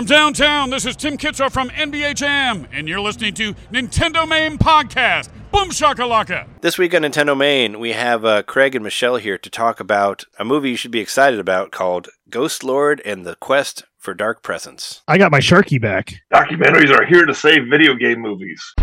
From downtown, this is Tim Kitzrow from NBA Jam, and you're listening to NintenDomain Podcast. Boom shakalaka! This week on NintenDomain, we have uh, Craig and Michelle here to talk about a movie you should be excited about called Ghostlord and the Quest for Dark Presence. I got my Sharky back. Documentaries are here to save video game movies.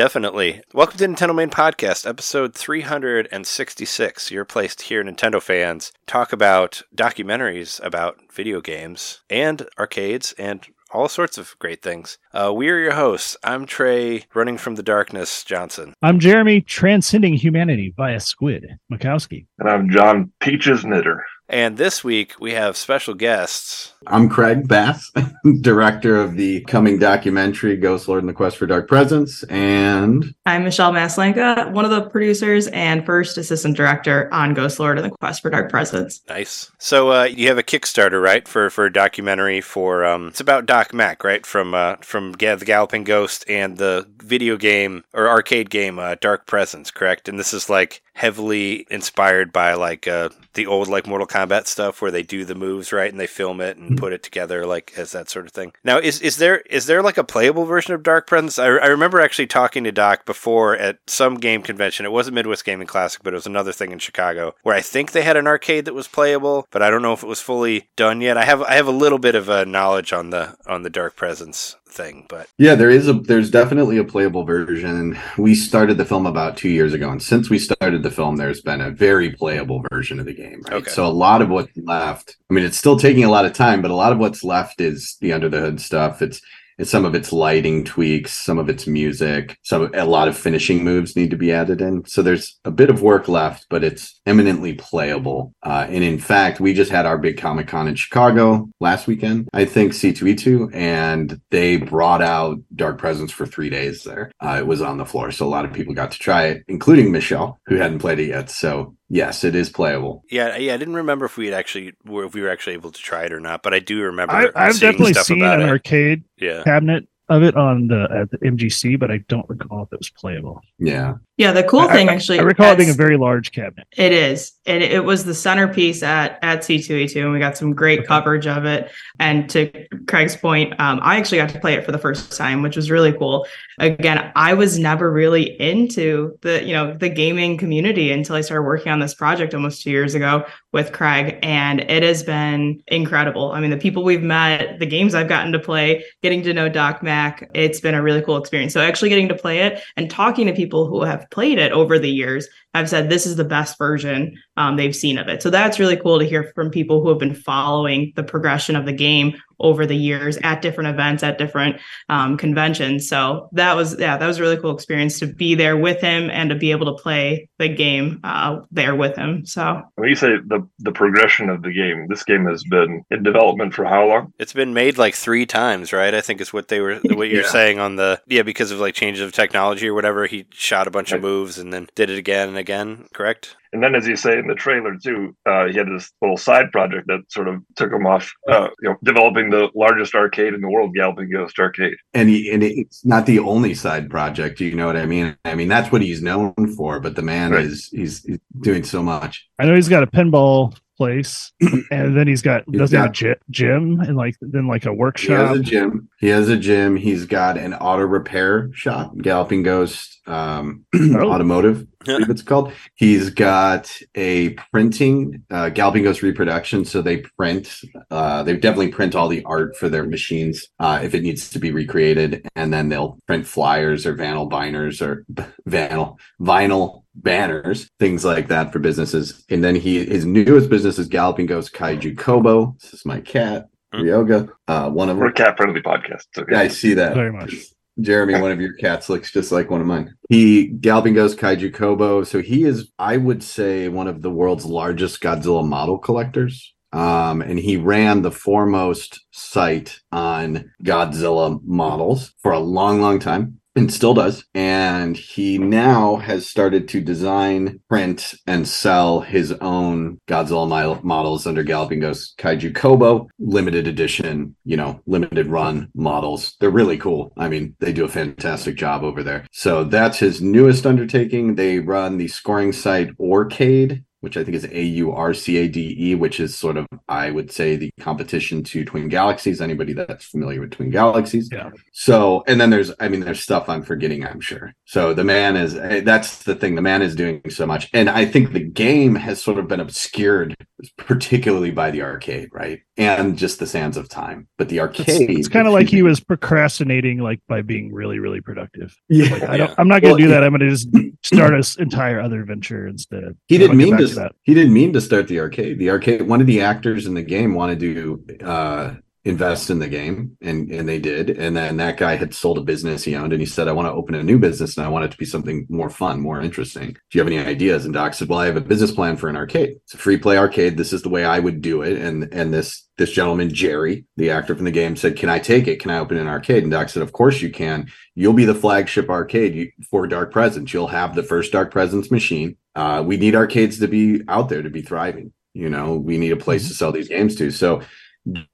Definitely. Welcome to NintenDomain Podcast, episode 366. Your place to hear Nintendo fans talk about documentaries about video games and arcades and all sorts of great things. Uh, we are your hosts. I'm Trey, running from the darkness, Johnson. I'm Jeremy, transcending humanity via squid, Mikowski. And I'm John Peaches Knitter. And this week we have special guests. I'm Craig Bass, director of the coming documentary Ghostlord and the Quest for Dark Presence. And I'm Michelle Maslanka, one of the producers and first assistant director on Ghostlord and the Quest for Dark Presence. Nice. So uh, you have a Kickstarter, right, for for a documentary for um, it's about Doc Mac, right, from uh, from yeah, the Galloping Ghost and the video game or arcade game uh, Dark Presence, correct? And this is like heavily inspired by like uh, the old like Mortal Kombat stuff where they do the moves right and they film it and put it together like as that sort of thing. Now, is is there is there like a playable version of Dark Presence? I, I remember actually talking to Doc before at some game convention. It wasn't Midwest Gaming Classic, but it was another thing in Chicago where I think they had an arcade that was playable, but I don't know if it was fully done yet. I have I have a little bit of uh, knowledge on the on the Dark Presence thing, but yeah, there is a there's definitely a playable version. We started the film about two years ago, and since we started the film, there's been a very playable version of the game. Right? Okay. So a lot of what's left. I mean, it's still taking a lot of time, but a lot of what's left is the under the hood stuff. It's it's some of its lighting tweaks, some of its music, some a lot of finishing moves need to be added in. So there's a bit of work left, but it's eminently playable. Uh, and in fact, we just had our big Comic Con in Chicago last weekend, I think C2E2, and they brought out Dark Presence for three days there. Uh, it was on the floor, so a lot of people got to try it, including Michelle, who hadn't played it yet. So yes, it is playable. yeah, yeah, I didn't remember if we had actually were if we were actually able to try it or not, but I do remember I, I've seeing definitely stuff seen about an it. arcade Yeah. cabinet of it on the at the MGC, but I don't recall if it was playable. Yeah. Yeah, the cool I- thing I- actually, I recall it being a very large cabinet. it is. It, it was the centerpiece at at C2E2, and we got some great coverage of it. And to Craig's point, um, I actually got to play it for the first time, which was really cool. Again, I was never really into the you know the gaming community until I started working on this project almost two years ago with Craig, and it has been incredible. I mean, the people we've met, the games I've gotten to play, getting to know Doc Mac, it's been a really cool experience. So actually getting to play it and talking to people who have played it over the years have said this is the best version um, they've seen of it. So that's really cool to hear from people who have been following the progression of the game over the years at different events, at different um, conventions. So that was, yeah, that was a really cool experience to be there with him and to be able to play the game uh, there with him. So When you say the the progression of the game, this game has been in development for how long? It's been made like three times, right? I think is what they were what you're Yeah. saying on the yeah because of like changes of technology or whatever. He shot a bunch of moves and then did it again and again. Correct? And then, as you say in the trailer too, uh, he had this little side project that sort of took him off, uh, you know, developing the largest arcade in the world, Galloping Ghost Arcade. and he, and it's not the only side project you know what i mean i mean that's what he's known for but the man Right. is he's, he's doing so much I know he's got a pinball place, and then he's got He's does he have a gym and like then like a workshop. he has a gym he has a gym he's got an auto repair shop galloping ghost um Oh. automotive I believe it's called he's got a printing uh galloping ghost reproduction so they print uh they definitely print all the art for their machines uh if it needs to be recreated and then they'll print flyers or vinyl binders or vinyl vinyl banners things like that for businesses and then he his newest business is galloping ghost kaiju kobo this is my cat Hmm. Ryoga. Uh, one of We're cat friendly podcast. Okay. Yeah, I see that. Very much. Jeremy, one of your cats looks just like one of mine. He Galloping Ghost Kaiju Kobo. So he is, I would say, one of the world's largest Godzilla model collectors. Um, and he ran the foremost site on Godzilla models for a long, long time and still does. And he now has started to design, print, and sell his own Godzilla mo- models under Galloping Ghost Kaiju Kobo, limited edition, you know, limited run models. They're really cool. I mean, they do a fantastic job over there. So that's his newest undertaking. They run the scoring site Aurcade. Which I think is A U R C A D E, which is sort of, I would say, the competition to Twin Galaxies. Anybody that's familiar with Twin Galaxies, Yeah. so, and then there's, I mean, there's stuff I'm forgetting, I'm sure. So the man is, eh, that's the thing. The man is doing so much. And I think the game has sort of been obscured, particularly by the arcade, right? And just the sands of time. But the It's, arcade. it's kind of like he was procrastinating, like by being really, really productive. Yeah. Like, I don't, Yeah. I'm not going Well, to do that. I'm going to just start an entire other venture instead. He didn't mean back to. that. He didn't mean to start the arcade. The arcade. One of the actors in the game wanted to uh, invest in the game, and and they did. And then that guy had sold a business he owned, and he said, "I want to open a new business, and I want it to be something more fun, more interesting. Do you have any ideas?" And Doc said, "Well, I have a business plan for an arcade. It's a free play arcade. This is the way I would do it." And and this this gentleman Jerry, the actor from the game, said, "Can I take it? Can I open an arcade?" And Doc said, "Of course you can. You'll be the flagship arcade for Dark Presence. You'll have the first Dark Presence machine. Uh, we need arcades to be out there to be thriving. You know, we need a place to sell these games to. So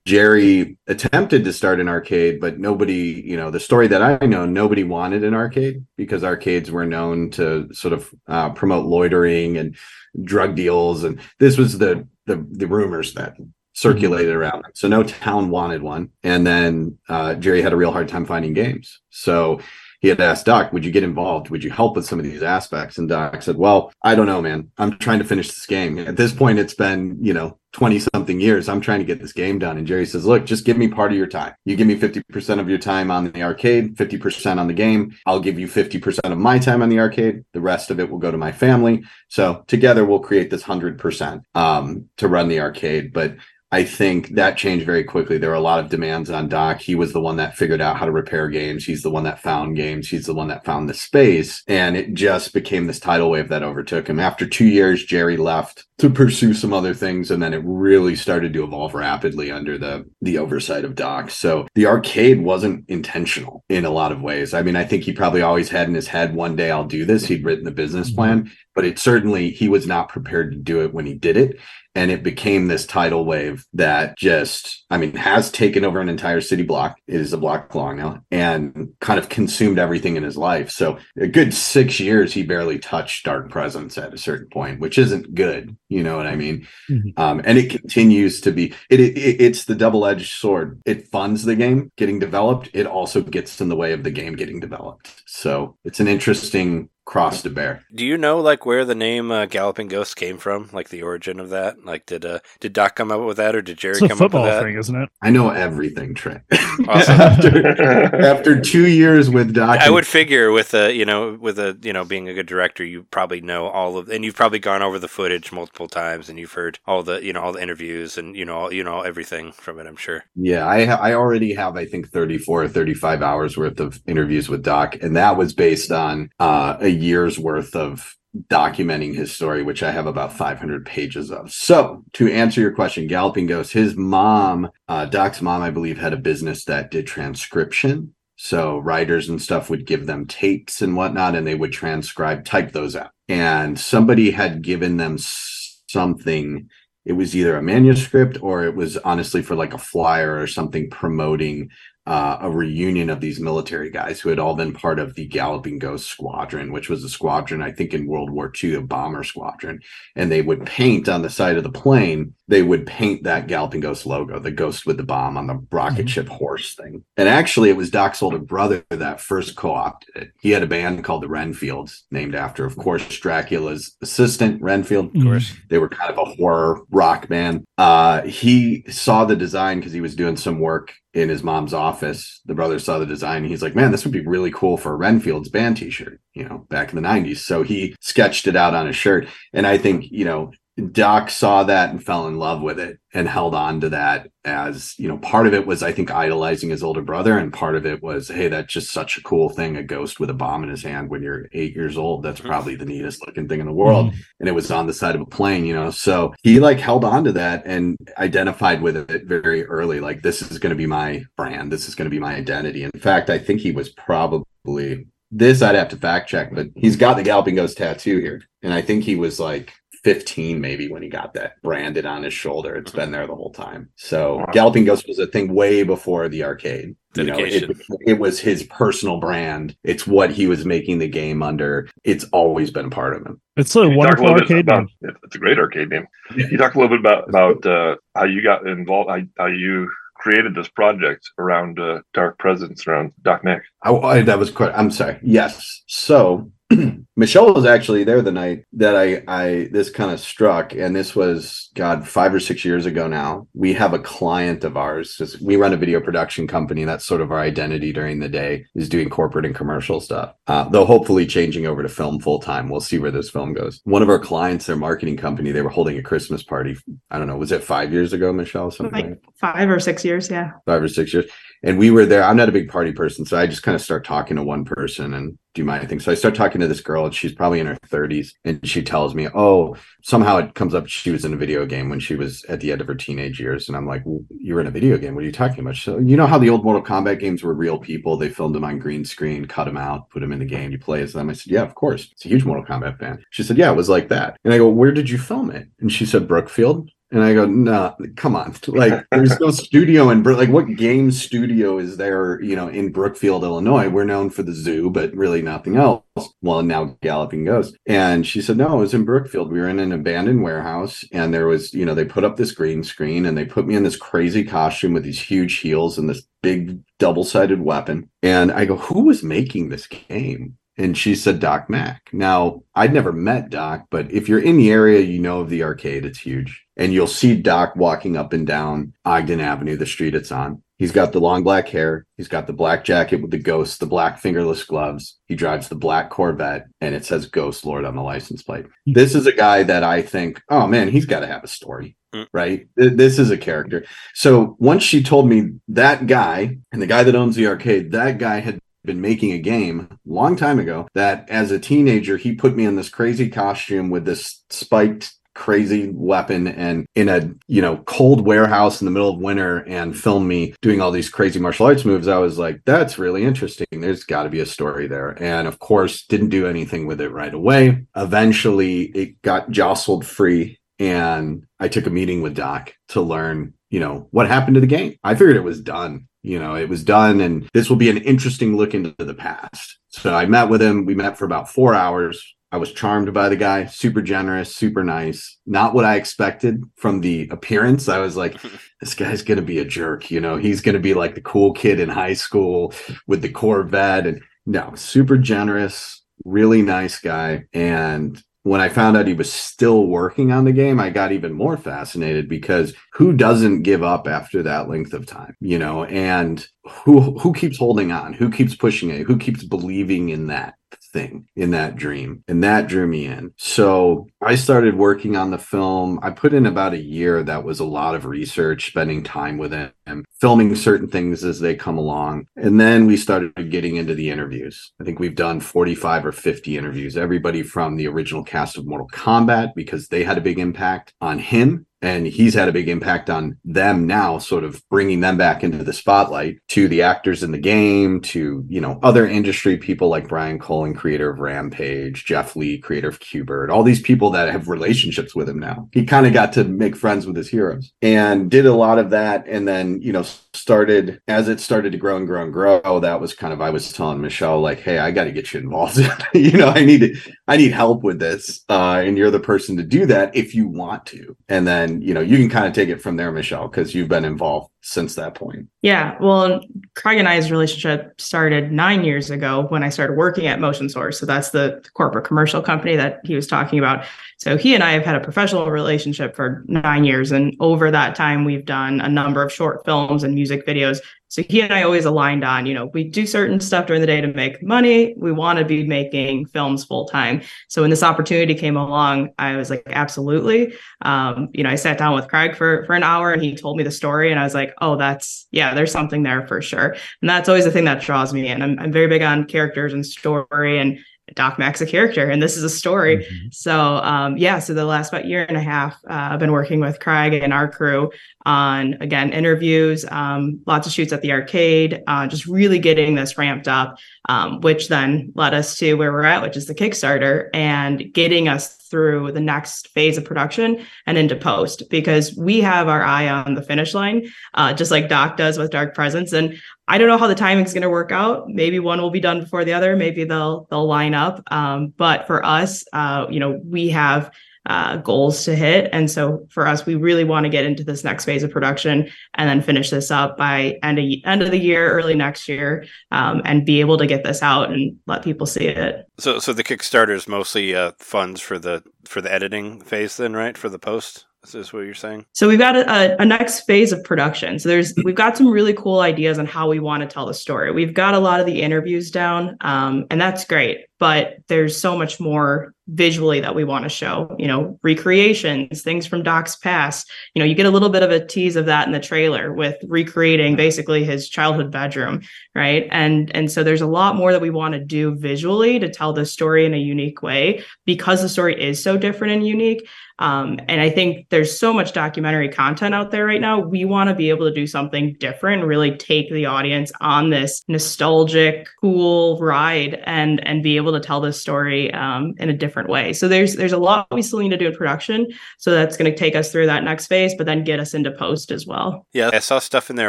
Jerry attempted to start an arcade, but nobody, you know, the story that I know, nobody wanted an arcade because arcades were known to sort of uh, promote loitering and drug deals, and this was the the, the rumors that circulated around. So no town wanted one, and then uh, Jerry had a real hard time finding games. So he had asked Doc, would you get involved? Would you help with some of these aspects? And Doc said, well, I don't know, man. I'm trying to finish this game. At this point, it's been, you know, 20 something years. I'm trying to get this game done. And Jerry says, look, just give me part of your time. You give me 50% of your time on the arcade, 50% on the game. I'll give you 50% of my time on the arcade. The rest of it will go to my family. So together we'll create this 100% um, to run the arcade. But I think that changed very quickly. There were a lot of demands on Doc. He was the one that figured out how to repair games. He's the one that found games. He's the one that found the space. And it just became this tidal wave that overtook him. After two years, Jerry left to pursue some other things. And then it really started to evolve rapidly under the, the oversight of Doc. So the arcade wasn't intentional in a lot of ways. I mean, I think he probably always had in his head, one day I'll do this. He'd written the business mm-hmm. plan, but it certainly, he was not prepared to do it when he did it and it became this tidal wave that just i mean has taken over an entire city block. It is a block long now and kind of consumed everything in his life. So a good six years he barely touched dark presence at a certain point which isn't good. You know what i mean? Mhm. um, and it continues to be it, it it's the double-edged sword. It funds the game getting developed. It also gets in the way of the game getting developed. So it's an interesting cross to bear Do you know like where the name uh, Galloping Ghost came from? Like the origin of that? Like did uh did Doc come up with that or did Jerry It's a come up with football that? thing, isn't it? i know everything trey Awesome. after, after two years with Doc, I would figure with a you know with a you know being a good director you probably know all of and you've probably gone over the footage multiple times and you've heard all the you know all the interviews and you know all, you know everything from it I'm sure. Yeah, I ha- I already have I think 34 or 35 hours worth of interviews with Doc and that was based on uh, a year's worth of documenting his story which I have about 500 pages of. So, to answer your question, Galloping Ghost, his mom, uh, Doc's mom I believe had a business that did transcription. So, writers and stuff would give them tapes and whatnot and they would transcribe type those out. And somebody had given them something it was either a manuscript or it was honestly for like a flyer or something promoting uh, a reunion of these military guys who had all been part of the Galloping Ghost Squadron, which was a squadron, I think, in World War II, a bomber squadron. And they would paint on the side of the plane, they would paint that Galloping Ghost logo, the ghost with the bomb on the rocket Mhm. ship horse thing. And actually, it was Doc's older brother that first co opted it. He had a band called the Renfields, named after, of course, Dracula's assistant, Renfield Of course. they were kind of a horror rock band. Uh, he saw the design because he was doing some work in his mom's office. The brother saw the design. He's like, man, this would be really cool for a Renfield's band t-shirt, you know, back in the 90s. So he sketched it out on a shirt. And I think, you know, Doc saw that and fell in love with it and held on to that as, you know, part of it was, I think, idolizing his older brother. And part of it was, hey, that's just such a cool thing. A ghost with a bomb in his hand when you're eight years old. That's Mhm. probably the neatest looking thing in the world. And it was on the side of a plane, you know. So he like held on to that and identified with it very early. Like, this is going to be my brand. This is going to be my identity. In fact, I think he was probably this I'd have to fact check, but he's got the Galloping Ghost tattoo here. And I think he was like 15 maybe when he got that branded on his shoulder. It's been there the whole time. So Wow. Galloping Ghost was a thing way before the arcade. You know, it, it was his personal brand. It's what he was making the game under. It's always been a part of him. It's a you wonderful little bit arcade about, game. It's a great arcade game. Can you talk a little bit about about uh, how you got involved, how, how you created this project around uh, Dark Presence, around Doc Nick. Oh, I, that was quite. I'm sorry. Yes. So Michelle was actually there the night that I, I this kind of struck, and this was God five or six years ago now. We have a client of ours. Just, we run a video production company. That's sort of our identity during the day is doing corporate and commercial stuff. Uh, though hopefully changing over to film full time. We'll see where this film goes. One of our clients, their marketing company, they were holding a Christmas party. I don't know. Was it five years ago, Michelle? Something like Like five or six years, yeah. five or six years. And we were there. I'm not a big party person, so I just kind of start talking to one person and do my thing. So I start talking to this girl, and she's probably in her 30s, and she tells me, "Oh, somehow it comes up she was in a video game when she was at the end of her teenage years." And I'm like, well, "You're in a video game? What are you talking about?" So you know how the old Mortal Kombat games were real people? They filmed them on green screen, cut them out, put them in the game. You play as them. I said, "Yeah, of course." It's a huge Mortal Kombat fan. She said, "Yeah, it was like that." And I go, "Where did you film it?" And she said, "Brookfield." And I go, no, come on. Like, there's no studio in. Like, what game studio is there, you know, in Brookfield, Illinois? We're known for the zoo, but really nothing else. Well, now Galloping Ghost. And she said, no, it was in Brookfield. We were in an abandoned warehouse, and there was, you know, they put up this green screen and they put me in this crazy costume with these huge heels and this big double sided weapon. And I go, who was making this game? And she said Doc Mac. Now, I'd never met Doc, but if you're in the area, you know of the arcade. It's huge. And you'll see Doc walking up and down Ogden Avenue, the street it's on. He's got the long black hair. He's got the black jacket with the ghost, the black fingerless gloves. He drives the black Corvette and it says Ghost Lord on the license plate. This is a guy that I think, oh man, he's got to have a story, Mm. right? This is a character. So once she told me that guy and the guy that owns the arcade, that guy had been making a game long time ago that as a teenager he put me in this crazy costume with this spiked crazy weapon and in a you know cold warehouse in the middle of winter and filmed me doing all these crazy martial arts moves. I was like that's really interesting. There's got to be a story there. And of course didn't do anything with it right away. Eventually it got jostled free and i took a meeting with doc to learn you know what happened to the game. I figured it was done you know it was done and this will be an interesting look into the past. So i met with him. We met for about four hours. I was charmed by the guy. Super generous super nice. Not what i expected from the appearance. I was like this guy's gonna be a jerk you know? He's gonna be like the cool kid in high school with the corvette and no super generous really nice guy and when I found out he was still working on the game, I got even more fascinated because who doesn't give up after that length of time, you know, and who who keeps holding on, who keeps pushing it, who keeps believing in that thing, in that dream. And that drew me in. So I started working on the film. I put in about a year that was a lot of research, spending time with him, filming certain things as they come along. And then we started getting into the interviews. I think we've done 45 or 50 interviews, everybody from the original cast of Mortal Kombat, because they had a big impact on him and he's had a big impact on them now sort of bringing them back into the spotlight to the actors in the game to you know other industry people like brian Colin, creator of rampage jeff lee creator of Q*bert all these people that have relationships with him now. He kind of got to make friends with his heroes and did a lot of that. And then you know started as it started to grow and grow and grow that was kind of i was telling michelle like hey i got to get you involved. You know i need to i need help with this uh, and you're the person to do that if you want to. And then you know you can kind of take it from there michelle because you've been involved since that point Yeah, well, Craig and I's relationship started nine years ago when I started working at Motion Source. So that's the corporate commercial company that he was talking about. So he and I have had a professional relationship for nine years. And over that time, we've done a number of short films and music videos So he and I always aligned on, you know, we do certain stuff during the day to make money. We want to be making films full time. So when this opportunity came along, I was like, absolutely. Um, you know, I sat down with Craig for for an hour and he told me the story, and I was like, oh, that's yeah, there's something there for sure. And that's always the thing that draws me in. I'm, I'm very big on characters and story and Doc Mack's a character and this is a story. Mm-hmm. So um, yeah, so the last about year and a half, uh, I've been working with Craig and our crew on again interviews, um, lots of shoots at the arcade, uh, just really getting this ramped up, um, which then led us to where we're at, which is the Kickstarter and getting us through the next phase of production and into post because we have our eye on the finish line, uh, just like Doc does with Dark Presence. And I don't know how the timing is going to work out. Maybe one will be done before the other. Maybe they'll they'll line up. Um, but for us, uh, you know, we have uh, goals to hit, and so for us, we really want to get into this next phase of production and then finish this up by end of end of the year, early next year, um, and be able to get this out and let people see it. So, so the Kickstarter is mostly uh, funds for the for the editing phase, then, right? For the post. Is this what you're saying? So we've got a, a, next phase of production. So there's we've got some really cool ideas on how we want to tell the story. We've got a lot of the interviews down, um, and that's great. But there's so much more visually that we want to show. You know, recreations, things from Doc's past. You know, you get a little bit of a tease of that in the trailer with recreating basically his childhood bedroom, right? And and so there's a lot more that we want to do visually to tell the story in a unique way because the story is so different and unique. Um, and I think there's so much documentary content out there right now. We want to be able to do something different, really take the audience on this nostalgic, cool ride, and and be able to tell this story um, in a different way. So there's there's a lot we still need to do in production. So that's going to take us through that next phase, but then get us into post as well. Yeah, I saw stuff in there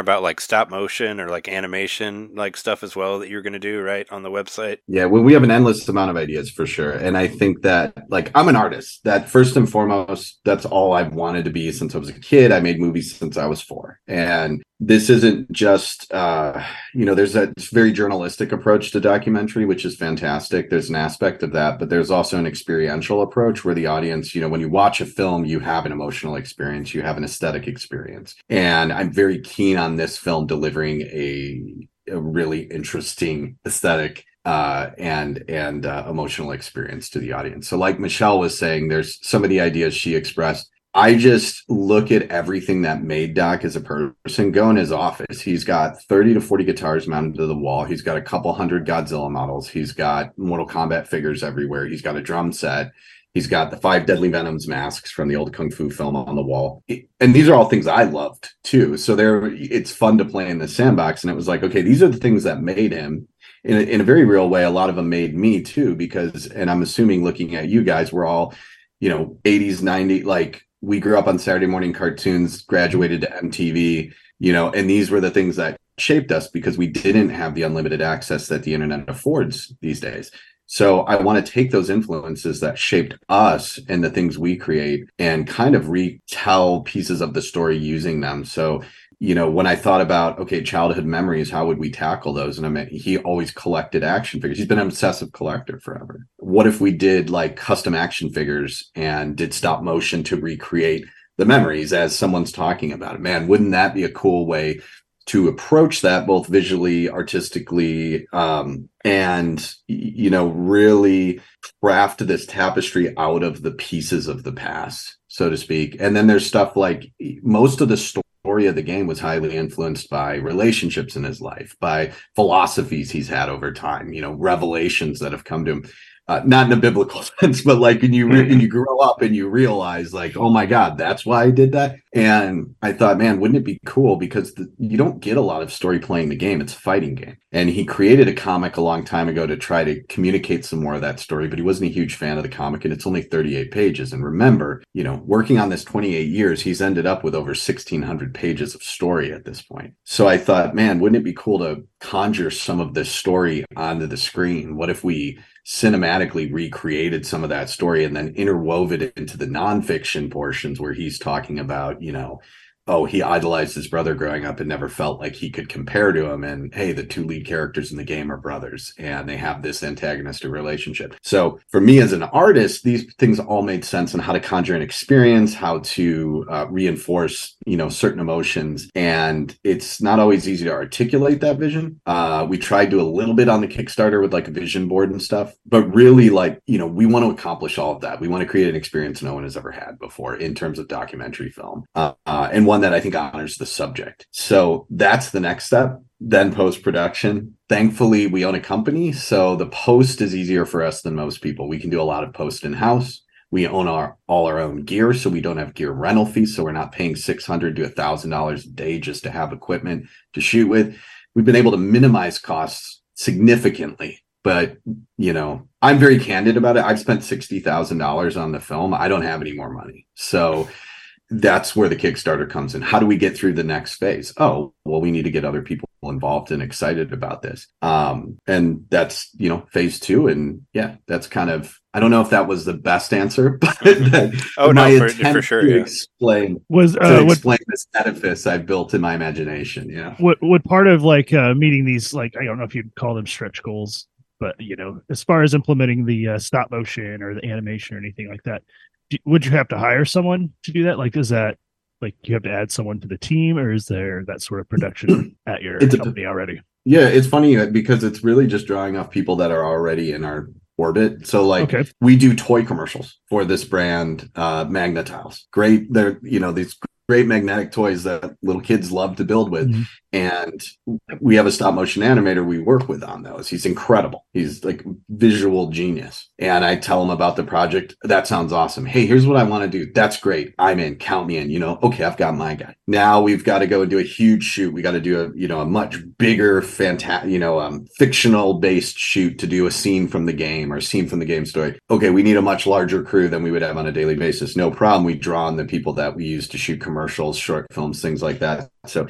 about like stop motion or like animation, like stuff as well that you're going to do right on the website. Yeah, well, we have an endless amount of ideas for sure, and I think that like I'm an artist. That first and foremost that's all I've wanted to be since I was a kid. I made movies since I was four. And this isn't just uh, you know, there's a very journalistic approach to documentary, which is fantastic. There's an aspect of that, but there's also an experiential approach where the audience, you know, when you watch a film, you have an emotional experience, you have an aesthetic experience. And I'm very keen on this film delivering a a really interesting aesthetic uh, and and uh, emotional experience to the audience. So, like Michelle was saying, there's some of the ideas she expressed. I just look at everything that made Doc as a person. Go in his office. He's got 30 to 40 guitars mounted to the wall. He's got a couple hundred Godzilla models. He's got Mortal Kombat figures everywhere. He's got a drum set. He's got the five Deadly Venoms masks from the old Kung Fu film on the wall. And these are all things I loved too. So there, it's fun to play in the sandbox. And it was like, okay, these are the things that made him in a, in a very real way, a lot of them made me too, because, and I'm assuming looking at you guys, we're all, you know, 80s, 90s, like we grew up on Saturday morning cartoons, graduated to MTV, you know, and these were the things that shaped us because we didn't have the unlimited access that the internet affords these days. So I want to take those influences that shaped us and the things we create and kind of retell pieces of the story using them. So you know, when I thought about okay, childhood memories, how would we tackle those? And I mean, he always collected action figures. He's been an obsessive collector forever. What if we did like custom action figures and did stop motion to recreate the memories as someone's talking about it? Man, wouldn't that be a cool way to approach that both visually, artistically, um, and you know, really craft this tapestry out of the pieces of the past, so to speak. And then there's stuff like most of the story story of the game was highly influenced by relationships in his life, by philosophies he's had over time, you know, revelations that have come to him uh, not in a biblical sense, but like when you re- when you grow up and you realize like, oh my God, that's why I did that. And I thought, man, wouldn't it be cool because the, you don't get a lot of story playing the game. It's a fighting game. And he created a comic a long time ago to try to communicate some more of that story, but he wasn't a huge fan of the comic, and it's only 38 pages. And remember, you know, working on this 28 years, he's ended up with over 1,600 pages of story at this point. So I thought, man, wouldn't it be cool to conjure some of this story onto the screen? What if we cinematically recreated some of that story and then interwove it into the nonfiction portions where he's talking about, you know, oh, he idolized his brother growing up and never felt like he could compare to him. And hey, the two lead characters in the game are brothers and they have this antagonistic relationship. So for me as an artist, these things all made sense on how to conjure an experience, how to uh, reinforce, you know, certain emotions. And it's not always easy to articulate that vision. Uh, we tried to a little bit on the Kickstarter with like a vision board and stuff, but really like, you know, we want to accomplish all of that. We want to create an experience no one has ever had before in terms of documentary film. Uh, uh, and one that I think honors the subject. So that's the next step. Then post production. Thankfully, we own a company, so the post is easier for us than most people. We can do a lot of post in house. We own our all our own gear, so we don't have gear rental fees. So we're not paying six hundred to thousand dollars a day just to have equipment to shoot with. We've been able to minimize costs significantly but you know i'm very candid about it i've spent $60000 on the film i don't have any more money so that's where the Kickstarter comes in. How do we get through the next phase? Oh, well, we need to get other people involved and excited about this. Um, and that's, you know, phase two. And yeah, that's kind of, I don't know if that was the best answer, but oh, my no, for, for sure. To yeah. explain was, uh, to explain what, this edifice I built in my imagination. Yeah. What, what part of like, uh, meeting these, like, I don't know if you'd call them stretch goals, but you know, as far as implementing the uh, stop motion or the animation or anything like that, would you have to hire someone to do that? Like, is that like you have to add someone to the team, or is there that sort of production at your it's company a, already? Yeah, it's funny uh, because it's really just drawing off people that are already in our orbit. So like okay. we do toy commercials for this brand, uh Magna-Tiles. Great. They're you know, these great magnetic toys that little kids love to build with. Mm-hmm. And we have a stop motion animator we work with on those. He's incredible. He's like visual genius. And I tell him about the project. That sounds awesome. Hey, here's what I want to do. That's great. I'm in. Count me in. You know, okay, I've got my guy. Now we've got to go and do a huge shoot. We got to do a, you know, a much bigger, fantastic, you know, um, fictional based shoot to do a scene from the game or a scene from the game story. Okay, we need a much larger crew than we would have on a daily basis. No problem. We draw on the people that we use to shoot commercials commercials, short films, things like that. So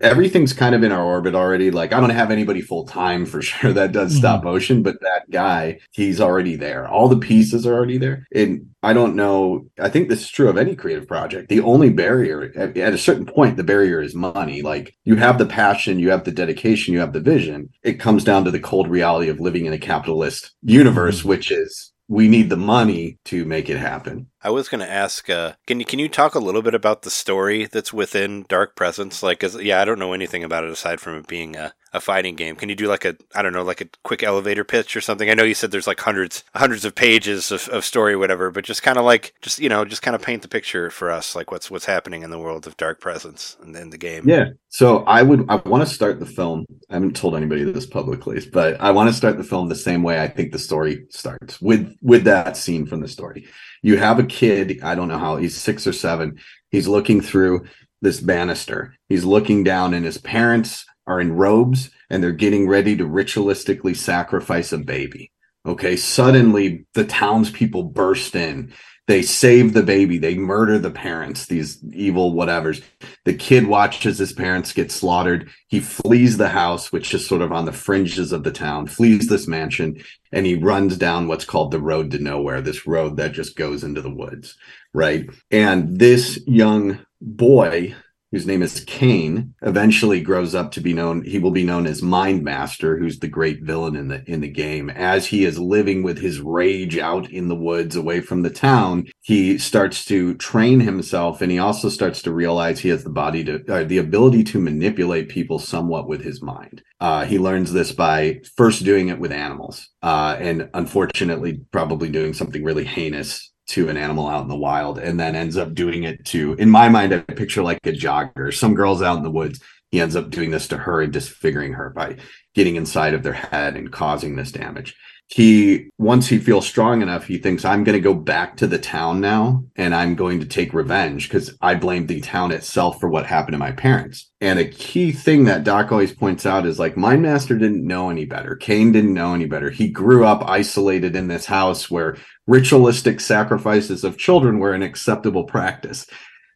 everything's kind of in our orbit already. Like I don't have anybody full time for sure that does mm-hmm. stop motion, but that guy, he's already there. All the pieces are already there. And I don't know. I think this is true of any creative project. The only barrier at, at a certain point, the barrier is money. Like you have the passion, you have the dedication, you have the vision. It comes down to the cold reality of living in a capitalist universe, mm-hmm. which is we need the money to make it happen. I was going to ask, uh, can you can you talk a little bit about the story that's within Dark Presence? Like, yeah, I don't know anything about it aside from it being a, a fighting game. Can you do like a I don't know, like a quick elevator pitch or something? I know you said there's like hundreds hundreds of pages of, of story, whatever, but just kind of like just you know just kind of paint the picture for us, like what's what's happening in the world of Dark Presence and in the game. Yeah. So I would I want to start the film. I haven't told anybody this publicly, but I want to start the film the same way I think the story starts with with that scene from the story you have a kid i don't know how he's six or seven. He's looking through this banister. He's looking down and his parents are in robes and they're getting ready to ritualistically sacrifice a baby. Okay suddenly the townspeople burst in they save the baby. They murder the parents these evil whatevers. The kid watches his parents get slaughtered. He flees the house which is sort of on the fringes of the town flees this mansion and he runs down what's called the road to nowhere this road that just goes into the woods right? And this young boy whose name is Kane, eventually grows up to be known. He will be known as Mind Master, who's the great villain in the in the game. As he is living with his rage out in the woods, away from the town, he starts to train himself, and he also starts to realize he has the body to uh, the ability to manipulate people somewhat with his mind. Uh, he learns this by first doing it with animals, uh, and unfortunately, probably doing something really heinous to an animal out in the wild and then ends up doing it to in my mind i picture like a jogger. Some girls out in the woods he ends up doing this to her and disfiguring her by getting inside of their head and causing this damage he once he feels strong enough he thinks i'm going to go back to the town now and i'm going to take revenge because i blamed the town itself for what happened to my parents. And a key thing that doc always points out is like Mind Master didn't know any better. Kane didn't know any better. He grew up isolated in this house where ritualistic sacrifices of children were an acceptable practice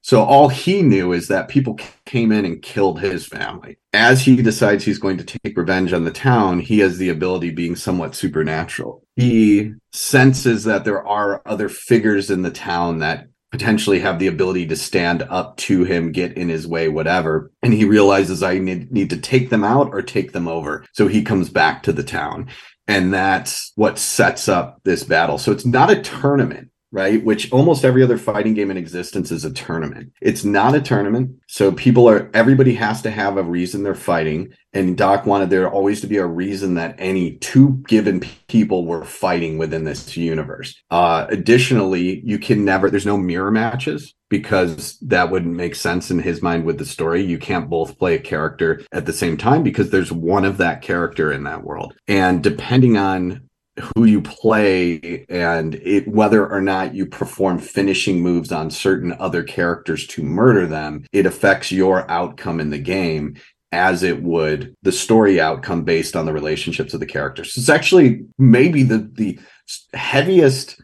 so all he knew is that people came in and killed his family. As he decides he's going to take revenge on the town, he has the ability being somewhat supernatural. He senses that there are other figures in the town that potentially have the ability to stand up to him, get in his way, whatever. And he realizes I need, need to take them out or take them over. So he comes back to the town. And that's what sets up this battle. So it's not a tournament right? Which almost every other fighting game in existence is a tournament. It's not a tournament. So people are, everybody has to have a reason they're fighting. And Doc wanted there always to be a reason that any two given people were fighting within this universe. Uh, additionally, you can never, there's no mirror matches because that wouldn't make sense in his mind with the story. You can't both play a character at the same time because there's one of that character in that world. And depending on who you play and it, whether or not you perform finishing moves on certain other characters to murder them, it affects your outcome in the game as it would the story outcome based on the relationships of the characters. It's actually maybe the the heaviest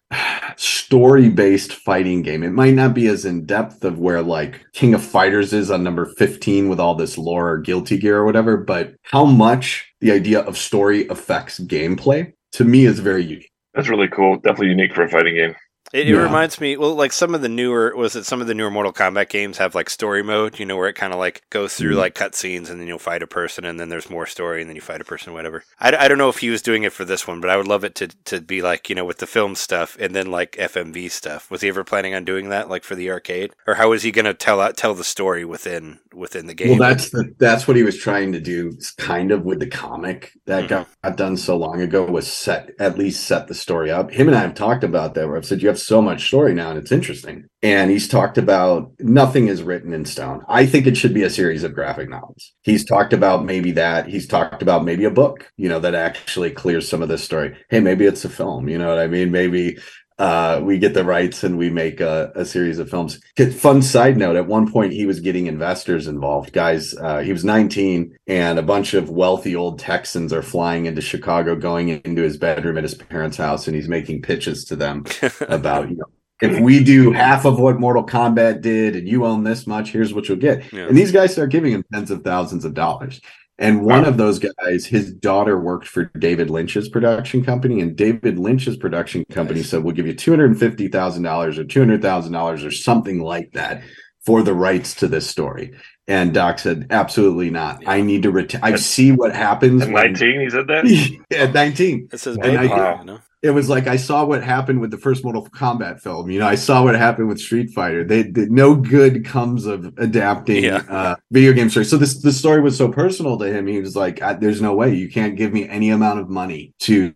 story based fighting game. It might not be as in depth of where like King of Fighters is on number 15 with all this lore or guilty gear or whatever, but how much the idea of story affects gameplay to me is very unique. That's really cool. Definitely unique for a fighting game. It, it yeah. reminds me, well, like some of the newer, was it some of the newer Mortal Kombat games have like story mode, you know, where it kind of like goes through mm-hmm. like cutscenes and then you'll fight a person and then there's more story and then you fight a person, whatever. I, I don't know if he was doing it for this one, but I would love it to, to be like, you know, with the film stuff and then like FMV stuff. Was he ever planning on doing that, like for the arcade? Or how was he going to tell out tell the story within within the game? Well, that's the, that's what he was trying to do, kind of with the comic that mm-hmm. got done so long ago, was set at least set the story up. Him and I have talked about that, where I've said you have so much story now and it's interesting. And he's talked about nothing is written in stone. I think it should be a series of graphic novels. He's talked about maybe that. He's talked about maybe a book, you know, that actually clears some of this story. Hey, maybe it's a film. You know what I mean? Maybe uh, we get the rights and we make a, a, series of films. Fun side note: at one point, he was getting investors involved. Guys, uh, he was 19, and a bunch of wealthy old Texans are flying into Chicago, going into his bedroom at his parents' house, and he's making pitches to them about you know if we do half of what Mortal Kombat did and you own this much, here's what you'll get. Yeah. And these guys start giving him tens of thousands of dollars. And one of those guys, his daughter worked for David Lynch's production company, and David Lynch's production company nice. said, We'll give you $250,000 or $200,000 or something like that for the rights to this story. And Doc said, Absolutely not. Yeah. I need to retain. I see what happens. At 19, he said that? at 19. This is big. Wow. You know? It was like I saw what happened with the first Mortal Kombat film. You know, I saw what happened with Street Fighter. They, they no good comes of adapting yeah. uh, video game stories. So this the story was so personal to him. He was like, "There's no way you can't give me any amount of money to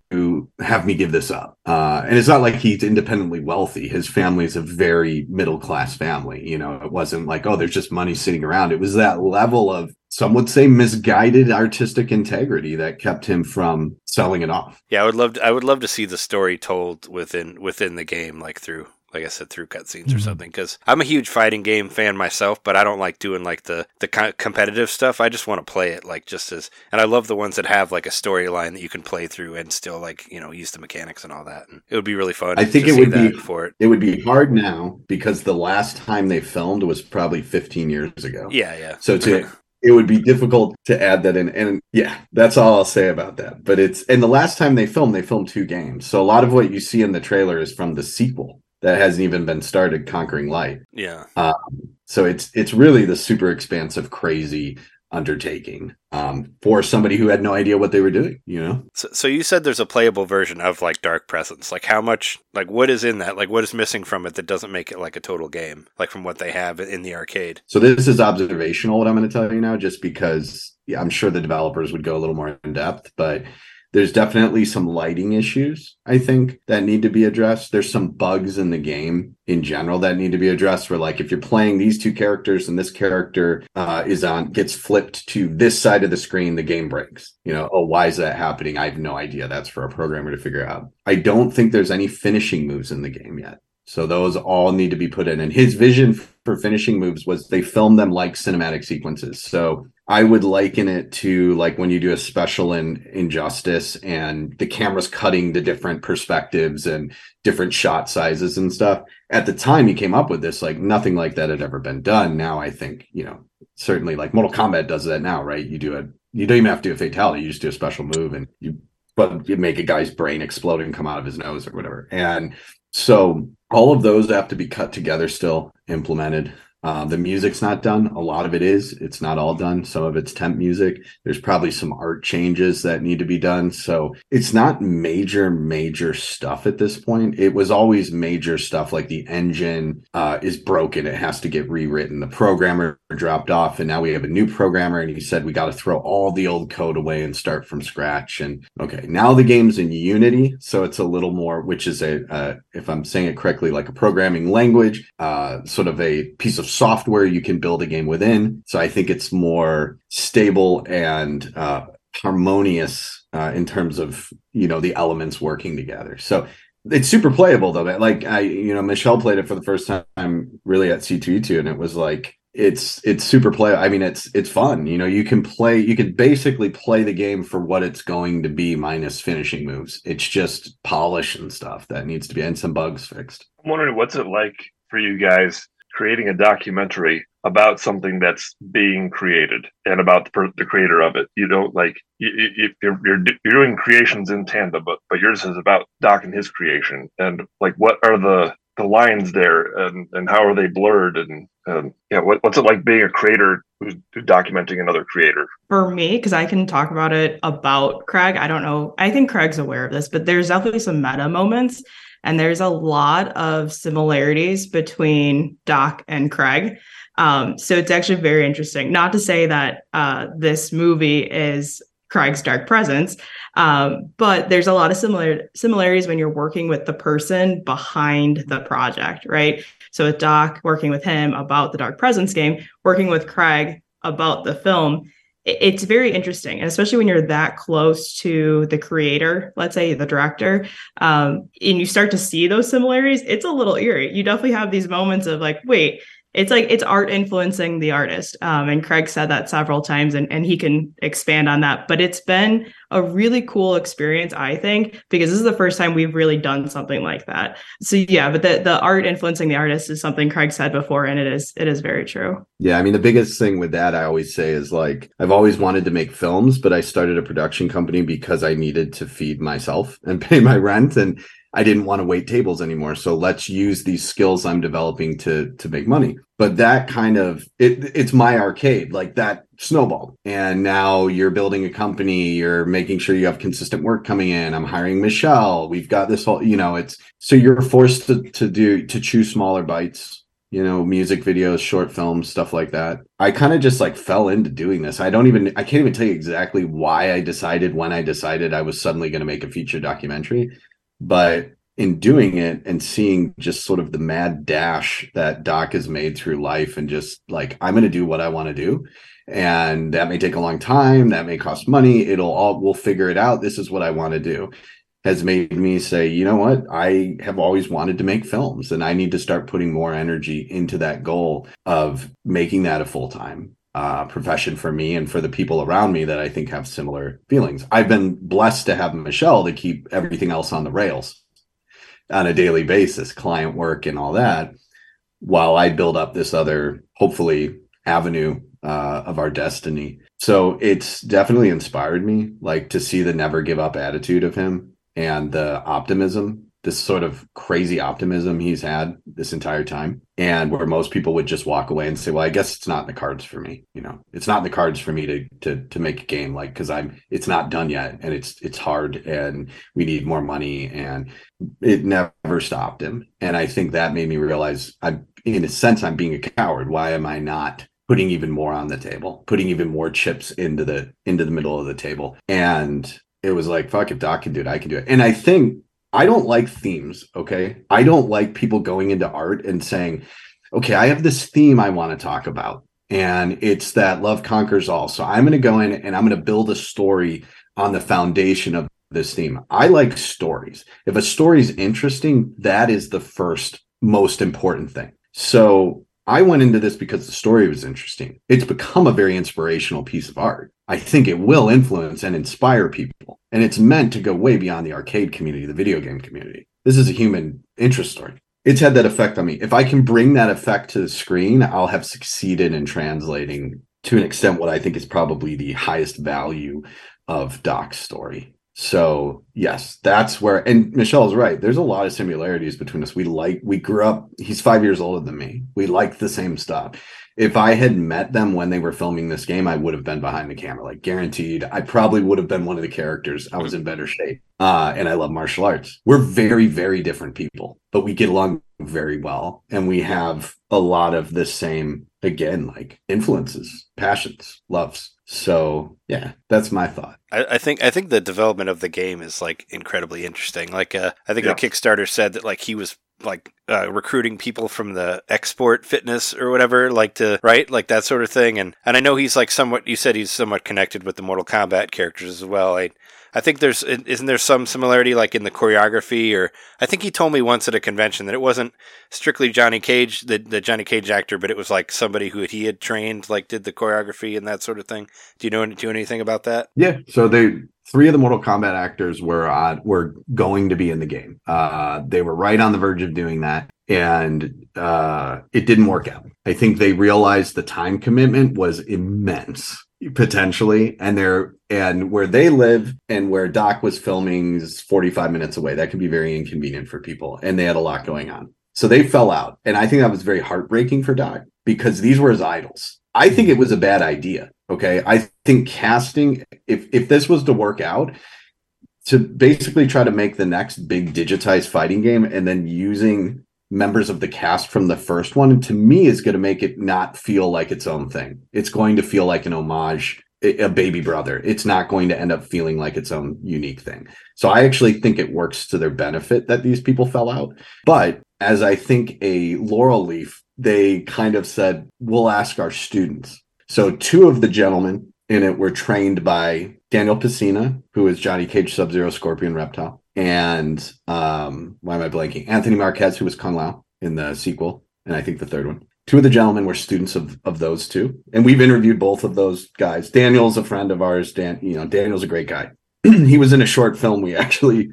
have me give this up." Uh, and it's not like he's independently wealthy. His family is a very middle class family. You know, it wasn't like, "Oh, there's just money sitting around." It was that level of some would say misguided artistic integrity that kept him from selling it off. Yeah, I would love to, I would love to see the story told within within the game, like through like I said, through cutscenes mm-hmm. or something. Because I'm a huge fighting game fan myself, but I don't like doing like the the competitive stuff. I just want to play it like just as, and I love the ones that have like a storyline that you can play through and still like you know use the mechanics and all that. And it would be really fun. I think it would be for it. It would be hard now because the last time they filmed was probably 15 years ago. Yeah, yeah. So to it would be difficult to add that in. And yeah, that's all I'll say about that. But it's and the last time they filmed, they filmed two games. So a lot of what you see in the trailer is from the sequel that hasn't even been started, Conquering Light. Yeah. Um, so it's it's really the super expansive, crazy undertaking um, for somebody who had no idea what they were doing you know? So, so you said there's a playable version of like dark presence. Like how much like what is in that? Like what is missing from it that doesn't make it like a total game like from what they have in the arcade? So this is observational what i'm going to tell you now just because yeah, i'm sure the developers would go a little more in depth but there's definitely some lighting issues, I think, that need to be addressed. There's some bugs in the game in general that need to be addressed. Where, like, if you're playing these two characters and this character uh, is on, gets flipped to this side of the screen, the game breaks. You know, oh, why is that happening? I have no idea. That's for a programmer to figure out. I don't think there's any finishing moves in the game yet. So those all need to be put in. And his vision for finishing moves was they film them like cinematic sequences. So I would liken it to like when you do a special in Injustice and the camera's cutting the different perspectives and different shot sizes and stuff. At the time he came up with this, like nothing like that had ever been done. Now I think, you know, certainly like Mortal Kombat does that now, right? You do a you don't even have to do a fatality, you just do a special move and you but you make a guy's brain explode and come out of his nose or whatever. And So all of those have to be cut together still, implemented. Uh, the music's not done. A lot of it is. It's not all done. Some of it's temp music. There's probably some art changes that need to be done. So it's not major, major stuff at this point. It was always major stuff like the engine uh, is broken. It has to get rewritten. The programmer dropped off, and now we have a new programmer. And he said we got to throw all the old code away and start from scratch. And okay, now the game's in Unity, so it's a little more, which is a, uh, if I'm saying it correctly, like a programming language, uh, sort of a piece of software you can build a game within. So I think it's more stable and uh, harmonious uh, in terms of you know the elements working together. So it's super playable though. Like I, you know, Michelle played it for the first time really at C2E2, and it was like it's it's super play. I mean, it's it's fun. You know, you can play. You can basically play the game for what it's going to be, minus finishing moves. It's just polish and stuff that needs to be, and some bugs fixed. I'm wondering what's it like for you guys creating a documentary about something that's being created and about the, the creator of it. You don't like you, you, you're, you're doing creations in tandem, but but yours is about Doc and his creation. And like, what are the the lines there, and and how are they blurred? And um, yeah, what, what's it like being a creator who's documenting another creator? For me, because I can talk about it about Craig. I don't know. I think Craig's aware of this, but there's definitely some meta moments and there's a lot of similarities between Doc and Craig. Um, so it's actually very interesting. Not to say that uh, this movie is Craig's Dark Presence, um, but there's a lot of similar similarities when you're working with the person behind the project, right? So with Doc working with him about the Dark Presence game, working with Craig about the film, it's very interesting and especially when you're that close to the creator let's say the director um, and you start to see those similarities it's a little eerie. You definitely have these moments of like wait it's like it's art influencing the artist. Um, and craig said that several times and, and he can expand on that but it's been a really cool experience i think because this is the first time we've really done something like that. So yeah but the, the art influencing the artist is something craig said before and it is it is very true. Yeah i mean the biggest thing with that i always say is like i've always wanted to make films but i started a production company because i needed to feed myself and pay my rent. And I didn't want to wait tables anymore. So let's use these skills I'm developing to to make money. But that kind of it it's my arcade, like that snowballed. And now you're building a company, you're making sure you have consistent work coming in. I'm hiring Michelle. We've got this whole, you know, it's so you're forced to to do to choose smaller bites you know, music videos, short films, stuff like that. I kind of just like fell into doing this. I don't even, I can't even tell you exactly why I decided when I decided I was suddenly going to make a feature documentary. But in doing it and seeing just sort of the mad dash that Doc has made through life and just like, I'm going to do what I want to do. And that may take a long time. That may cost money. It'll all, we'll figure it out. This is what I want to do has made me say, you know what? I have always wanted to make films and I need to start putting more energy into that goal of making that a full time uh, profession for me and for the people around me that I think have similar feelings. I've been blessed to have Michelle to keep everything else on the rails on a daily basis, client work and all that, while I build up this other, hopefully, avenue uh, of our destiny. So it's definitely inspired me, like to see the never give up attitude of him and the optimism this sort of crazy optimism he's had this entire time and where most people would just walk away and say well i guess it's not in the cards for me you know? It's not in the cards for me to to to make a game like because i'm it's not done yet and it's it's hard and we need more money and it never stopped him. And i think that made me realize i'm in a sense i'm being a coward. Why am i not putting even more on the table putting even more chips into the into the middle of the table? And it was like fuck if doc can do it i can do it. And i think I don't like themes, okay? I don't like people going into art and saying, okay, I have this theme I want to talk about. And it's that love conquers all. So I'm going to go in and I'm going to build a story on the foundation of this theme. I like stories. If a story is interesting, that is the first most important thing. So I went into this because the story was interesting. It's become a very inspirational piece of art. I think it will influence and inspire people. And it's meant to go way beyond the arcade community, the video game community. This is a human interest story. It's had that effect on me. If I can bring that effect to the screen, I'll have succeeded in translating to an extent what I think is probably the highest value of Doc's story. So yes, that's where and Michelle's right. There's a lot of similarities between us. We like we grew up. He's five years older than me. We like the same stuff. If I had met them when they were filming this game, I would have been behind the camera, like guaranteed. I probably would have been one of the characters. I was in better shape. Uh, and I love martial arts. We're very, very different people, but we get along very well. And we have a lot of the same, again, like influences, passions, loves. So yeah, that's my thought. I, I think I think the development of the game is like incredibly interesting. Like uh, I think Yeah. the Kickstarter said that like he was like uh, recruiting people from the Xsport Fitness or whatever, like to right, like that sort of thing. And and I know he's like somewhat. You said he's somewhat connected with the Mortal Kombat characters as well. I I think there's isn't there some similarity like in the choreography or I think he told me once at a convention that it wasn't strictly Johnny Cage the the Johnny Cage actor, but it was like somebody who he had trained like did the choreography and that sort of thing. Do you know do anything about that? Yeah. So they three of the Mortal Kombat actors were on were going to be in the game. Uh, they were right on the verge of doing that, and uh, it didn't work out. I think they realized the time commitment was immense potentially. And they're and where they live and where doc was filming is 45 minutes away. That could be very inconvenient for people. And they had a lot going on. So they fell out. And i think that was very heartbreaking for doc because these were his idols. I think it was a bad idea. Okay? I think casting if if this was to work out to basically try to make the next big digitized fighting game and then using members of the cast from the first one and to me is going to make it not feel like its own thing. It's going to feel like an homage a baby brother. It's not going to end up feeling like its own unique thing. So i actually think it works to their benefit that these people fell out. But as i think a laurel leaf they kind of said we'll ask our students. So two of the gentlemen in it were trained by Daniel Pesina, who is Johnny Cage, Sub Zero, Scorpion, Reptile, and um, why am I blanking? Anthony Marquez, who was Kung Lao in the sequel, and I think the third one. Two of the gentlemen were students of of those two, and we've interviewed both of those guys. Daniel's a friend of ours. Dan, you know, Daniel's a great guy. he was in a short film we actually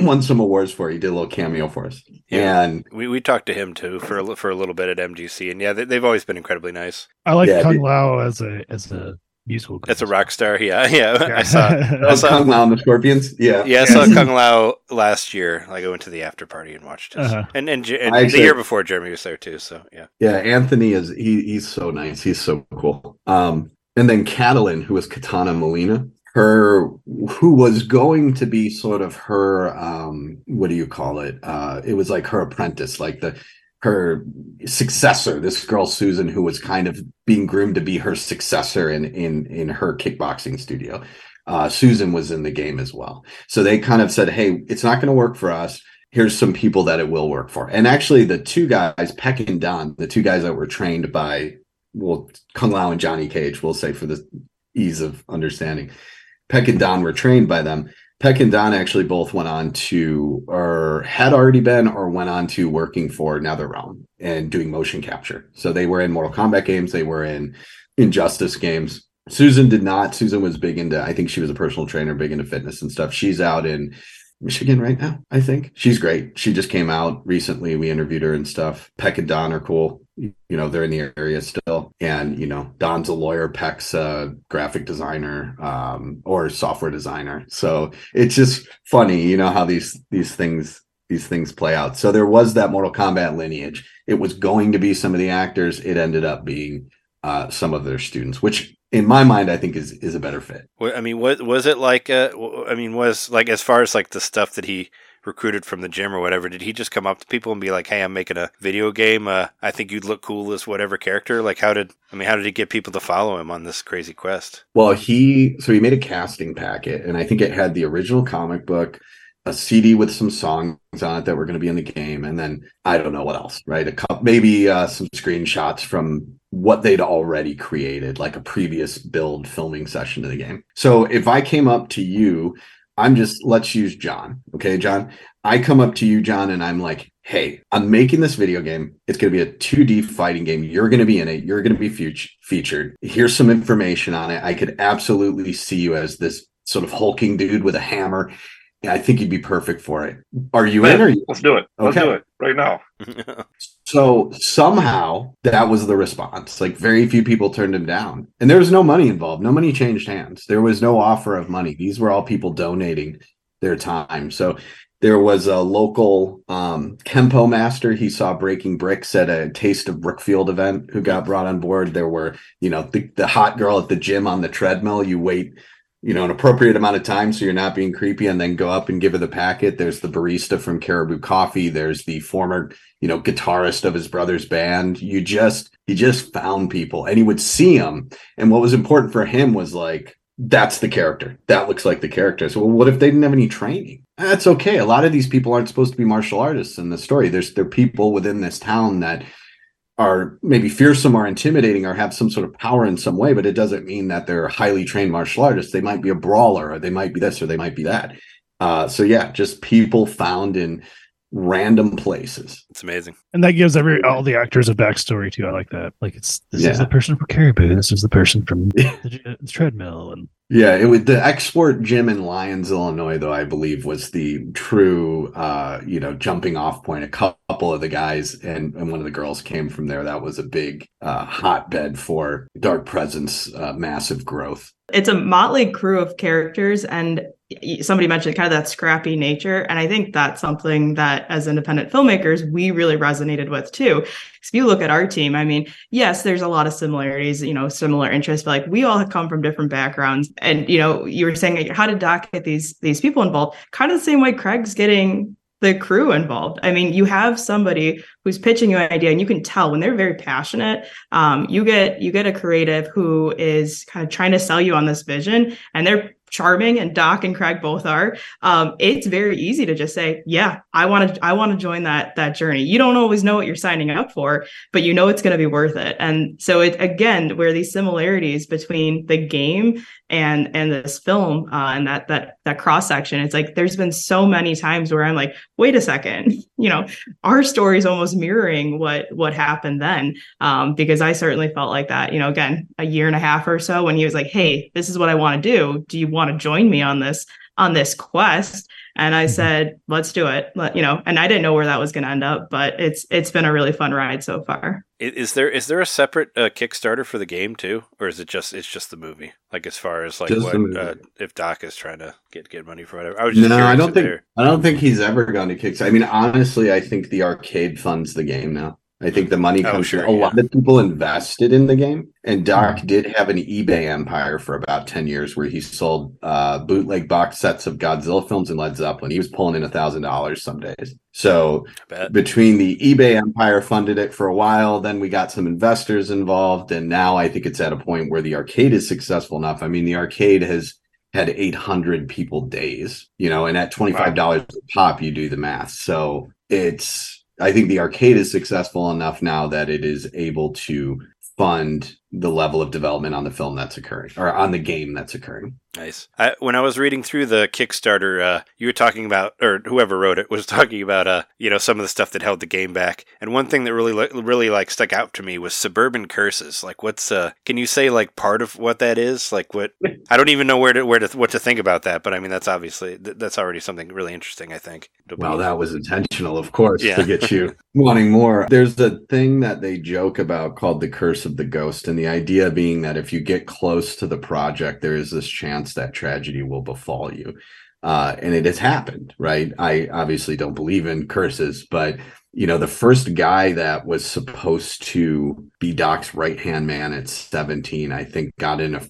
won some awards for. He did a little cameo for us, Yeah. and We we talked to him too for a, for a little bit at MGC, and yeah, they, they've always been incredibly nice. I like Yeah, Kung dude. Lao as a as a musical. That's a rock star. Yeah, yeah. I saw. I saw Kung Lao and the Scorpions. Yeah, yeah, I saw Kung Lao last year. Like I went to the after party and watched it, Uh-huh. and and, Je- and I the year before Jeremy was there too. So yeah, Yeah, Anthony is he he's so nice. He's so cool. Um, and then Katalin, who was Kitana Mileena, her who was going to be sort of her um, what do you call it? Uh, it was like her apprentice, like the her successor. This girl Susan, who was kind of being groomed to be her successor in in in her kickboxing studio. Uh, Susan was in the game as well. So they kind of said, "Hey, it's not going to work for us." here's some people that it will work for. And actually, the two guys, Peck and Don, the two guys that were trained by, well, Kung Lao and Johnny Cage, we'll say for the ease of understanding, Peck and Don were trained by them. Peck and Don actually both went on to, or had already been, or went on to working for NetherRealm and doing motion capture. So they were in Mortal Kombat games, they were in Injustice games. Susan did not. Susan was big into, I think she was a personal trainer, big into fitness and stuff. She's out in Michigan right now, I think. She's great. She just came out recently. We interviewed her and stuff. Peck and Don are cool. You know, they're in the area still. And, you know, Don's a lawyer, Peck's a graphic designer, um, or software designer. So it's just funny, you know, how these these things these things play out. So there was that Mortal Kombat lineage. It was going to be some of the actors. It ended up being uh, some of their students, which in my mind, I think is is a better fit. I mean, was was it like? Uh, I mean, was like as far as like the stuff that he recruited from the gym or whatever? Did he just come up to people and be like, "Hey, I'm making a video game. Uh, I think you'd look cool as whatever character." Like, how did I mean? How did he get people to follow him on this crazy quest? Well, he so he made a casting packet, and I think it had the original comic book, a CD with some songs on it that were going to be in the game, and then I don't know what else, right? A cup, maybe uh, some screenshots from what they'd already created, like a previous build filming session of the game. So if I came up to you, I'm just let's use John, okay, John. I come up to you, John, and I'm like, hey, I'm making this video game. It's going to be a 2D fighting game. You're going to be in it. You're going to be fut- featured. Here's some information on it. I could absolutely see you as this sort of hulking dude with a hammer. I think you'd be perfect for it. Are you in? Or you? Let's do it. Let's do it right now. So So somehow that was the response. Like very few people turned him down. And there was no money involved. No money changed hands. There was no offer of money. These were all people donating their time. So there was a local um, Kempo master he saw breaking bricks at a Taste of Brookfield event who got brought on board. There were, you know, the, the hot girl at the gym on the treadmill. You wait you know, an appropriate amount of time so you're not being creepy and then go up and give her the packet. There's the barista from Caribou Coffee. There's the former, you know, guitarist of his brother's band. You just, he just found people and he would see them. And what was important for him was like, that's the character. That looks like the character. So what if they didn't have any training? That's okay. A lot of these people aren't supposed to be martial artists in the story. There's, there are people within this town that are maybe fearsome or intimidating or have some sort of power in some way, but it doesn't mean that they're highly trained martial artists. They might be a brawler, or they might be this, or they might be that. Uh, so yeah, just people found in random places. It's amazing, and that gives every all the actors a backstory too. I like that. Like it's this Yeah. is the person from Caribou. This is the person from the, the treadmill, and Yeah, it was the Xsport gym in Lyons, Illinois, though I believe was the true, uh, you know, jumping off point. A couple of the guys and, and one of the girls came from there. That was a big uh, hotbed for Dark Presence, uh, massive growth. it's a motley crew of characters and somebody mentioned kind of that scrappy nature and i think that's something that as independent filmmakers we really resonated with too if you look at our team i mean yes there's a lot of similarities you know similar interests but like we all come from different backgrounds and you know you were saying how did doc get these these people involved kind of the same way craig's getting the crew involved. I mean, you have somebody who's pitching you an idea, and you can tell when they're very passionate. Um, you get you get a creative who is kind of trying to sell you on this vision, and they're charming, and Doc and Craig both are. Um, it's very easy to just say, "Yeah, I want to I want to join that that journey." You don't always know what you're signing up for, but you know it's going to be worth it. And so, it again, where these similarities between the game and and this film uh, and that that that cross section, it's like there's been so many times where I'm like, wait a second, you know, our story is almost mirroring what what happened then. Um, because i certainly felt like that you know again a year and a half or so when he was like hey this is what i want to do. Do you want to join me on this on this quest and i said let's do it Let, you know and i didn't know where that was going to end up but it's it's been a really fun ride so far Is there is there a separate uh, Kickstarter for the game too, or is it just it's just the movie? Like as far as like Just what uh, if Doc is trying to get get money for whatever? I was just No, I don't think there- I don't think he's ever gone to Kickstarter. I mean, honestly, I think the arcade funds the game now. I think the money Oh, comes sure, from a yeah. lot of people invested in the game. And Doc did have an eBay empire for about 10 years where he sold uh, bootleg box sets of Godzilla films and Led Zeppelin. He was pulling in a thousand dollars some days. So between the eBay empire funded it for a while, then we got some investors involved, and now I think it's at a point where the arcade is successful enough. I mean, the arcade has had 800 people days, you know, and at $25 a pop, you do the math. So it's, I think the arcade is successful enough now that it is able to fund the level of development on the film that's occurring or on the game that's occurring. Nice. I, when I was reading through the Kickstarter, uh, you were talking about, or whoever wrote it was talking about, uh, you know, some of the stuff that held the game back. And one thing that really, really like stuck out to me was suburban curses. Like, what's, uh, can you say like part of what that is? Like, what? I don't even know where to, where to, what to think about that. But I mean, that's obviously th- that's already something really interesting. I think. Well, that was intentional, of course, Yeah. to get you wanting more. There's a thing that they joke about called the curse of the ghost. And the idea being that if you get close to the project, there is this chance that tragedy will befall you. Uh, and it has happened, right? I obviously don't believe in curses, but you know, the first guy that was supposed to be Doc's right hand man at 17, I think got in a,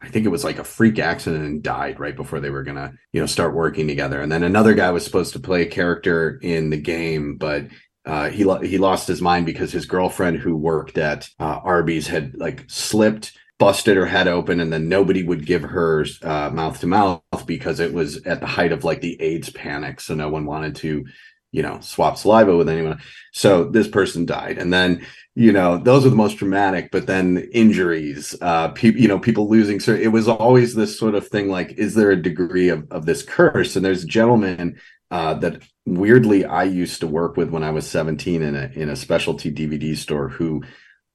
I think it was like a freak accident and died right before they were gonna, you know, start working together. And then another guy was supposed to play a character in the game, but uh, he lo- he lost his mind because his girlfriend who worked at uh, Arby's had like slipped, busted her head open, and then nobody would give her uh, mouth to mouth because it was at the height of like the AIDS panic, so no one wanted to, you know, swap saliva with anyone. So this person died, and then you know those are the most dramatic. But then injuries, uh, people, you know, people losing. So it was always this sort of thing like, is there a degree of of this curse? And there's a gentleman uh, that weirdly I used to work with when I was 17 in a in a specialty DVD store who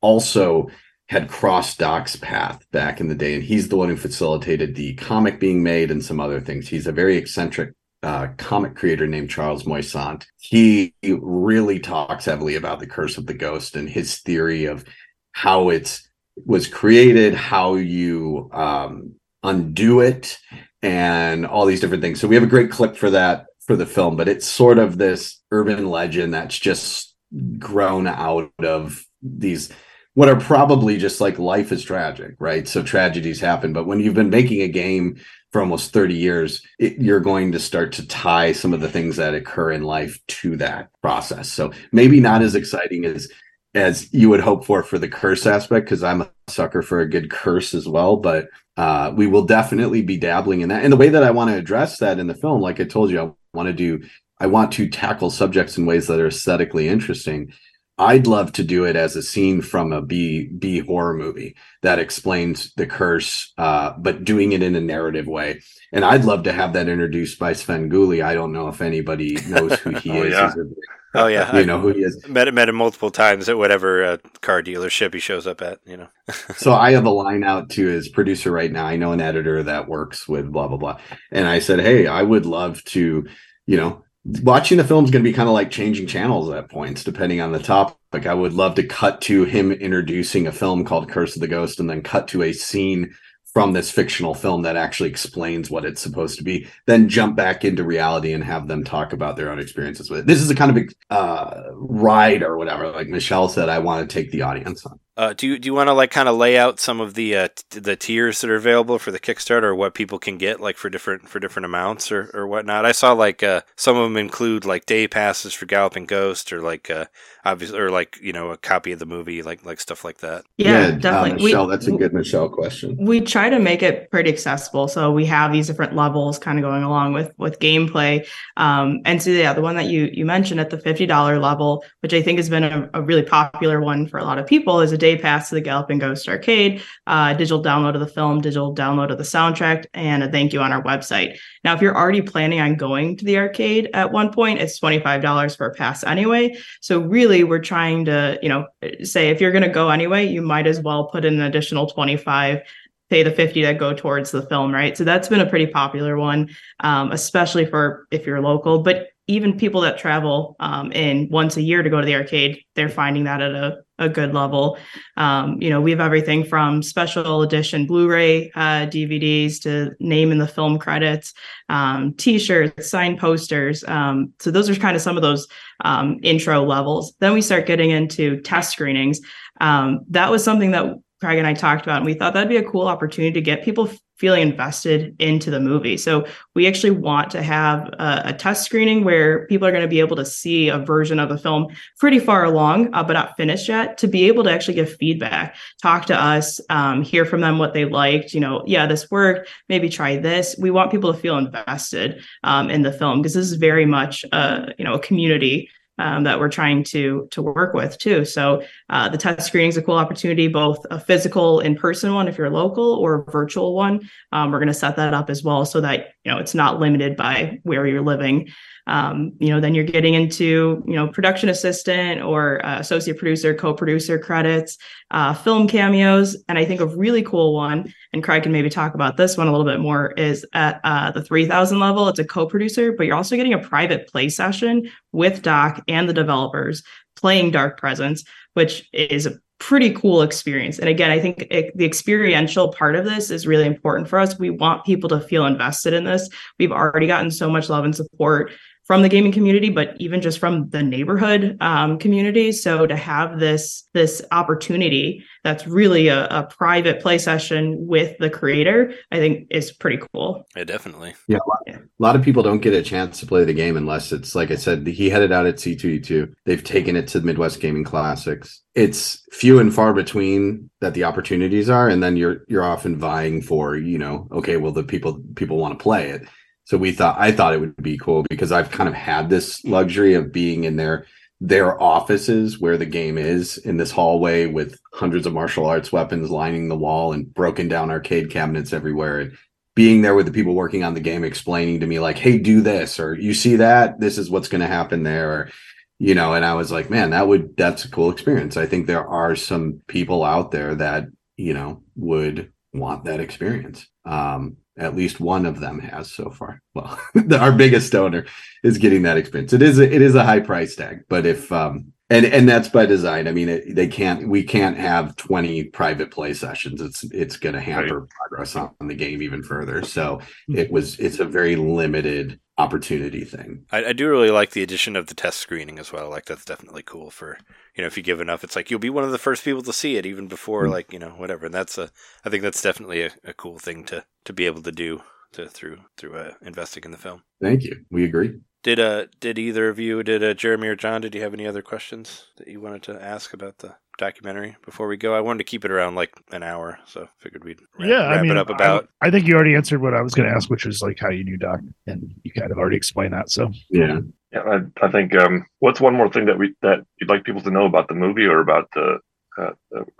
also had crossed Doc's path back in the day, and he's the one who facilitated the comic being made and some other things. He's a very eccentric uh, comic creator named Charles Moisant. He really talks heavily about the Curse of the Ghost and his theory of how it's was created, how you um, undo it, and all these different things. So we have a great clip for that for the film, but it's sort of this urban legend that's just grown out of these what are probably just like life is tragic, right? So tragedies happen, but when you've been making a game for almost 30 years, it, you're going to start to tie some of the things that occur in life to that process. So maybe not as exciting as as you would hope for for the curse aspect because I'm a sucker for a good curse as well, but uh, we will definitely be dabbling in that. And the way that I want to address that in the film, like I told you, I want to do I want to tackle subjects in ways that are aesthetically interesting. I'd love to do it as a scene from a B B horror movie that explains the curse, uh, but doing it in a narrative way. And I'd love to have that introduced by Svengoolie. I don't know if anybody knows who he Oh, is. yeah. A- Oh yeah, you know who he is. met met him multiple times at whatever uh, car dealership he shows up at. You know. so I have a line out to his producer right now. I know an editor that works with blah blah blah, and I said, "Hey, I would love to, you know, watching the film is going to be kind of like changing channels at points depending on the topic. I would love to cut to him introducing a film called Curse of the Ghost, and then cut to a scene." From this fictional film that actually explains what it's supposed to be, then jump back into reality and have them talk about their own experiences with it. This is a kind of uh, ride or whatever. Like Michelle said, I want to take the audience on. Uh, do you do you want to like kind of lay out some of the uh, t- the tiers that are available for the Kickstarter, or what people can get like for different for different amounts or, or whatnot? I saw like uh, some of them include like day passes for Galloping Ghost, or like uh, obviously, or like you know a copy of the movie, like like stuff like that. Yeah, uh, definitely. Michelle, we, that's a good Michelle question. we try to make it pretty accessible so we have these different levels kind of going along with with gameplay um, and so yeah the one that you you mentioned at the $50 level which i think has been a, a really popular one for a lot of people is a day pass to the galloping ghost arcade uh, digital download of the film digital download of the soundtrack and a thank you on our website. Now if you're already planning on going to the arcade at one point it's $25 for a pass anyway. So really we're trying to you know say if you're going to go anyway you might as well put in an additional 25 pay the 50 that go towards the film right? So that's been a pretty popular one um, especially for if you're local. But even people that travel um, in once a year to go to the arcade they're finding that at a, a good level. Um, you know we have everything from special edition blu-ray uh, dvds to name in the film credits um, t-shirts signed posters um, so those are kind of some of those um, intro levels. Then we start getting into test screenings. Um, that was something that Craig and I talked about, and we thought that'd be a cool opportunity to get people feeling invested into the movie. So we actually want to have a, a test screening where people are going to be able to see a version of the film pretty far along, uh, but not finished yet, to be able to actually give feedback, talk to us, um, hear from them what they liked. You know, yeah, this worked. Maybe try this. We want people to feel invested um, in the film because this is very much, a, you know, a community um, that we're trying to to work with too. So uh, the test screening is a cool opportunity, both a physical in person one if you're local or virtual one. Um, we're going to set that up as well so that you know it's not limited by where you're living. Um, you know, then you're getting into you know production assistant or uh, associate producer, co-producer credits, uh, film cameos, and I think a really cool one. And Craig can maybe talk about this one a little bit more. Is at uh, the 3000 level, it's a co-producer, but you're also getting a private play session with Doc and the developers playing Dark Presence, which is a pretty cool experience. And again, I think it, the experiential part of this is really important for us. We want people to feel invested in this. We've already gotten so much love and support from the gaming community, but even just from the neighborhood um, community. So to have this this opportunity that's really a, a private play session with the creator, I think is pretty cool. Yeah, definitely. Yeah, a lot, a lot of people don't get a chance to play the game unless it's like I said. He had it out at C2E2. They've taken it to the Midwest Gaming Classics. It's few and far between that the opportunities are, and then you're you're often vying for you know okay, well the people people want to play it. So we thought I thought it would be cool because I've kind of had this luxury of being in their their offices where the game is in this hallway with hundreds of martial arts weapons lining the wall and broken down arcade cabinets everywhere. And being there with the people working on the game explaining to me like hey do this or you see that? This is what's going to happen there or you know and i was like man that would that's a cool experience. I think there are some people out there that you know would want that experience. Um at least one of them has so far. Well, our biggest donor is getting that experience. It is a, it is a high price tag, but if um and and that's by design. I mean, it, they can't we can't have 20 private play sessions. It's it's going to hamper right. progress on, on the game even further. So it was it's a very limited opportunity thing. I, I, do really like the addition of the test screening as well. Like that's definitely cool for you know if you give enough, it's like you'll be one of the first people to see it even before mm-hmm. like you know whatever. And that's a I think that's definitely a, a cool thing to to be able to do to through through uh, investing in the film. Thank you. We agree. Did uh did either of you did uh, Jeremy or John did you have any other questions that you wanted to ask about the documentary before we go? I wanted to keep it around like an hour, so figured we'd wrap, yeah, wrap I mean, it up about. I, I, think you already answered what I was going to ask, which is like how you knew Doc, and you kind of already explained that. So yeah, yeah, I, I think um, what's one more thing that we that you'd like people to know about the movie or about the uh,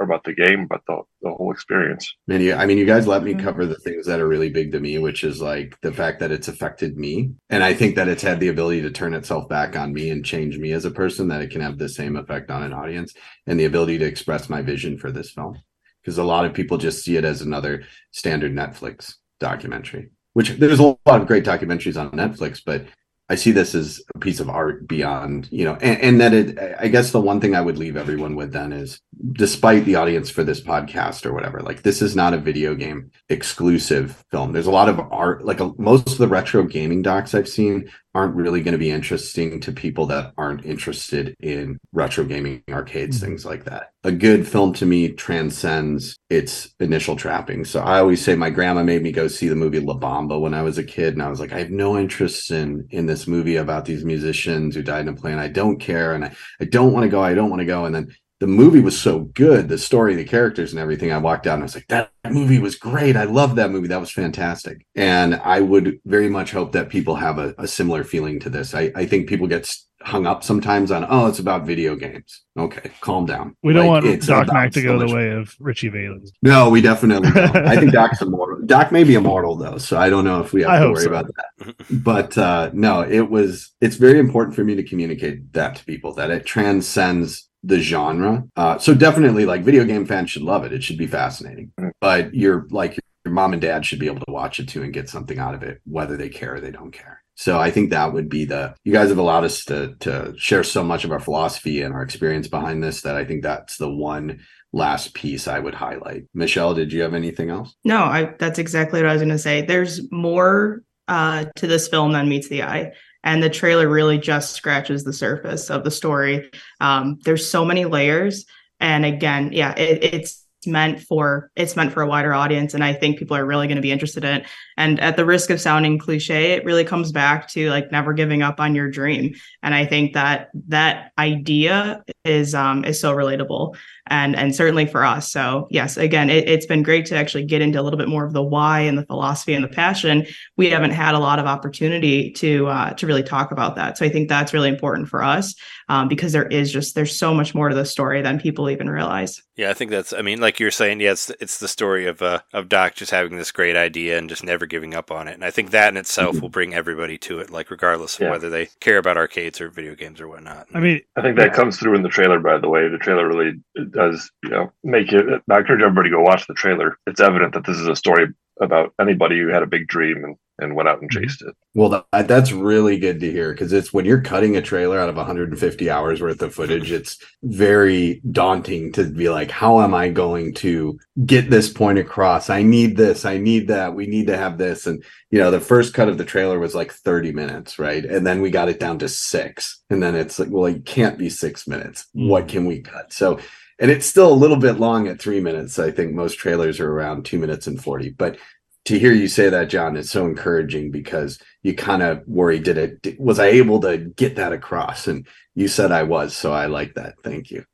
about the game, but the, the whole experience. And yeah, I mean, you guys let me mm-hmm. cover the things that are really big to me, which is like the fact that it's affected me. And I think that it's had the ability to turn itself back on me and change me as a person, that it can have the same effect on an audience and the ability to express my vision for this film. Because a lot of people just see it as another standard Netflix documentary, which there's a lot of great documentaries on Netflix, but I see this as a piece of art beyond, you know, and, and, that it, I guess the one thing I would leave everyone with then is despite the audience for this podcast or whatever, like this is not a video game exclusive film. There's a lot of art, like a, most of the retro gaming docs I've seen aren't really going to be interesting to people that aren't interested in retro gaming arcades, mm-hmm. things like that. A good film to me transcends its initial trappings. So I always say my grandma made me go see the movie La Bamba when I was a kid, and I was like, I have no interest in in this movie about these musicians who died in a plane. I don't care, and I, I don't want to go. I don't want to go. And then the movie was so good, the story, the characters, and everything. I walked out and I was like, that movie was great. I love that movie. That was fantastic. And I would very much hope that people have a, a similar feeling to this. I, I think people get hung up sometimes on, oh, it's about video games. Okay, calm down. We don't like, want Doc Mack to go so the way of Ritchie Valens. No, we definitely don't. I think Doc's immortal. Doc may be immortal though, so I don't know if we have I to worry so. about that. But uh, no, it was. It's very important for me to communicate that to people that it transcends the genre. Uh, so definitely, like video game fans should love it. It should be fascinating. Mm. But you're like your mom and dad should be able to watch it too and get something out of it, whether they care or they don't care. So I think that would be the you guys have allowed us to to share so much of our philosophy and our experience behind this that I think that's the one last piece I would highlight. Michelle, did you have anything else? No, I that's exactly what I was going to say. There's more uh, to this film than meets the eye and the trailer really just scratches the surface of the story. Um, there's so many layers, and again, yeah, it, it's meant for it's meant for a wider audience and i think people are really going to be interested in it and at the risk of sounding cliche it really comes back to like never giving up on your dream and i think that that idea is um is so relatable and and certainly for us. So yes again it, has been great to actually get into a little bit more of the why and the philosophy and the passion. We haven't had a lot of opportunity to uh, to really talk about that. So i think that's really important for us um, because there is just there's so much more to the story than people even realize. Yeah i think that's i mean like you're saying yeah it's, it's the story of uh of doc just having this great idea and just never giving up on it. And i think that in itself mm-hmm. will bring everybody to it like regardless of yeah. whether they care about arcades or video games or whatnot. I mean i think that comes through in the trailer by the way. The trailer really does you know make it. I encourage everybody to go watch the trailer. It's evident that this is a story about anybody who had a big dream and and went out and mm-hmm. chased it. Well, that, that's really good to hear because it's when you're cutting a trailer out of 150 hours worth of footage, it's very daunting to be like, how am I going to get this point across? I need this, I need that, we need to have this. And, you know, the first cut of the trailer was like 30 minutes, right? And then we got it down to six. And then it's like, well, it can't be six minutes. Mm. What can we cut? So, and it's still a little bit long at three minutes. I think most trailers are around two minutes and 40. But to hear you say that, John, is so encouraging because you kind of worry, did it, was I able to get that across? And you said I was. So I like that. Thank you.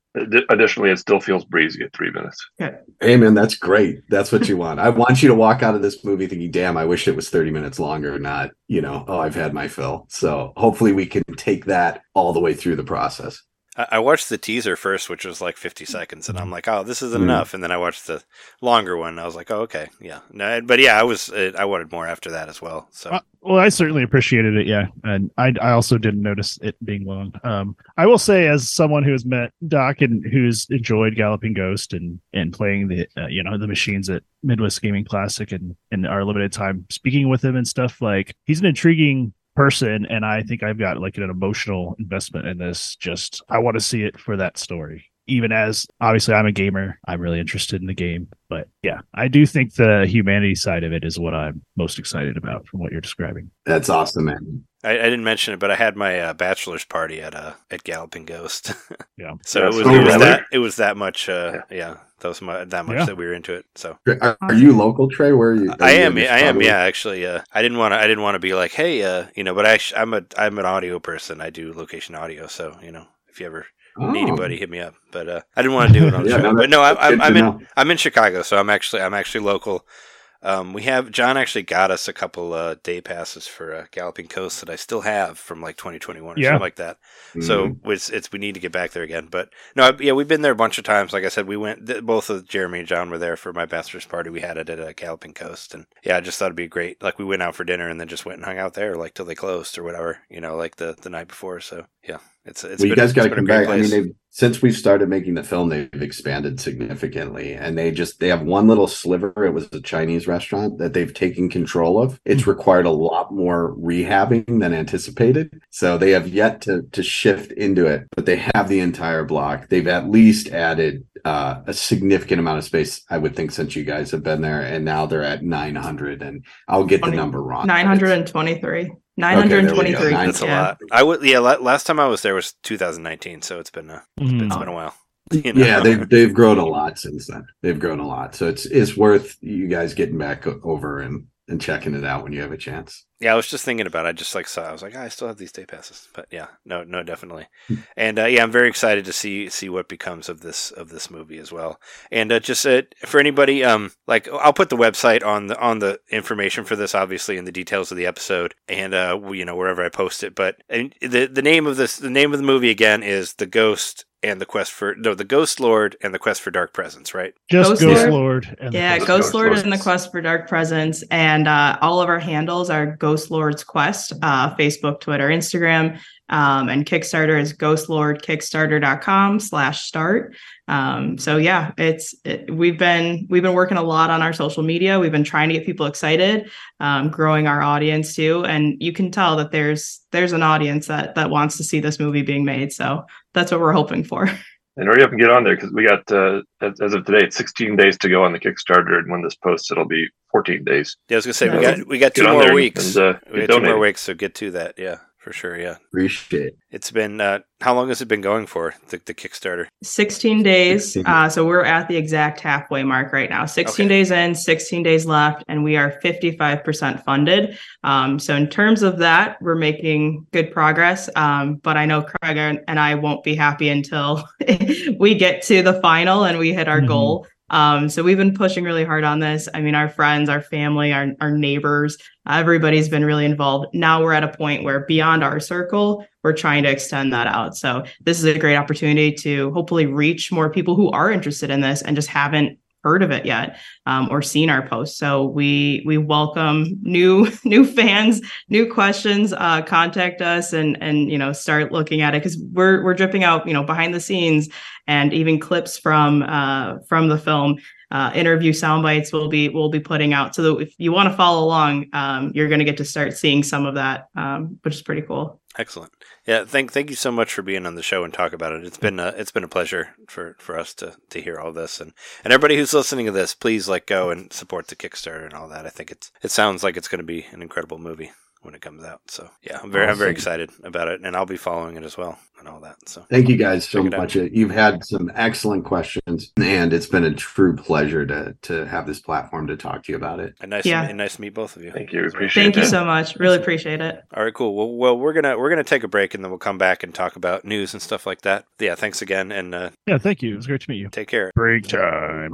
Additionally, it still feels breezy at three minutes. Okay. Hey, man, that's great. That's what you want. I want you to walk out of this movie thinking, damn, I wish it was 30 minutes longer, not, you know, oh, I've had my fill. So hopefully we can take that all the way through the process. I watched the teaser first, which was like 50 seconds, and I'm like, oh, this isn't Mm. enough. And then I watched the longer one. I was like, oh, okay, yeah. No, but yeah, I was uh, I wanted more after that as well. So Uh, well, I certainly appreciated it, yeah, and I I also didn't notice it being long. Um, I will say, as someone who has met Doc and who's enjoyed Galloping Ghost and and playing the uh, you know the machines at Midwest Gaming Classic and in our limited time speaking with him and stuff, like he's an intriguing person, and I think I've got like an emotional investment in this. Just I want to see it for that story. Even as obviously I'm a gamer, I'm really interested in the game. But yeah, I do think the humanity side of it is what I'm most excited about from what you're describing. That's awesome, man. I, I didn't mention it, but I had my uh, bachelor's party at uh at Galloping Ghost. Yeah. So Yeah, it was so it was that it was that much. Uh, yeah. That was my, that much Yeah. that we were into it. So Are, are you local, Trey? Where are you? are I you am. in I am. Yeah, actually, uh, I didn't want to. I didn't want to be like, hey, uh, you know. But I, I'm a, I'm an audio person. I do location audio. So you know, if you ever need Oh. anybody, hit me up. But uh, I didn't want to do it on the Yeah, show. no, but no, I, Good I'm, I'm in. know. I'm in Chicago, so I'm actually, I'm actually local. Um, we have John actually got us a couple uh, day passes for uh, Galloping Ghost that I still have from like 2021 or Yeah. something like that. So Mhm. it's, it's we need to get back there again. But no, I- yeah, we've been there a bunch of times. Like I said, we went. Th- both of Jeremy and John were there for my bachelor's party. We had it at a Galloping Ghost, and yeah, I just thought it'd be great. Like we went out for dinner and then just went and hung out there, like till they closed or whatever. You know, like the the night before. So yeah, it's it's well, you guys got to come been a great back. I mean, they've, since we've started making the film, they've expanded significantly, and they just they have one little sliver. It was a Chinese restaurant that they've taken control of. It's required a lot more rehabbing than anticipated, so they have yet to to shift into it. But they have the entire block. They've at least added uh, a significant amount of space, I would think, since you guys have been there, and now they're at nine hundred. And I'll get the number wrong. but Nine it's- hundred and twenty-three. Nine Okay, hundred there and we go. twenty-three. Nine- That's a yeah. lot. I would yeah. Last time I was there was 2019, so it's been a Mhm. it's been a while. You know? Yeah, they've they've grown a lot since then. They've grown a lot, so it's it's worth you guys getting back over and and checking it out when you have a chance. Yeah, I was just thinking about. it. I just like saw. I was like, "Ah, I still have these day passes, but yeah, no, no, definitely. Hmm. And uh, yeah, I'm very excited to see see what becomes of this of this movie as well. And uh, just uh, for anybody, um, like I'll put the website on the on the information for this, obviously, in the details of the episode, and uh, you know wherever I post it. But and the the name of this the name of the movie again is the Ghost and the Quest for no the Ghostlord and the Quest for Dark Presence, right? Just Ghost Ghost, Lord. Lord. and Yeah, Ghost Ghost Ghost Lord Lords. and the Quest for Dark Presence, and uh, all of our handles are Ghostlord's Quest, uh, Facebook, Twitter, Instagram, um, and Kickstarter is ghostlordkickstarter.com slash start. Um, so yeah, it's it, we've been we've been working a lot on our social media. We've been trying to get people excited, um, growing our audience too, and you can tell that there's there's an audience that that wants to see this movie being made. So that's what we're hoping for. And hurry up and get on there because we got, uh, as, as of today, it's 16 days to go on the Kickstarter. And when this posts, it'll be 14 days. Yeah, I was gonna say we got we got two more and- weeks. and, uh, we get got two more weeks, so get to that. Yeah, for sure. Yeah. Appreciate it. It's been uh, how long has it been going for the, the Kickstarter? 16 days. 16. Uh, so we're at the exact halfway mark right now. 16 Okay. days in, 16 days left, and we are 55% funded. Um, so in terms of that, we're making good progress. Um, but I know Craig and and I won't be happy until we get to the final and we hit our Mhm. goal. Um, so we've been pushing really hard on this. I mean, our friends, our family, our, our neighbors, everybody's been really involved. Now we're at a point where beyond our circle, we're trying to extend that out. So this is a great opportunity to hopefully reach more people who are interested in this and just haven't heard of it yet um, or seen our posts. So we we welcome new new fans, new questions. Uh, contact us and and you know start looking at it because we're we're dripping out you know behind the scenes and even clips from uh, from the film. Uh, interview sound bites we'll be we'll be putting out so that if you want to follow along um, you're going to get to start seeing some of that um, which is pretty cool Excellent. Yeah, thank thank you so much for being on the show and talk about it. It's been a, it's been a pleasure for, for us to, to hear all this and, and everybody who's listening to this, please like go and support the Kickstarter and all that. I think it's it sounds like it's going to be an incredible movie when it comes out. So yeah, I'm very I'm very excited about it, and I'll be following it as well and all that. So Thank you guys so Check it out. much. You've had some excellent questions, and it's been a true pleasure to to have this platform to talk to you about it. and nice Yeah. to, and nice to meet both of you. Thank you. Appreciate thank you so much really appreciate it All right, cool. Well, well, we're gonna we're gonna take a break and then we'll come back and talk about news and stuff like that. Yeah, thanks again, and uh, Yeah, thank you. It was great to meet you. take care. Break time.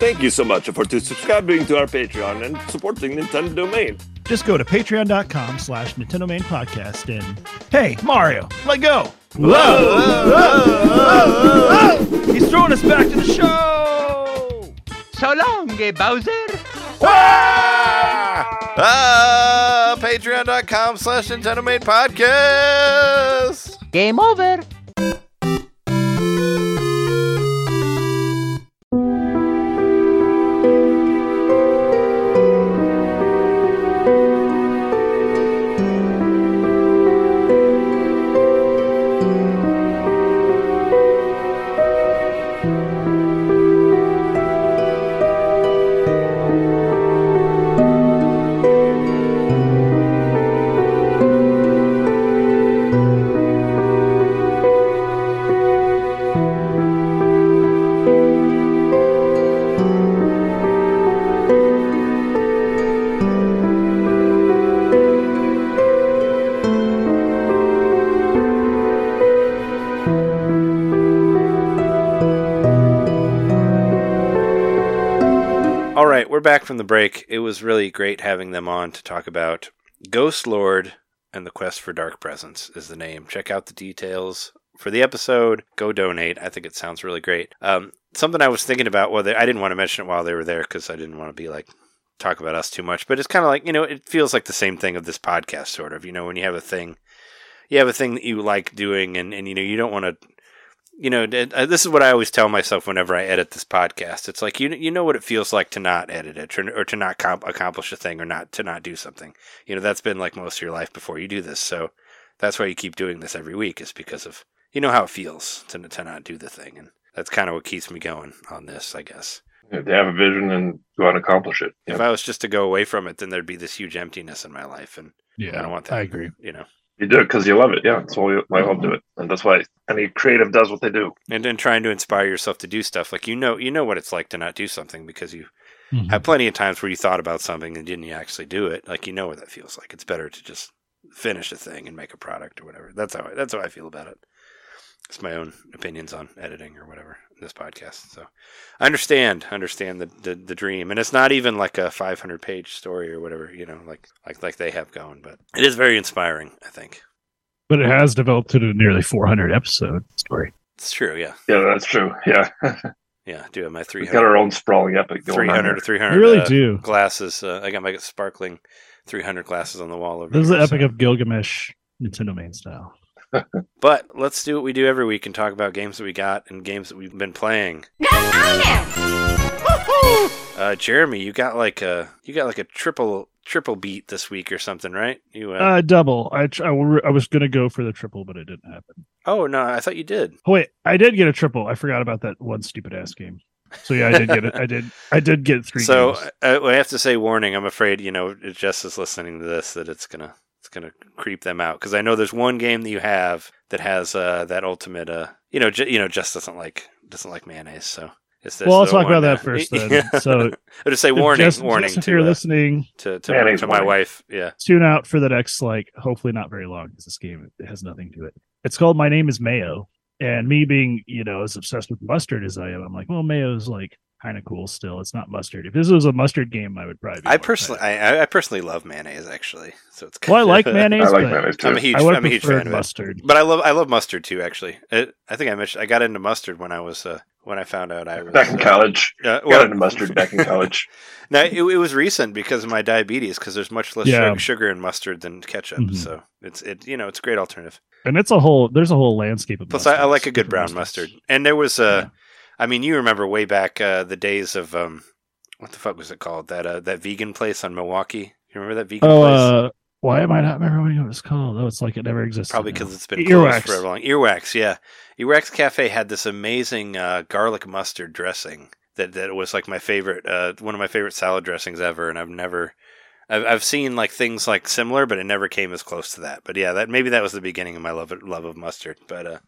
Thank you so much for subscribing to our Patreon and supporting Nintendo Domain. Just go to patreon.com slash NintenDomain Podcast and hey, Mario, let go. Whoa! He's throwing us back to the show. So long, eh, Bowser. Ah, patreon.com slash NintenDomain Podcast. Game over. We're back from the break. It was really great having them on to talk about Ghostlord and the Quest for Dark Presence is the name. Check out the details for the episode. Go donate. I think it sounds really great. Um, something I was thinking about, well, they, I didn't want to mention it while they were there because I didn't want to be like talk about us too much, but it's kind of like you know, it feels like the same thing of this podcast, sort of. You know, when you have a thing, you have a thing that you like doing, and and you know, you don't want to you know, uh, this is what I always tell myself whenever I edit this podcast. It's like you you know what it feels like to not edit it or, or to not comp- accomplish a thing or not to not do something. You know, that's been like most of your life before you do this. So that's why you keep doing this every week is because of you know how it feels to to not do the thing, and that's kind of what keeps me going on this, I guess. You have to have a vision and go out and accomplish it. If I was just to go away from it, then there'd be this huge emptiness in my life, and yeah, I don't want that. I agree. You know, You do it because you love it. Yeah, that's why why I love do it, and that's why any creative does what they do. and then trying to inspire yourself to do stuff like you know you know what it's like to not do something because you Mhm. have plenty of times where you thought about something and didn't actually do it. Like you know what that feels like. It's better to just finish a thing and make a product or whatever. That's how I, that's how I feel about it. It's my own opinions on editing or whatever this podcast. So I understand understand the, the the dream, and it's not even like a 500 page story or whatever you know like like like they have going, but it is very inspiring. I think But it has developed into a nearly 400 episode story. it's true. Yeah, Yeah, that's true. Yeah, yeah. I do have my we 300 got our own sprawling epic going 300 on. to 300 I really uh, do. glasses. Uh, I got my sparkling 300 glasses on the wall over This is the here, Epic so- of Gilgamesh NintenDomain style. But let's do what we do every week and talk about games that we got and games that we've been playing. Uh, Jeremy, you got like a you got like a triple triple beat this week or something, right? You uh, Uh, double. I, I, I was going to go for the triple, but it didn't happen. oh no, I thought you did. Oh, wait, I did get a triple. I forgot about that one stupid ass game. So yeah, I did get it. I did. I did get three. so games. uh, I have to say, warning. I'm afraid you know Jess is listening to this that it's gonna it's gonna creep them out because I know there's one game that you have that has uh, that ultimate. Uh, you know, j- you know, Jess doesn't like doesn't like mayonnaise, so. It's this Well, I'll talk about that first then. So- I'll just say If warning, Jess- warning Jess, if to, you're uh, listening, to to, Mayonnaise to my warning. wife. Yeah, tune out for the next like hopefully not very long because this game it has nothing to it. It's called My Name is Mayo, and me being you know as obsessed with mustard as I am, I'm like, well, mayo is like kind of cool. Still, it's not mustard. If this was a mustard game, I would probably. Be I personally. I, I personally love mayonnaise actually. So it's well, I like mayonnaise. I like mayonnaise too. I'm a huge, I would I'm a huge fan of it. mustard. But I love, I love mustard too. Actually, it, I think I mentioned I got into mustard when I was uh, when I found out I was back in uh, college. Uh, Got into mustard back in college. now it, it was recent because of my diabetes. Because there's much less Yeah. sugar, sugar in mustard than ketchup, Mhm. so it's it you know it's a great alternative. And it's a whole. There's a whole landscape of. Plus, I, I like a good brown mustards. mustard. And there was a. Yeah. I mean, you remember way back uh, the days of um, what the fuck was it called? That uh, that vegan place on Milwaukee. You remember that vegan Oh, place? uh, why am I not remembering what it's called? Oh, it's like it never existed. Probably because it's been Earwax. closed forever long. Earwax, yeah. Earwax Cafe had this amazing uh, garlic mustard dressing that that was like my favorite, uh, one of my favorite salad dressings ever. And I've never, I've, I've seen like things like similar, but it never came as close to that. But yeah, that maybe that was the beginning of my love love of mustard. But uh,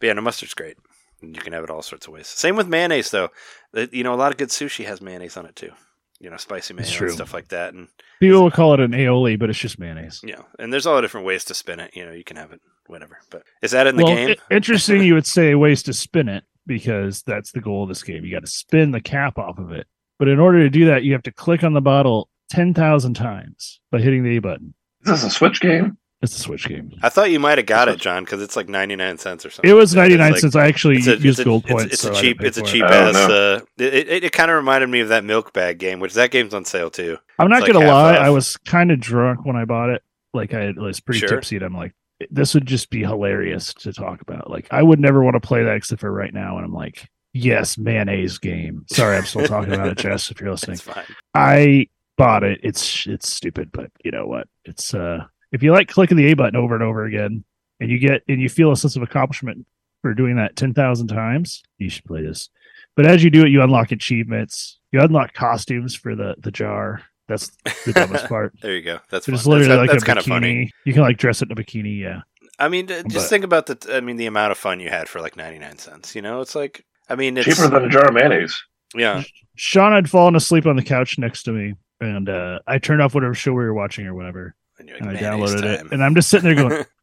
but yeah, no mustard's great. And You can have it all sorts of ways. Same with mayonnaise, though. You know, a lot of good sushi has mayonnaise on it too. You know, spicy It's mayonnaise and stuff like that. And People will call it an aioli, but it's just mayonnaise. you know, and there's all the different ways to spin it. You know, you can have it whatever. But is that in the well, game? i- interesting. You would say ways to spin it because that's the goal of this game. You got to spin the cap off of it, but in order to do that, you have to click on the bottle ten thousand times by hitting the A button. This is this a Switch game? It's a Switch game. I thought you might have got it, John, because it's like ninety nine cents or something. It was ninety nine that. ninety It's nine like- cents. I actually It's a, used a, gold it's- points. It's, so a cheap. It's a for it. cheap ass. Uh, it it, it kind of reminded me of that milk bag game, which that game's on sale too. I'm not like gonna lie. off. I was kind of drunk when I bought it. Like I was pretty Sure. tipsy, and I'm like, this would just be hilarious to talk about. Like I would never want to play that except for right now, and I'm like, yes, mayonnaise game. Sorry, I'm still talking about it, Jess. If you're listening, It's fine. I bought it. It's it's stupid, but you know what? It's uh if you like clicking the A button over and over again and you get and you feel a sense of accomplishment for doing that ten thousand times, you should play this. But as you do it, you unlock achievements. You unlock costumes for the the jar. That's the dumbest part. There you go. That's It's literally that's, like that's a kind bikini. of funny. You can like dress it in a bikini. Yeah, I mean, just But- think about the. I mean, the amount of fun you had for like ninety nine cents. You know, it's like. I mean, it's Cheaper than a jar of mayonnaise. yeah. Sean had fallen asleep on the couch next to me, and uh, I turned off whatever show we were watching or whatever, And, like, and I downloaded time. it, and I'm just sitting there going.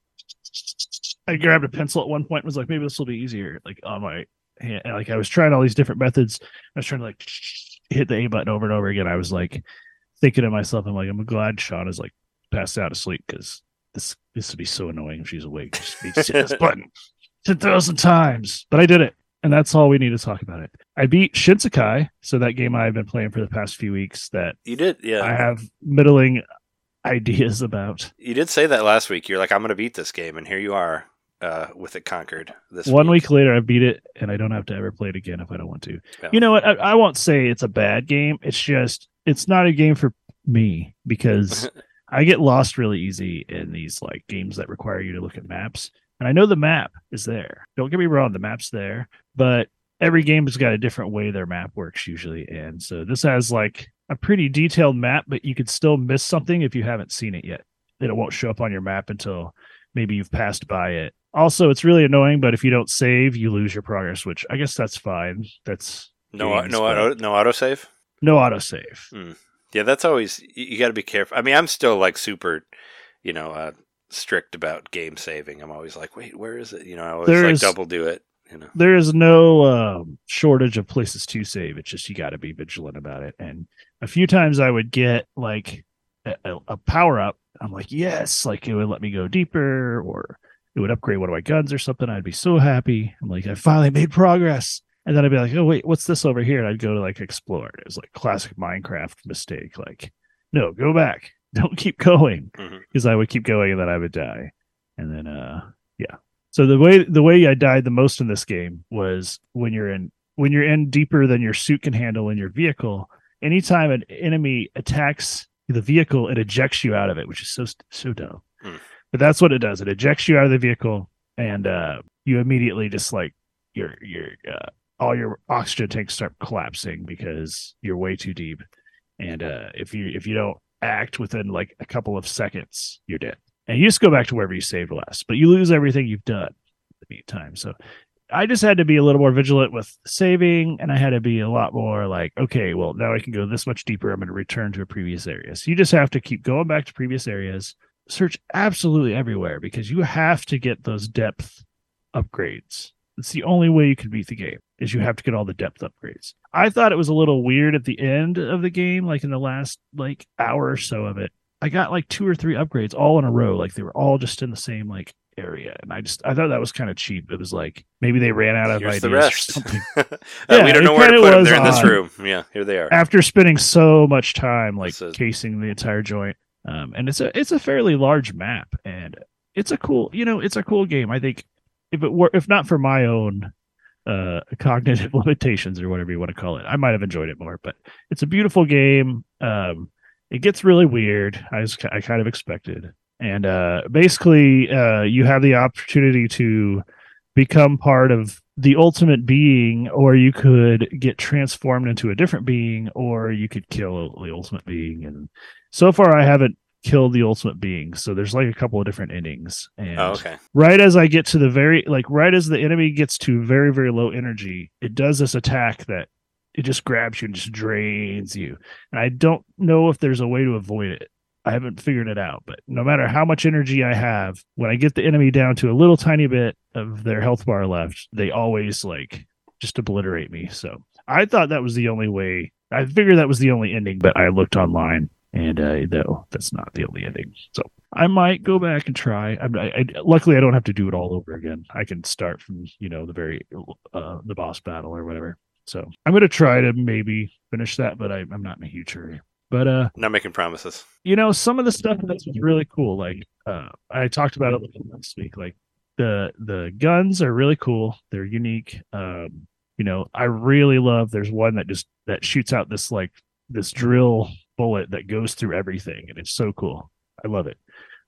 I grabbed a pencil at one point and was like, maybe this will be easier. Like on my hand, and, like I was trying all these different methods. I was trying to like hit the A button over and over again. I was like thinking to myself, I'm like, I'm glad Sean is like passed out asleep because this this would be so annoying if she's awake. Just be hitting this button ten thousand times. But I did it, and that's all we need to talk about it. I beat Shinsekai, so that game I've been playing for the past few weeks that you did, yeah. I have middling ideas about. you did say that last week. You're like, I'm going to beat this game, and here you are uh, with it conquered. This One week later, I beat it, and I don't have to ever play it again if I don't want to. Yeah. You know what? I, I won't say it's a bad game. It's just it's not a game for me because I get lost really easy in these like games that require you to look at maps. And I know the map is there. Don't get me wrong, the map's there, but every game has got a different way their map works usually. And so this has like a pretty detailed map, but you could still miss something if you haven't seen it yet. It won't show up on your map until maybe you've passed by it. Also, it's really annoying, but if you don't save, you lose your progress, which I guess that's fine. That's no, games, no, but auto, no autosave. no autosave. Yeah, that's always you, got to be careful. I mean, I'm still like super, you know, uh, strict about game saving. I'm always like, wait, where is it? You know, I always There's- like double do it. You know, there is no um, shortage of places to save. It's just you got to be vigilant about it. And a few times I would get like a, a- power up. I'm like, yes, like it would let me go deeper, or it would upgrade one of my guns or something. I'd be so happy. I'm like, I finally made progress. And then I'd be like, oh wait, what's this over here? And I'd go to like explore. It was like classic Minecraft mistake. Like, no, go back. Don't keep going because I would keep going and then I would die. And then, uh, yeah. So the way the way I died the most in this game was when you're in when you're in deeper than your suit can handle in your vehicle. Anytime an enemy attacks the vehicle, it ejects you out of it, which is so so dumb. Hmm. But that's what it does. It ejects you out of the vehicle, and uh, you immediately just like your your uh, all your oxygen tanks start collapsing because you're way too deep. And uh, if you if you don't act within like a couple of seconds, you're dead. And you just go back to wherever you saved last, but you lose everything you've done the meantime. So I just had to be a little more vigilant with saving, and I had to be a lot more like, okay, well, now I can go this much deeper. I'm going to return to a previous area. So you just have to keep going back to previous areas, search absolutely everywhere because you have to get those depth upgrades. It's the only way you can beat the game is you have to get all the depth upgrades. I thought it was a little weird at the end of the game, like in the last like hour or so of it. I got like two or three upgrades all in a row, like they were all just in the same like area, and I just I thought that was kind of cheap. It was like maybe they ran out of Here's ideas the or something. Uh, Yeah, we don't know where to put them. They're in this room. Yeah, here they are. after spending so much time like So- casing the entire joint um and it's a it's a fairly large map and it's a cool you know it's a cool game i think if it were if not for my own uh cognitive limitations or whatever you want to call it i might have enjoyed it more but it's a beautiful game um it gets really weird i was i kind of expected and uh basically uh you have the opportunity to become part of the ultimate being or you could get transformed into a different being or you could kill the ultimate being. And so far i haven't killed the ultimate being so there's like a couple of different endings. And Oh, okay. right as i get to the very like right as the enemy gets to very very low energy it does this attack that it just grabs you and just drains you. And i don't know if there's a way to avoid it i haven't figured it out but no matter how much energy i have when i get the enemy down to a little tiny bit of their health bar left they always like just obliterate me so i thought that was the only way i figured that was the only ending but i looked online and uh no that's not the only ending so I might go back and try. I, I, I luckily I don't have to do it all over again. I can start from you know the very uh the boss battle or whatever. So I'm gonna try to maybe finish that, but I, I'm not in a huge hurry. But uh, Not making promises. you know, some of the stuff that's really cool. Like uh, I talked about it last week. Like the the guns are really cool. They're unique. Um, you know, I really love. There's one that just that shoots out this like this drill bullet that goes through everything, and it's so cool. I love it.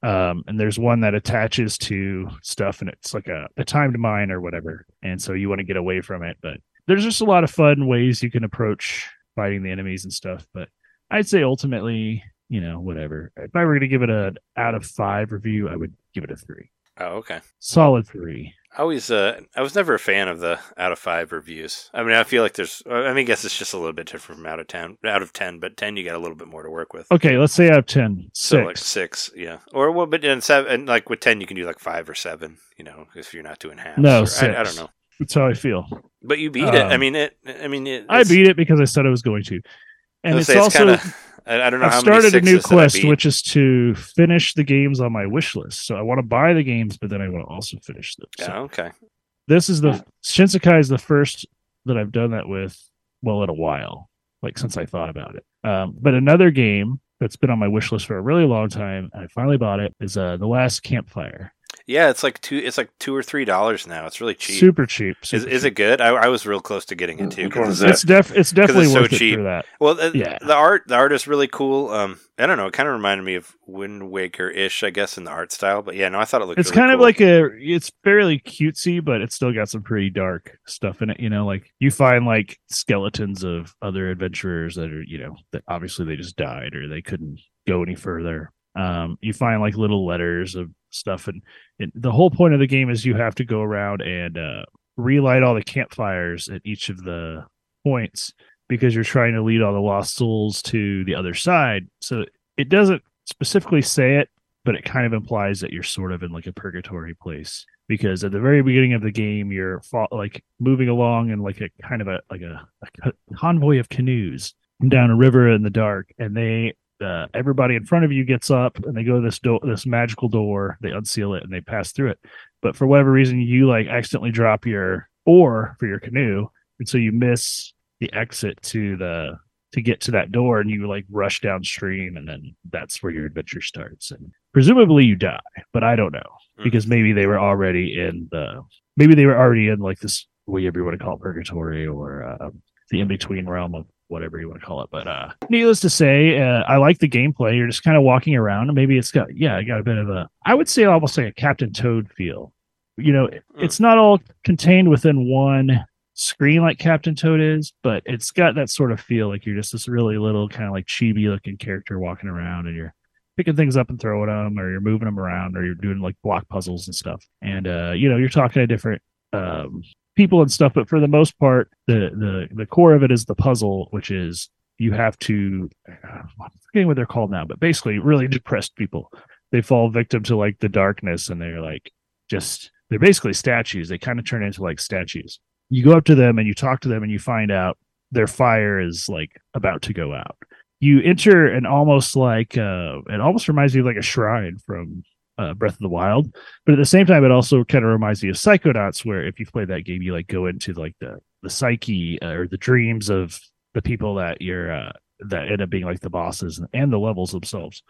Um, and there's one that attaches to stuff, and it's like a, a timed mine or whatever. And so you want to get away from it, but there's just a lot of fun ways you can approach fighting the enemies and stuff. But I'd say ultimately, you know, whatever. If I were going to give it a out of five review, I would give it a three. Oh, okay. Solid three. I always, uh, I was never a fan of the out of five reviews. I mean, I feel like there's, I mean, I guess it's just a little bit different from out of ten, out of ten, but ten you got a little bit more to work with. Okay, let's say out of ten, six. So like six, yeah, or well, but then seven, and like with ten you can do like five or seven, you know, if you're not doing half. No, or, I, I don't know, That's how I feel. but you beat it. I Um, mean it. I mean it. I beat it because I said I was going to, and it's say it's also kinda, I, don't know I've started a new sixes that I quest, which is to finish the games on my wish list. So I want to buy the games, but then I want to also finish them. So Yeah, okay. this is the Shinsekai is the first that I've done that with, well, in a while, like since I thought about it. Um, but another game that's been on my wish list for a really long time, and I finally bought it, is uh, The Last Campfire. Yeah, it's like two. It's like two or three dollars now. It's really cheap. Super cheap. is super is cheap. it good? I, I was real close to getting it too. Which 'cause it's- It's def it's definitely it's so worth it cheap. for that. Well, the, Yeah. the art the art is really cool. Um, I don't know. It kind of reminded me of Wind Waker ish, I guess, in the art style. But yeah, no, I thought it looked. It's really kind of like a it's fairly cutesy, but it's still got some pretty dark stuff in it. You know, like you find like skeletons of other adventurers that are, you know, that obviously they just died or they couldn't go any further. Um, you find like little letters of stuff, and, and the whole point of the game is you have to go around and uh, relight all the campfires at each of the points because you're trying to lead all the lost souls to the other side. So it doesn't specifically say it, but it kind of implies that you're sort of in like a purgatory place because at the very beginning of the game you're like moving along in like a kind of a like a, a convoy of canoes down a river in the dark and they uh, everybody in front of you gets up and they go to this door this magical door they unseal it and they pass through it but for whatever reason you like accidentally drop your oar for your canoe and so you miss the exit to the to get to that door and you like rush downstream and then that's where your adventure starts and presumably you die but i don't know Hmm. because maybe they were already in the maybe they were already in like this whatever you want to call it purgatory or uh, the in-between realm of whatever you want to call it but uh needless to say uh, i like the gameplay you're just kind of walking around and maybe it's got yeah it got a bit of a i would say almost like a captain toad feel you know Hmm. it's not all contained within one screen like Captain Toad is, but it's got that sort of feel like you're just this really little kind of like chibi looking character walking around and you're picking things up and throwing them or you're moving them around or you're doing like block puzzles and stuff. And uh, you know, you're talking to different um people and stuff, but for the most part, the the the core of it is the puzzle, which is you have to uh, I'm forgetting what they're called now, but basically really depressed people. They fall victim to like the darkness and they're like just they're basically statues. They kind of turn into like statues. You go up to them and you talk to them and you find out their fire is like about to go out. You enter an almost like uh it almost reminds me of like a shrine from uh, Breath of the Wild, but at the same time, it also kind of reminds me of Psychonauts, where if you've played that game, you like go into like the the psyche uh, or the dreams of the people that you're uh, that end up being like the bosses and the levels themselves.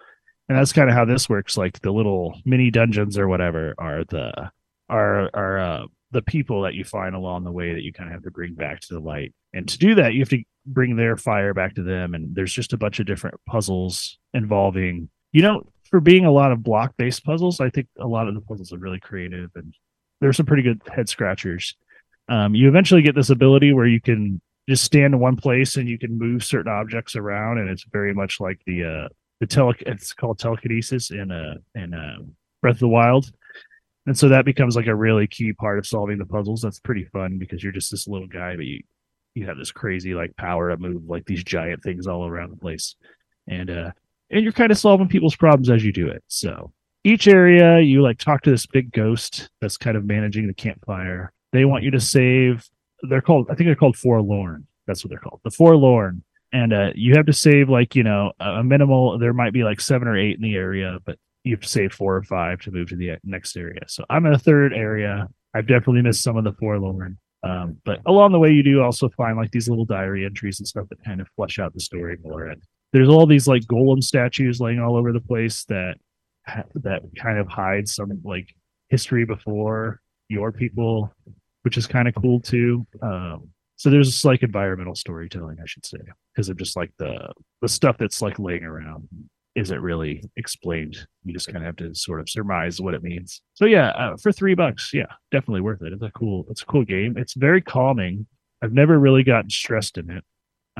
And that's kind of how this works. Like the little mini dungeons or whatever are the are are uh, the people that you find along the way that you kind of have to bring back to the light. And to do that, you have to bring their fire back to them. And there's just a bunch of different puzzles involving you know for being a lot of block based puzzles, I think a lot of the puzzles are really creative and there's some pretty good head scratchers. Um, you eventually get this ability where you can just stand in one place and you can move certain objects around, and it's very much like the uh, the tele. It's called telekinesis in uh in uh, Breath of the Wild, and so that becomes like a really key part of solving the puzzles. That's pretty fun because you're just this little guy, but you you have this crazy like power to move like these giant things all around the place, and uh, and you're kind of solving people's problems as you do it. So each area, you like talk to this big ghost that's kind of managing the campfire. They want you to save. They're called, I think they're called Forlorn. That's what they're called, the Forlorn. And uh, you have to save like you know a minimal. There might be like seven or eight in the area, but you have to save four or five to move to the next area. So I'm in a third area. I've definitely missed some of the Forlorn. Um, but along the way, you do also find like these little diary entries and stuff that kind of flesh out the story more. And there's all these like golem statues laying all over the place that that kind of hide some like history before your people, which is kind of cool too. Um, so there's like environmental storytelling, I should say, because of just like the the stuff that's like laying around isn't really explained. You just kind of have to sort of surmise what it means. So yeah, uh, for three bucks, yeah, definitely worth it. It's a cool, it's a cool game. It's very calming. I've never really gotten stressed in it.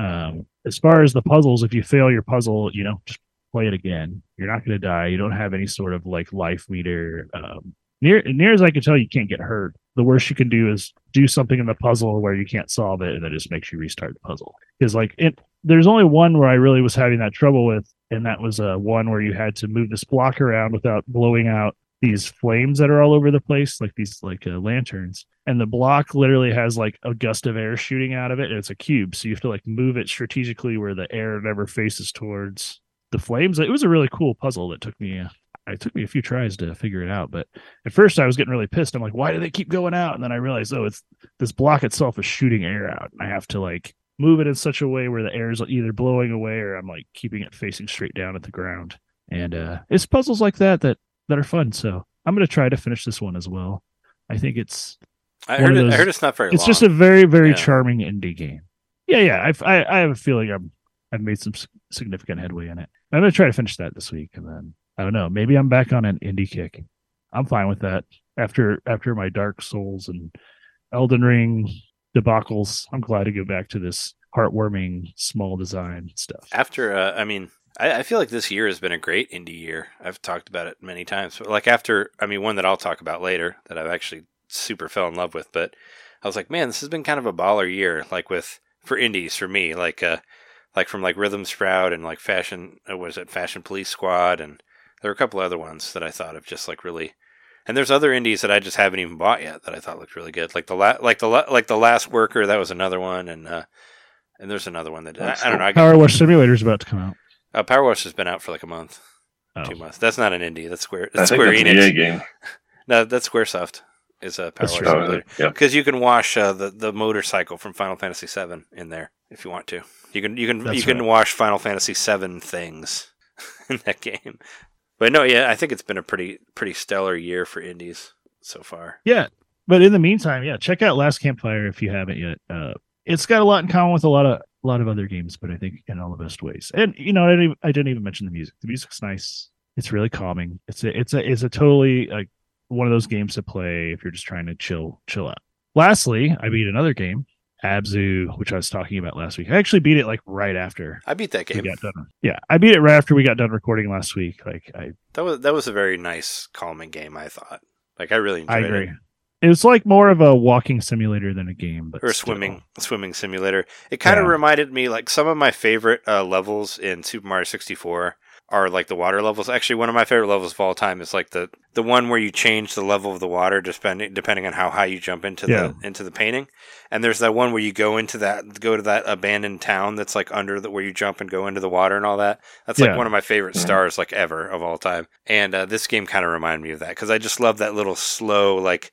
Um, as far as the puzzles, if you fail your puzzle, you know, just play it again. You're not going to die. You don't have any sort of like life meter. Um, near near as I can tell, you can't get hurt. The worst you can do is do something in the puzzle where you can't solve it, and that just makes you restart the puzzle. Because like it, there's only one where I really was having that trouble with, and that was uh, one where you had to move this block around without blowing out these flames that are all over the place, like these like uh, lanterns. And the block literally has like a gust of air shooting out of it, and it's a cube, so you have to like move it strategically where the air never faces towards the flames. It was a really cool puzzle that took me. Uh, it took me a few tries to figure it out, but at first I was getting really pissed. I'm like, why do they keep going out? And then I realized, oh, it's this block itself is shooting air out, and I have to like move it in such a way where the air is either blowing away or I'm like keeping it facing straight down at the ground. And uh, it's puzzles like that that that are fun. So I'm going to try to finish this one as well. I think it's. I heard of it, I heard it's not very It's long. just a very very Yeah. charming indie game. Yeah, yeah. I've, I I have a feeling I'm I've made some significant headway in it. I'm going to try to finish that this week, and then I don't know. Maybe I'm back on an indie kick. I'm fine with that. After after my Dark Souls and Elden Ring debacles, I'm glad to go back to this heartwarming small design stuff. after uh, i mean I, I feel like this year has been a great indie year i've talked about it many times but like after i mean one that i'll talk about later that i've actually super fell in love with but i was like man this has been kind of a baller year like with for indies for me like uh like from like rhythm sprout and like fashion uh, what is it fashion police squad and there were a couple other ones that i thought of just like really and there's other indies that I just haven't even bought yet that I thought looked really good, like the la- like the la- like the Last Worker. That was another one, and uh, and there's another one that I, I don't know. I got, Power Wash Simulator is about to come out. Uh, Power Wash has been out for like a month, Oh. two months. That's not an indie. That's Square. I That's think Square that's Enix. EA game. No, that's SquareSoft. Is a Power That's Wash true. Oh, yeah. because you can wash uh, the the motorcycle from Final Fantasy VII in there if you want to. You can you can That's you can right. wash Final Fantasy VII things in that game. But no, yeah, I think it's been a pretty pretty stellar year for indies so far. Yeah, but in the meantime, yeah, check out Last Campfire if you haven't yet. Uh, it's got a lot in common with a lot of a lot of other games, but I think in all the best ways. And you know, I didn't even, I didn't even mention the music. The music's nice. It's really calming. It's a it's a it's a totally like one of those games to play if you're just trying to chill chill out. Lastly, I beat another game, Abzu, which I was talking about last week. I actually beat it like right after I beat that game. Yeah, I beat it right after we got done recording last week. Like I That was that was a very nice calming game. I thought. Like I really enjoyed I agree. it. It was like more of a walking simulator than a game, but Or a swimming swimming simulator. It kind of Yeah. reminded me like some of my favorite uh, levels in Super Mario 64 are like the water levels. Actually, one of my favorite levels of all time is like the the one where you change the level of the water depending depending on how high you jump into Yeah. the into the painting. And there's that one where you go into that go to that abandoned town that's like under the where you jump and go into the water and all that. That's like Yeah. one of my favorite Mhm. stars like ever of all time. And uh, this game kind of reminded me of that because I just love that little slow like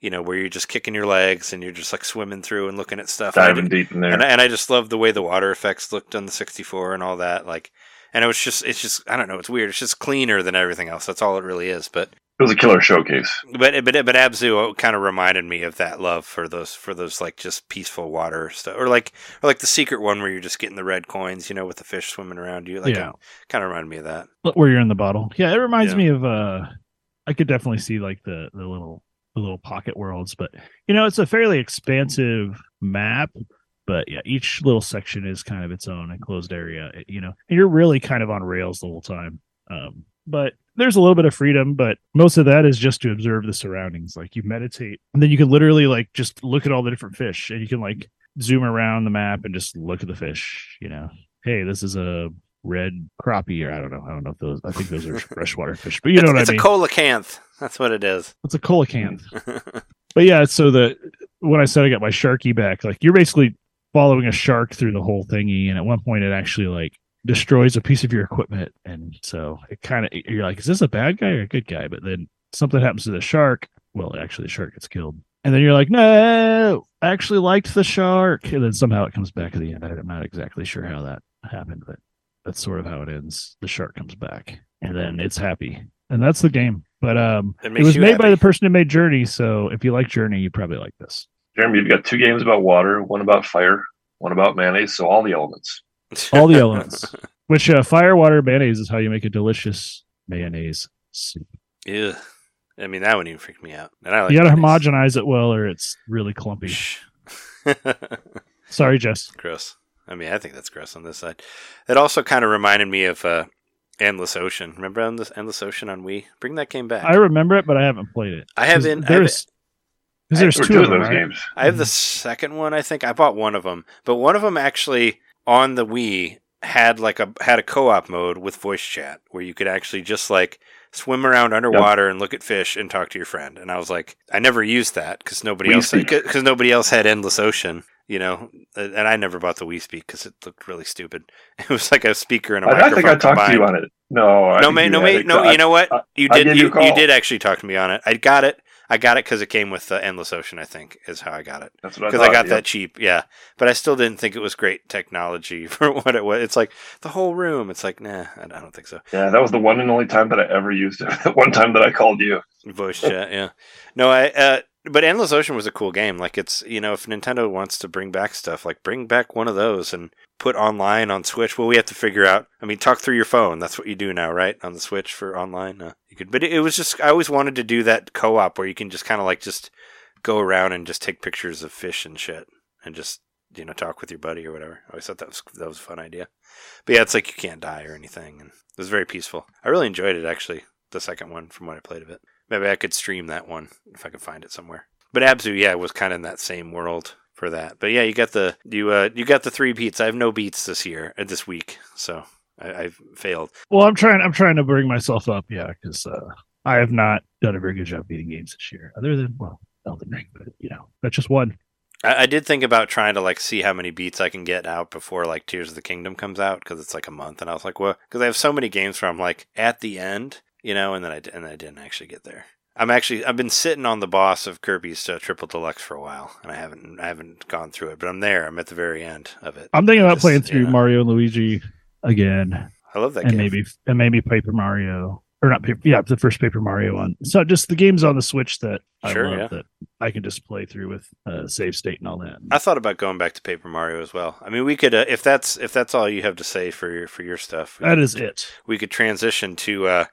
you know where you're just kicking your legs and you're just like swimming through and looking at stuff. And I Diving deep in there. and I, and I just love the way the water effects looked on the 64 and all that. Like, and it was just, it's just, I don't know, it's weird. It's just cleaner than everything else. That's all it really is. But, it was a killer showcase. but, but, but Abzu kind of reminded me of that love for those, for those like just peaceful water stuff, or like, or like the secret one where you're just getting the red coins, you know, with the fish swimming around you. Like, Yeah. kind of reminded me of that. where you're in the bottle. Yeah, it reminds Yeah. me of uh I could definitely see like the the little the little pocket worlds, but you know, it's a fairly expansive map. But yeah, each little section is kind of its own enclosed area, eh, you know. And you're really kind of on rails the whole time. Um, but there's a little bit of freedom, but most of that is just to observe the surroundings. Like you meditate, and then you can literally like just look at all the different fish, and you can like zoom around the map and just look at the fish. You know, hey, this is a red crappie, or I don't know. I don't know if those. I think those are freshwater fish, but you know it's what it's I mean. It's a coelacanth. That's what it is. it's a cola can. But yeah, so the when I said I got my sharky back, like you're basically following a shark through the whole thingy, and at one point it actually like destroys a piece of your equipment, and so it kind of you're like, is this a bad guy or a good guy? But then something happens to the shark. Well, actually, the shark gets killed, and then you're like, no, I actually liked the shark, and then somehow it comes back at the end. I'm not exactly sure how that happened, but that's sort of how it ends. The shark comes back, and then it's happy, and that's the game. But um, It it, was you made by the person who made Journey. So if you like Journey, you probably like this. Jeremy, you've got two games about water, one about fire, one about mayonnaise, so all the elements. All the elements. Which uh, fire, water, mayonnaise is how you make a delicious mayonnaise soup. Yeah. I mean, that one even freaked me out. And I like you got to mayonnaise. homogenize it well, or it's really clumpy. Shh. Sorry, Jess. gross. I mean, I think that's gross on this side. It also kind of reminded me of uh, Endless Ocean. Remember Endless, Endless Ocean on Wii? Bring that game back. I remember it, but I haven't played it. I haven't. I, have, There's because there's two of them, those right? games. I have the second one. I think I bought one of them, but one of them actually on the Wii had like a had a co-op mode with voice chat where you could actually just like swim around underwater and look at fish and talk to your friend. And I was like, I never used that because nobody Wii else because nobody else had Endless Ocean. You know, and I never bought the Wii Speak because it looked really stupid. It was like a speaker and a I, I microphone. I think I talked to you on it. No, I No, you no, no. I- You know what? You I did. you You, did actually talk to me on it. I got it. I got it because it came with the Endless Ocean. I think is how I got it That's what I because I, got yeah. that cheap. Yeah, but I still didn't think it was great technology for what it was. It's like the whole room. It's like nah, I I don't think so. Yeah, that was the one and only time that I ever used it. The one time that I called you. Voice chat. Yeah. No, I. Uh, but Endless Ocean was a cool game. Like it's you know if Nintendo wants to bring back stuff, like bring back one of those and put online on Switch. Well, we have to figure out. I mean, talk through your phone. That's what you do now, right? On the Switch for online. Uh, you could, but it, it was just I always wanted to do that co-op where you can just kind of like just go around and just take pictures of fish and shit and just you know talk with your buddy or whatever. I always thought that was that was a fun idea. But yeah, it's like you can't die or anything, and it was very peaceful. I really enjoyed it actually. The second one from what I played of it. Maybe I could stream that one if I could find it somewhere. But Abzu, yeah, was kind of in that same world for that. But yeah, you got the you uh you got the three beats. I have no beats this year uh, this week, so I, I've failed. Well, I'm trying. I'm trying to bring myself up. Yeah, because uh, I have not done a very good job beating games this year, other than well, Elden Ring. But you know, that's just one. I, I did think about trying to like see how many beats I can get out before like Tears of the Kingdom comes out because it's like a month, and I was like, well, because I have so many games where I'm like at the end, you know, and then I and I didn't actually get there. I'm actually I've been sitting on the boss of Kirby's uh, Triple Deluxe for a while, and I haven't I haven't gone through it, but I'm there. I'm at the very end of it. I'm thinking about Just, playing through yeah. Mario and Luigi again, I love that and game. maybe and maybe Paper Mario or not Paper. Yeah, the first Paper Mario one. So just the games on the Switch that Sure, I love yeah. that I can just play through with uh, save state and all that. I thought about going back to Paper Mario as well. I mean, we could uh, if that's if that's all you have to say for your for your stuff. that is could- it. we could transition to uh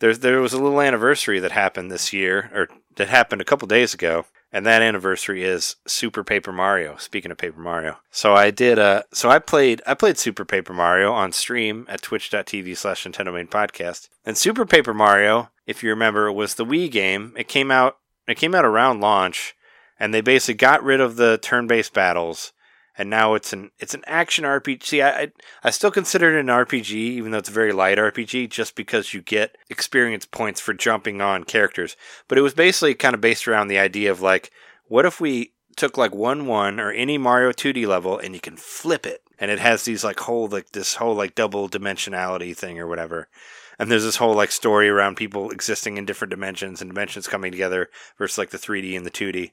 there's there was a little anniversary that happened this year or that happened a couple days ago and that anniversary is Super Paper Mario. Speaking of Paper Mario, so I did. Uh, so I played. I played Super Paper Mario on stream at Twitch.tv/slash NintenDomain Podcast. And Super Paper Mario, if you remember, was the Wii game. It came out. It came out around launch, and they basically got rid of the turn-based battles, and now it's an it's an action RPG. See, I I, I still consider it an RPG, even though it's a very light RPG, just because you get experience points for jumping on characters. But it was basically kind of based around the idea of like, what if we took like one one or any Mario 2D level and you can flip it, and it has these like whole like this whole like double dimensionality thing or whatever. And there's this whole like story around people existing in different dimensions and dimensions coming together versus like the 3D and the 2D.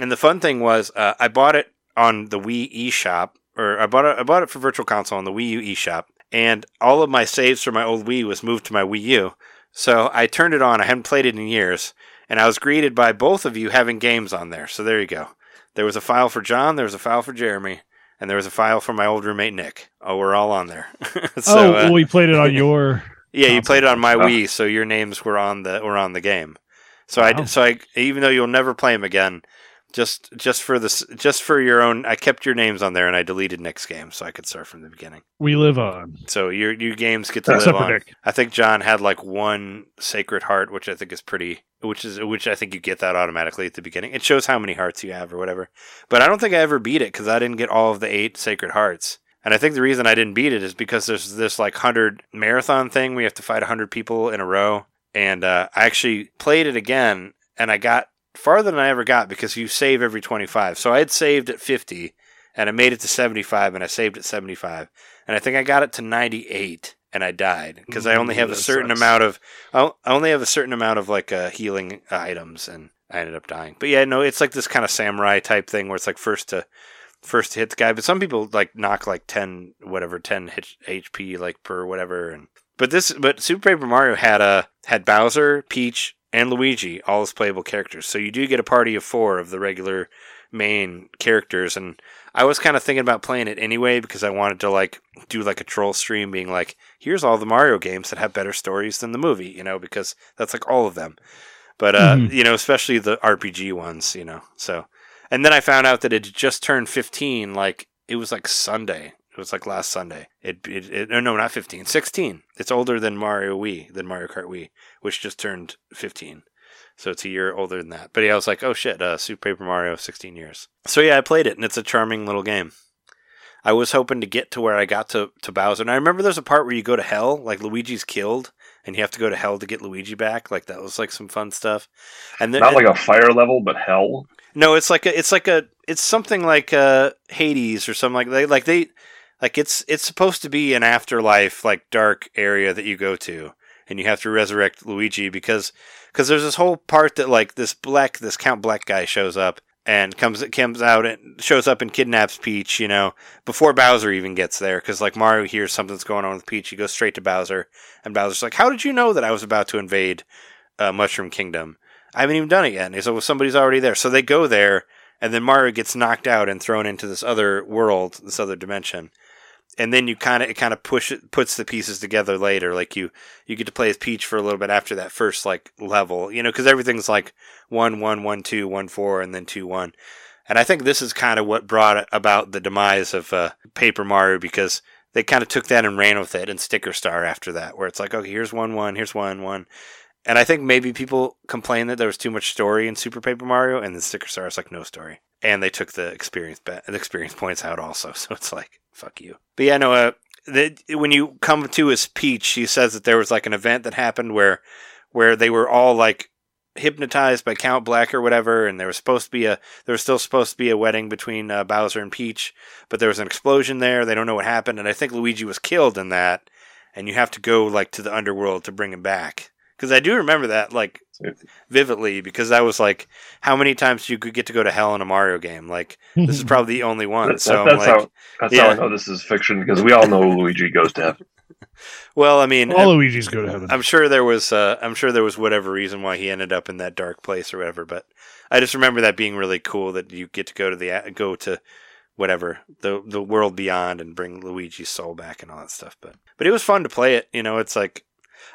And the fun thing was, uh, I bought it on the Wii eShop, or I bought it. I bought it for Virtual Console on the Wii U eShop, and all of my saves from my old Wii was moved to my Wii U. So I turned it on. I hadn't played it in years, and I was greeted by both of you having games on there. So there you go. There was a file for John. There was a file for Jeremy. And there was a file for my old roommate Nick. Oh, we're all on there. so, oh, uh, well, we played it on your. yeah, you played it on my Oh. Wii, so your names were on the were on the game. So I so I even though you'll never play them again, just just for this just for your own, I kept your names on there and I deleted Nick's game so I could start from the beginning. We live on. So your your games get to Except live on. Nick. I think John had like one Sacred Heart, which I think is pretty, which is which I think you get that automatically at the beginning. It shows how many hearts you have or whatever. But I don't think I ever beat it because I didn't get all of the eight Sacred Hearts. And I think the reason I didn't beat it is because there's this like hundred marathon thing We have to fight hundred people in a row. And uh, I actually played it again, and I got farther than I ever got because you save every twenty five. So I had saved at fifty, and I made it to seventy five, and I saved at seventy five and I think I got it to 98 and I died because I only Ooh, have a certain sucks. amount of I only have a certain amount of like uh, healing items and I ended up dying. But yeah, no, it's like this kind of samurai type thing where it's like first to first to hit the guy, but some people like knock like 10 whatever 10 H- HP like per whatever and but this but Super Paper Mario had uh had Bowser, Peach and Luigi all as playable characters. So you do get a party of 4 of the regular main characters and I was kind of thinking about playing it anyway because I wanted to like do like a troll stream being like, here's all the Mario games that have better stories than the movie, you know, because that's like all of them. But uh, Mhm. you know, especially the RPG ones, you know. So and then I found out that it just turned 15 like it was like Sunday. It was like last Sunday. It, it, it no, no, not 15, 16. It's older than Mario Wii, than Mario Kart Wii, which just turned 15. So it's a year older than that. But yeah, I was like, oh shit, uh, Super Paper Mario, 16 years. So yeah, I played it, and it's a charming little game. I was hoping to get to where I got to, to Bowser. And I remember there's a part where you go to hell, like Luigi's killed, and you have to go to hell to get Luigi back. Like that was like some fun stuff. And then Not like a fire level, but hell. no, it's like a, it's like a, it's something like uh Hades or something like they like they, like it's it's supposed to be an afterlife like dark area that you go to, and you have to resurrect Luigi because because there's this whole part that like this black this Count Black guy shows up and comes comes out and shows up and kidnaps Peach, you know, before Bowser even gets there because like Mario hears something's going on with Peach, he goes straight to Bowser, and Bowser's like, "How did you know that I was about to invade uh, Mushroom Kingdom?" I haven't even done it yet. And he said, well, somebody's already there. So they go there, and then Mario gets knocked out and thrown into this other world, this other dimension. And then you kind of it kind of push it, puts the pieces together later. Like you you get to play as Peach for a little bit after that first like level, you know, because everything's like one one one two one four and then two one. And I think this is kind of what brought about the demise of uh, Paper Mario because they kind of took that and ran with it and Sticker Star after that, where it's like, okay, here's one one, here's one one, and I think maybe people complained that there was too much story in Super Paper Mario, and the Sticker Star is like no story. And they took the experience the experience points out also, so it's like fuck you. But yeah, no. Uh, the, when you come to his Peach, he says that there was like an event that happened where where they were all like hypnotized by Count Black or whatever, and there was supposed to be a there was still supposed to be a wedding between uh, Bowser and Peach, but there was an explosion there. They don't know what happened, and I think Luigi was killed in that. And you have to go like to the underworld to bring him back because I do remember that like vividly because that was like how many times you could get to go to hell in a Mario game. Like this is probably the only one. That- so that- I'm that's like, how that's how yeah. I know this is fiction because we all know Luigi goes to heaven. well, I mean, All Luigi's go to heaven. I'm sure there was uh, I'm sure there was whatever reason why he ended up in that dark place or whatever, but I just remember that being really cool that you get to go to the go to whatever the the world beyond and bring Luigi's soul back and all that stuff. But but it was fun to play it. You know, it's like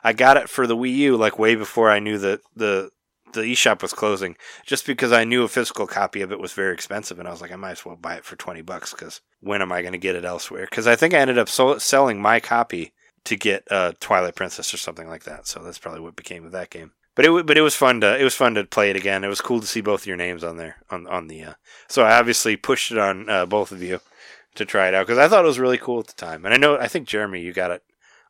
I got it for the Wii U like way before I knew that the the eShop was closing, just because I knew a physical copy of it was very expensive, and I was like, I might as well buy it for twenty bucks because when am I going to get it elsewhere? Because I think I ended up selling my copy to get uh, Twilight Princess or something like that. So that's probably what became of that game. But it wa- but it was fun to it was fun to play it again. It was cool to see both your names on there on on the. Uh, so I obviously pushed it on uh, both of you to try it out because I thought it was really cool at the time. And I know I think Jeremy, you got it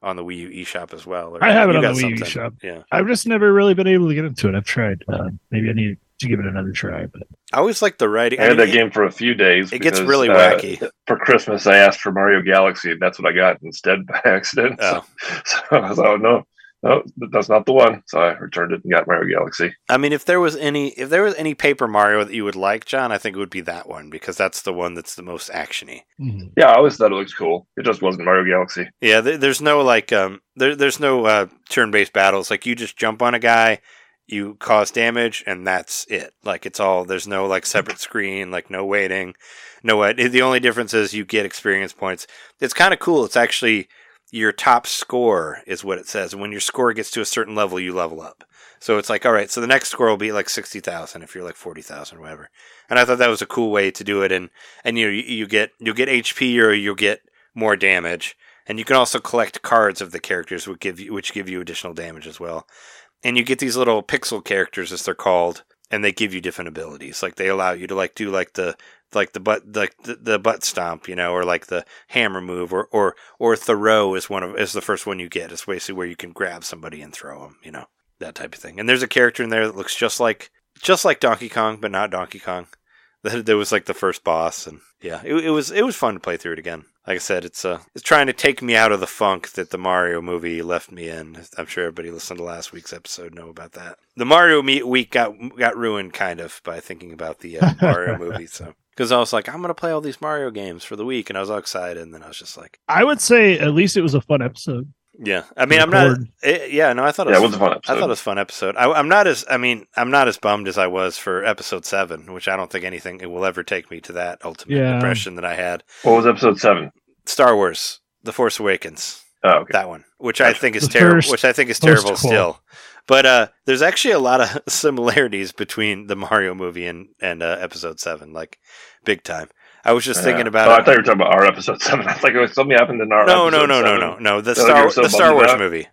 on the Wii U eShop as well. or I have it on the Wii U something. eShop. Yeah, I've just never really been able to get into it. I've tried. Uh, maybe I need to give it another try. But I always like the writing. I had mean, that it- game for a few days. it gets really uh, wacky. For Christmas, I asked for Mario Galaxy, and that's what I got instead by accident. Oh. So, so I was like, oh, no, no, that's not the one. So I returned it and got Mario Galaxy. I mean, if there was any, if there was any Paper Mario that you would like, John, I think it would be that one because that's the one that's the most actiony. Yeah, I always thought it looked cool. It just wasn't Mario Galaxy. Yeah, there, there's no like, um, there, there's no uh, turn-based battles. Like you just jump on a guy, you cause damage, and that's it. Like it's all. There's no like separate screen, like no waiting, no. What the only difference is you get experience points. It's kind of cool. It's actually your top score is what it says. And when your score gets to a certain level, you level up. So it's like, all right, so the next score will be like sixty thousand if you're like forty thousand or whatever. And I thought that was a cool way to do it. And and you you, you get you'll get HP or you'll get more damage. And you can also collect cards of the characters which give you which give you additional damage as well. And you get these little pixel characters as they're called, and they give you different abilities. Like they allow you to like do like the like the butt like the, the butt stomp, you know, or like the hammer move, or or or throw is one of is the first one you get. It's basically where you can grab somebody and throw them, you know, that type of thing. And there's a character in there that looks just like just like Donkey Kong, but not Donkey Kong. That that was like the first boss, and yeah, it, it was it was fun to play through it again. Like I said, it's uh it's trying to take me out of the funk that the Mario movie left me in. I'm sure everybody listened to last week's episode know about that. The Mario me- week got got ruined kind of by thinking about the uh, Mario movie. So because I was like, I'm gonna play all these Mario games for the week, and I was all excited, and then I was just like, I would say at least it was a fun episode. yeah. I mean, I'm not. Record. eh, yeah, no, I thought it Yeah, was, it was a fun episode. I thought it was a fun episode. I, I'm not as, I mean, I'm not as bummed as I was for episode seven, which I don't think anything will ever take me to that ultimate Yeah. depression that I had. What was episode seven? Star Wars: The Force Awakens. Oh, okay. That one, which I think is terrible. Which I think is post-quel. terrible still. But uh, there's actually a lot of similarities between the Mario movie and and uh, Episode Seven, like big time. I was just thinking about Oh, I thought you were talking about our episode seven. I was like, it was something happened in our no, no, episode no, no, seven. no, no. The Is that what you Star were so the Star Wars about? movie.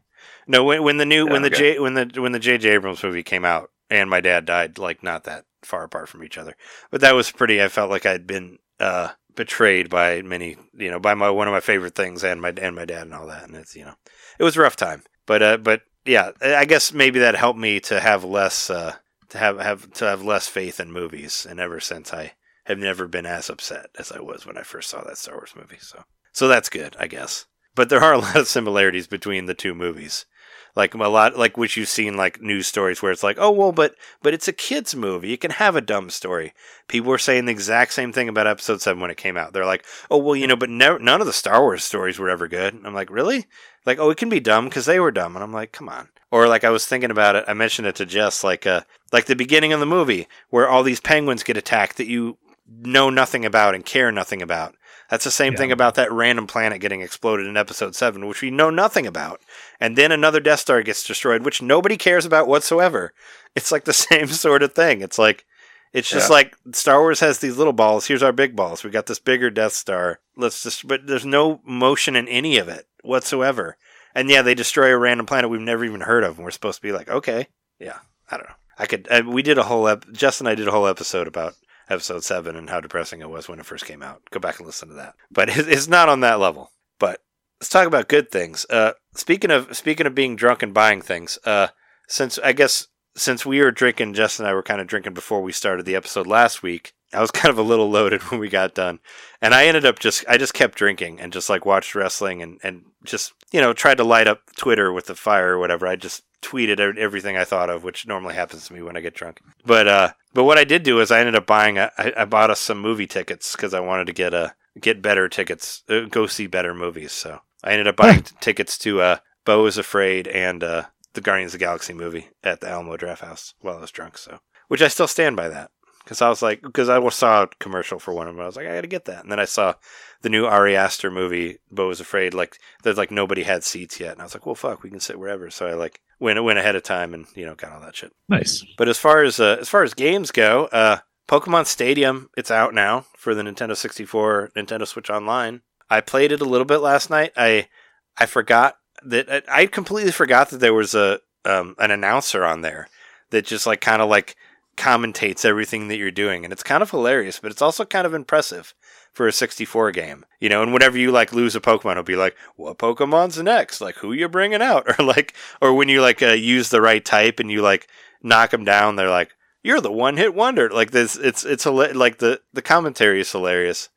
No, when when the new Yeah, when the okay. J when the when the J J Abrams movie came out and my dad died, like not that far apart from each other, but that was pretty. I felt like I'd been uh, betrayed by many, you know, by my one of my favorite things and my and my dad and all that, and it's you know, it was a rough time. But uh, but yeah, I guess maybe that helped me to have less uh, to have have to have less faith in movies, and ever since I have never been as upset as I was when I first saw that Star Wars movie. So so that's good, I guess. But there are a lot of similarities between the two movies. Like a lot, like which you've seen, like news stories where it's like, oh well, but but it's a kids movie. You can have a dumb story. People were saying the exact same thing about Episode Seven when it came out. They're like, oh well, you know, but none of the Star Wars stories were ever good. I'm like, really? Like, oh, it can be dumb because they were dumb. And I'm like, come on. Or like I was thinking about it. I mentioned it to Jess, like uh, like the beginning of the movie where all these penguins get attacked that you know nothing about and care nothing about. That's the same Yeah. thing about that random planet getting exploded in episode 7, which we know nothing about. And then another Death Star gets destroyed, which nobody cares about whatsoever. It's like the same sort of thing. It's like, it's just Yeah. like Star Wars has these little balls. Here's our big balls. We got this bigger Death Star. Let's just, but there's no motion in any of it whatsoever. And yeah, they destroy a random planet we've never even heard of. And we're supposed to be like, okay, yeah, I don't know. I could, uh, we did a whole, ep- Jess and I did a whole episode about episode seven and how depressing it was when it first came out. Go back and listen to that. But it's not on that level. But let's talk about good things. Uh, speaking of speaking of being drunk and buying things, uh, since I guess since we were drinking, Jess and I were kind of drinking before we started the episode last week. I was kind of a little loaded when we got done, and I ended up just I just kept drinking and just like watched wrestling and and just you know tried to light up Twitter with the fire or whatever. I just tweeted everything I thought of, which normally happens to me when I get drunk. But uh, but what I did do is I ended up buying a, I, I bought us some movie tickets because I wanted to get a get better tickets, uh, go see better movies. So I ended up buying t- tickets to uh, Beau is Afraid and uh, the Guardians of the Galaxy movie at the Alamo Drafthouse while I was drunk. So which I still stand by that because I was like because I saw a commercial for one of them. I was like I got to get that, and then I saw the new Ari Aster movie, Beau was Afraid. Like there's like nobody had seats yet, and I was like, well, fuck, we can sit wherever. So I like went went ahead of time and you know got all that shit. Nice. But as far as uh, as far as games go, uh, Pokemon Stadium it's out now for the Nintendo 64, Nintendo Switch Online. I played it a little bit last night. I I forgot that I I completely forgot that there was a um, an announcer on there that just like kind of like commentates everything that you're doing, and it's kind of hilarious, but it's also kind of impressive for a 64 game. You know, and whenever you like lose a Pokemon, it'll be like, "What Pokemon's next? Like, who you bringing out?" Or like, or when you like uh, use the right type and you like knock them down, they're like, "You're the one hit wonder." Like this, it's it's like the the commentary is hilarious.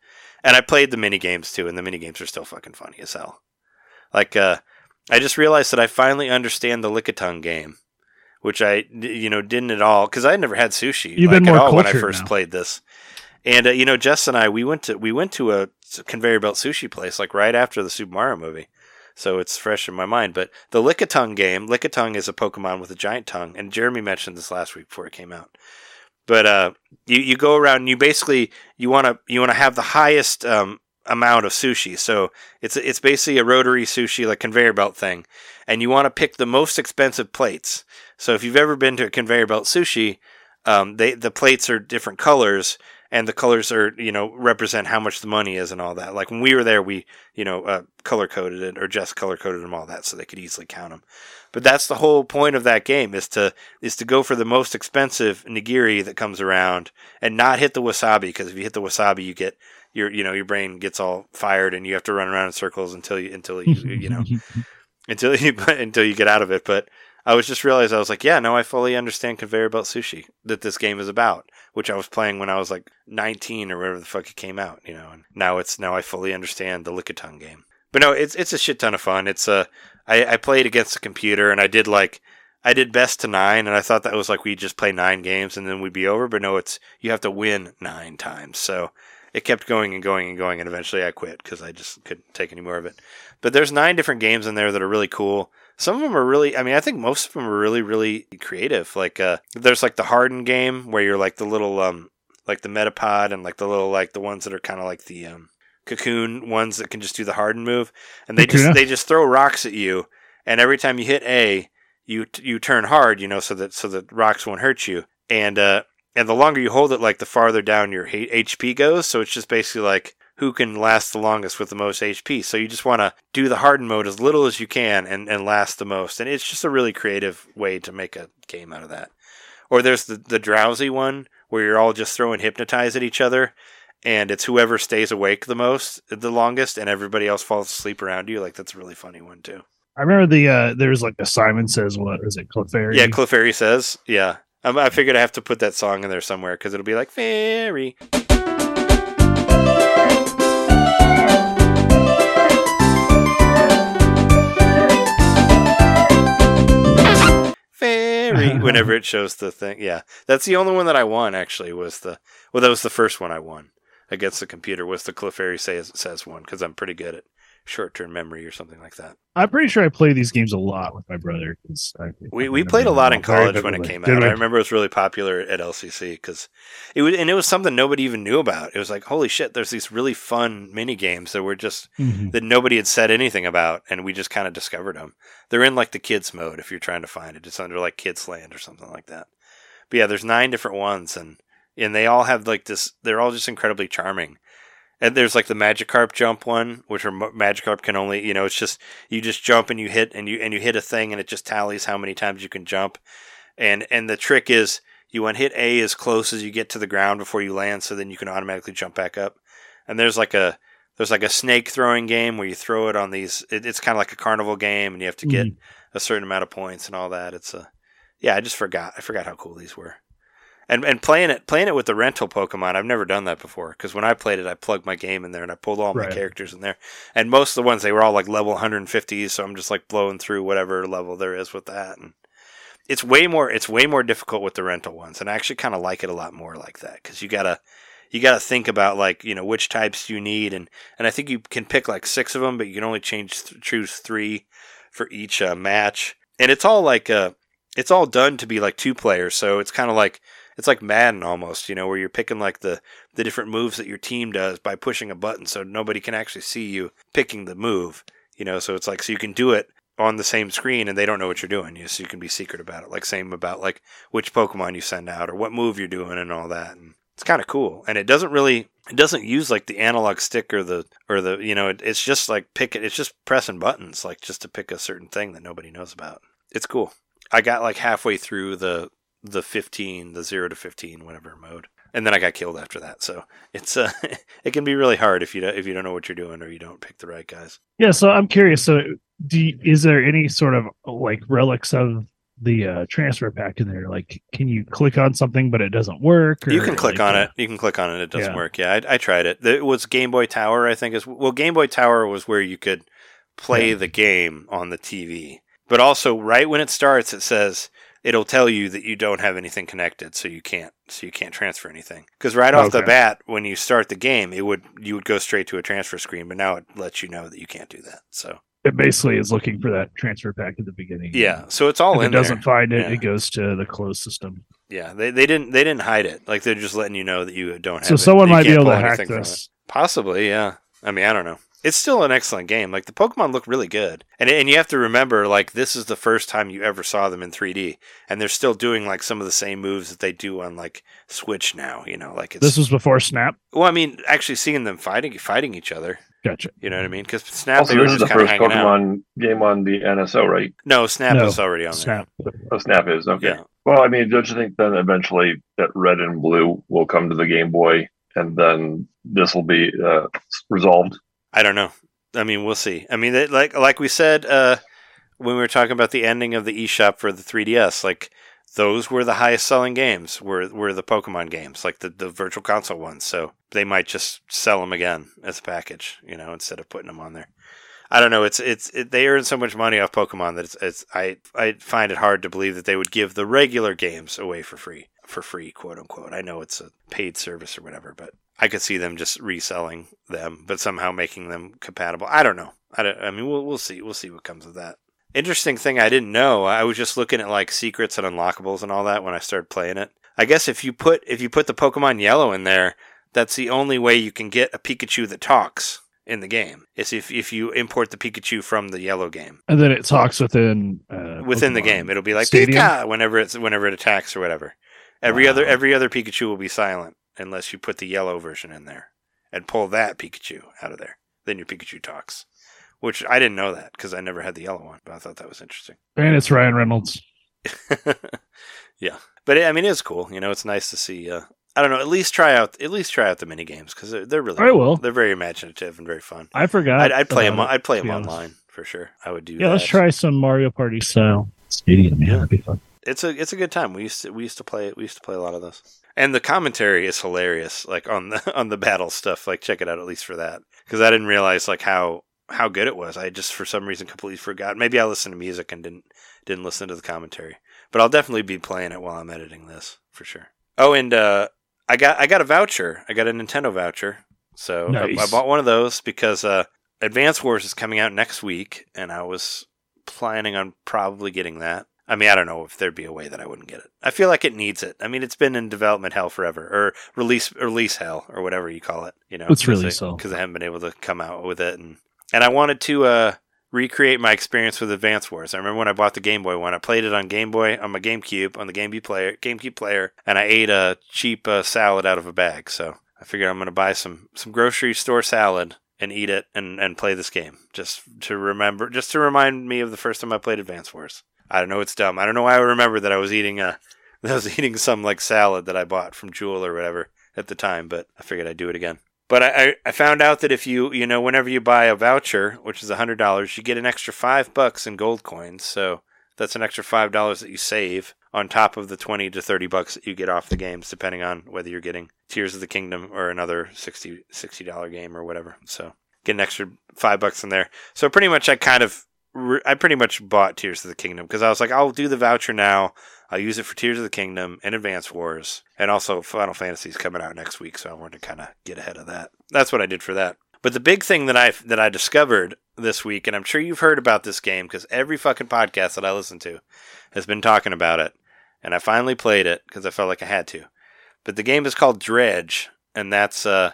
And I played the mini games too, and the mini games are still fucking funny as hell. Like, uh, I just realized that I finally understand the Lickitung game, which I, you know, didn't at all because I never had sushi You've like, been at more all when I first now. played this. And uh, you know, Jess and I, we went to we went to a conveyor belt sushi place like right after the Super Mario movie, so it's fresh in my mind. But the Lickitung game, Lickitung is a Pokemon with a giant tongue, and Jeremy mentioned this last week before it came out. But uh, you you go around and you basically you want to you want to have the highest um, amount of sushi. So it's it's basically a rotary sushi like conveyor belt thing, and you want to pick the most expensive plates. So if you've ever been to a conveyor belt sushi, um, they the plates are different colors, and the colors are you know represent how much the money is and all that. Like when we were there, we you know uh, color coded it or just color coded them all that so they could easily count them. But that's the whole point of that game is to is to go for the most expensive nigiri that comes around and not hit the wasabi because if you hit the wasabi, you get your you know your brain gets all fired and you have to run around in circles until you until you you know until you until you get out of it. But I was just realized I was like, yeah, no, I fully understand conveyor belt sushi that this game is about, which I was playing when I was like 19 or whatever the fuck it came out, you know. And now it's now I fully understand the Lickitung game. But no, it's it's a shit ton of fun. It's a I, I played against the computer and I did like I did best to nine, and I thought that was like we just play nine games and then we'd be over. But no, it's you have to win nine times. So it kept going and going and going, and eventually I quit because I just couldn't take any more of it. But there's nine different games in there that are really cool. Some of them are really, I mean, I think most of them are really, really creative. Like, uh, there's like the Harden game where you're like the little, um, like the Metapod and like the little, like the ones that are kind of like the, um, cocoon ones that can just do the Harden move. And they just, they just throw rocks at you. And every time you hit A, you, you turn hard, you know, so that, so that rocks won't hurt you. And, uh, and the longer you hold it, like the farther down your H- HP goes. So it's just basically like who can last the longest with the most HP. So you just want to do the hardened mode as little as you can and, and last the most. And it's just a really creative way to make a game out of that. Or there's the, the drowsy one where you're all just throwing hypnotize at each other. And it's whoever stays awake the most, the longest, and everybody else falls asleep around you. Like that's a really funny one too. I remember the uh there's like a Simon says what is it Clefairy? Yeah, Clefairy says, yeah. I figured I have to put that song in there somewhere because it'll be like fairy. Fairy. Whenever it shows the thing, yeah, that's the only one that I won. Actually, was the well, that was the first one I won against the computer. Was the Clefairy says says one because I'm pretty good at short term memory or something like that. I'm pretty sure I play these games a lot with my brother. I, We I we played a lot in college when it came out. I remember it was really popular at LCC because it was and it was something nobody even knew about. It was like holy shit, there's these really fun mini games that were just Mhm. that nobody had said anything about, and we just kind of discovered them. They're in like the kids mode if you're trying to find it. It's under like Kids Land or something like that. But yeah, there's nine different ones, and and they all have like this. They're all just incredibly charming. And there's like the Magikarp jump one, which are Magikarp can only, you know, it's just you just jump and you hit and you and you hit a thing and it just tallies how many times you can jump. And and the trick is you want to hit A as close as you get to the ground before you land, so then you can automatically jump back up. And there's like a there's like a snake throwing game where you throw it on these. It, it's kind of like a carnival game, and you have to get mm-hmm. a certain amount of points and all that. It's a yeah. I just forgot. I forgot how cool these were. And and playing it playing it with the rental Pokemon, I've never done that before. Because when I played it, I plugged my game in there and I pulled all my characters in there. And most of the ones they were all like level 150, so I'm just like blowing through whatever level there is with that. And it's way more it's way more difficult with the rental ones, and I actually kind of like it a lot more like that because you gotta you gotta think about like you know which types you need, and and I think you can pick like six of them, but you can only change th- choose three for each uh, match, and it's all like uh it's all done to be like two players, so it's kind of like it's like Madden almost, you know, where you're picking like the the different moves that your team does by pushing a button, so nobody can actually see you picking the move, you know. So it's like so you can do it on the same screen and they don't know what you're doing, you so you can be secret about it. Like same about like which Pokemon you send out or what move you're doing and all that. And it's kind of cool, and it doesn't really it doesn't use like the analog stick or the or the you know it, it's just like pick it. It's just pressing buttons like just to pick a certain thing that nobody knows about. It's cool. I got like halfway through the the 15, the 0 to 15 whatever mode. And then I got killed after that. So it's uh it can be really hard if you don't if you don't know what you're doing or you don't pick the right guys. Yeah, so I'm curious. So, do you, is there any sort of like relics of the uh, transfer pack in there? Like, can you click on something but it doesn't work? You can click like, on uh, it. You can click on it. It doesn't Yeah. work. Yeah, I, I tried it. It was Game Boy Tower. I think is well. Game Boy Tower was where you could play Yeah. the game on the TV, but also right when it starts, it says it'll tell you that you don't have anything connected, so you can't so you can't transfer anything. Because right off the bat, when you start the game, it would you would go straight to a transfer screen, but now it lets you know that you can't do that. So It basically is looking for that transfer pack at the beginning. yeah, so it's all If in it doesn't there. find it, Yeah. it goes to the closed system. Yeah, they, they didn't they didn't hide it. Like they're just letting you know that you don't have. So it. someone might be able to hack anything from it. this. Possibly, yeah. I mean, I don't know. It's still an excellent game. Like the Pokemon look really good, and and you have to remember, like this is the first time you ever saw them in 3D, and they're still doing like some of the same moves that they do on like Switch now. You know, like it's This was before Snap. well, I mean, actually seeing them fighting fighting each other. Gotcha. You know what I mean? Because Snap Also, they were this is the first hanging out. Pokemon game on the NSO, right? No, Snap No, was already on Snap. Oh, Snap is okay. Yeah. Well, I mean, don't you think then eventually that Red and Blue will come to the Game Boy, and then this will be uh, resolved? I don't know. I mean, we'll see. I mean, it, like like we said uh, when we were talking about the ending of the eShop for the 3DS, like those were the highest selling games. Were were the Pokemon games, like the the Virtual Console ones. So they might just sell them again as a package, you know, instead of putting them on there. I don't know. It's it's it, they earn so much money off Pokemon that it's it's I I find it hard to believe that they would give the regular games away for free for free, quote unquote. I know it's a paid service or whatever, but I could see them just reselling them, but somehow making them compatible. I don't know. I, don't, I mean, we'll we'll see. We'll see what comes of that. Interesting thing I didn't know. I was just looking at like secrets and unlockables and all that when I started playing it. I guess if you put if you put the Pokemon Yellow in there, that's the only way you can get a Pikachu that talks in the game. Is if if you import the Pikachu from the Yellow game And then it talks within uh, within the game. It'll be like Stadium? Pika whenever it's whenever it attacks or whatever. Every other every other Pikachu will be silent unless you put the yellow version in there and pull that Pikachu out of there. Then your Pikachu talks. Which I didn't know that because I never had the yellow one, but I thought that was interesting. And it's Ryan Reynolds. yeah, but I mean, it's cool. You know, it's nice to see. Uh, I don't know. At least try out. At least try out the mini games because they're, they're really. I cool. will. They're very imaginative and very fun. I forgot. I'd, I'd play them. I'd play them honest. online for sure. I would do. Yeah, let's try some Mario Party style Stadium. Yeah, that'd be fun. it's a it's a good time. We used to we used to play we used to play a lot of those. And the commentary is hilarious, like on the on the battle stuff. Like check it out at least for that, because I didn't realize like how how good it was. I just for some reason completely forgot. Maybe I listened to music and didn't didn't listen to the commentary. But I'll definitely be playing it while I'm editing this for sure. Oh, and uh, I got I got a voucher. I got a Nintendo voucher. So I, I bought one of those because uh, Advance Wars is coming out next week, and I was planning on probably getting that. I mean, I don't know if there'd be a way that I wouldn't get it. I feel like it needs it. I mean, it's been in development hell forever, or release release hell, or whatever you call it. You know, It's release hell. because I haven't been able to come out with it, and and I wanted to uh, recreate my experience with Advance Wars. I remember when I bought the Game Boy one. I played it on Game Boy on my GameCube on the GameCube player, GameCube player, and I ate a cheap uh, salad out of a bag. So I figured I'm going to buy some some grocery store salad and eat it and, and play this game just to remember, just to remind me of the first time I played Advance Wars. I don't know, it's dumb. I don't know why I remember that I was eating uh, a that I was eating some like salad that I bought from Jewel or whatever at the time, but I figured I'd do it again. But I, I, I found out that if you you know whenever you buy a voucher, which is hundred dollars, you get an extra five bucks in gold coins. So that's an extra five dollars that you save on top of the twenty to thirty bucks that you get off the games, depending on whether you're getting Tears of the Kingdom or another 60 dollar game or whatever. So get an extra five bucks in there. So pretty much, I kind of re- I pretty much bought Tears of the Kingdom because I was like, I'll do the voucher now. I'll use it for Tears of the Kingdom and Advance Wars, and also Final Fantasy's coming out next week, so I wanted to kind of get ahead of that. That's what I did for that. But the big thing that I that I discovered this week, and I'm sure you've heard about this game because every fucking podcast that I listen to has been talking about it, and I finally played it because I felt like I had to. But the game is called Dredge, and that's uh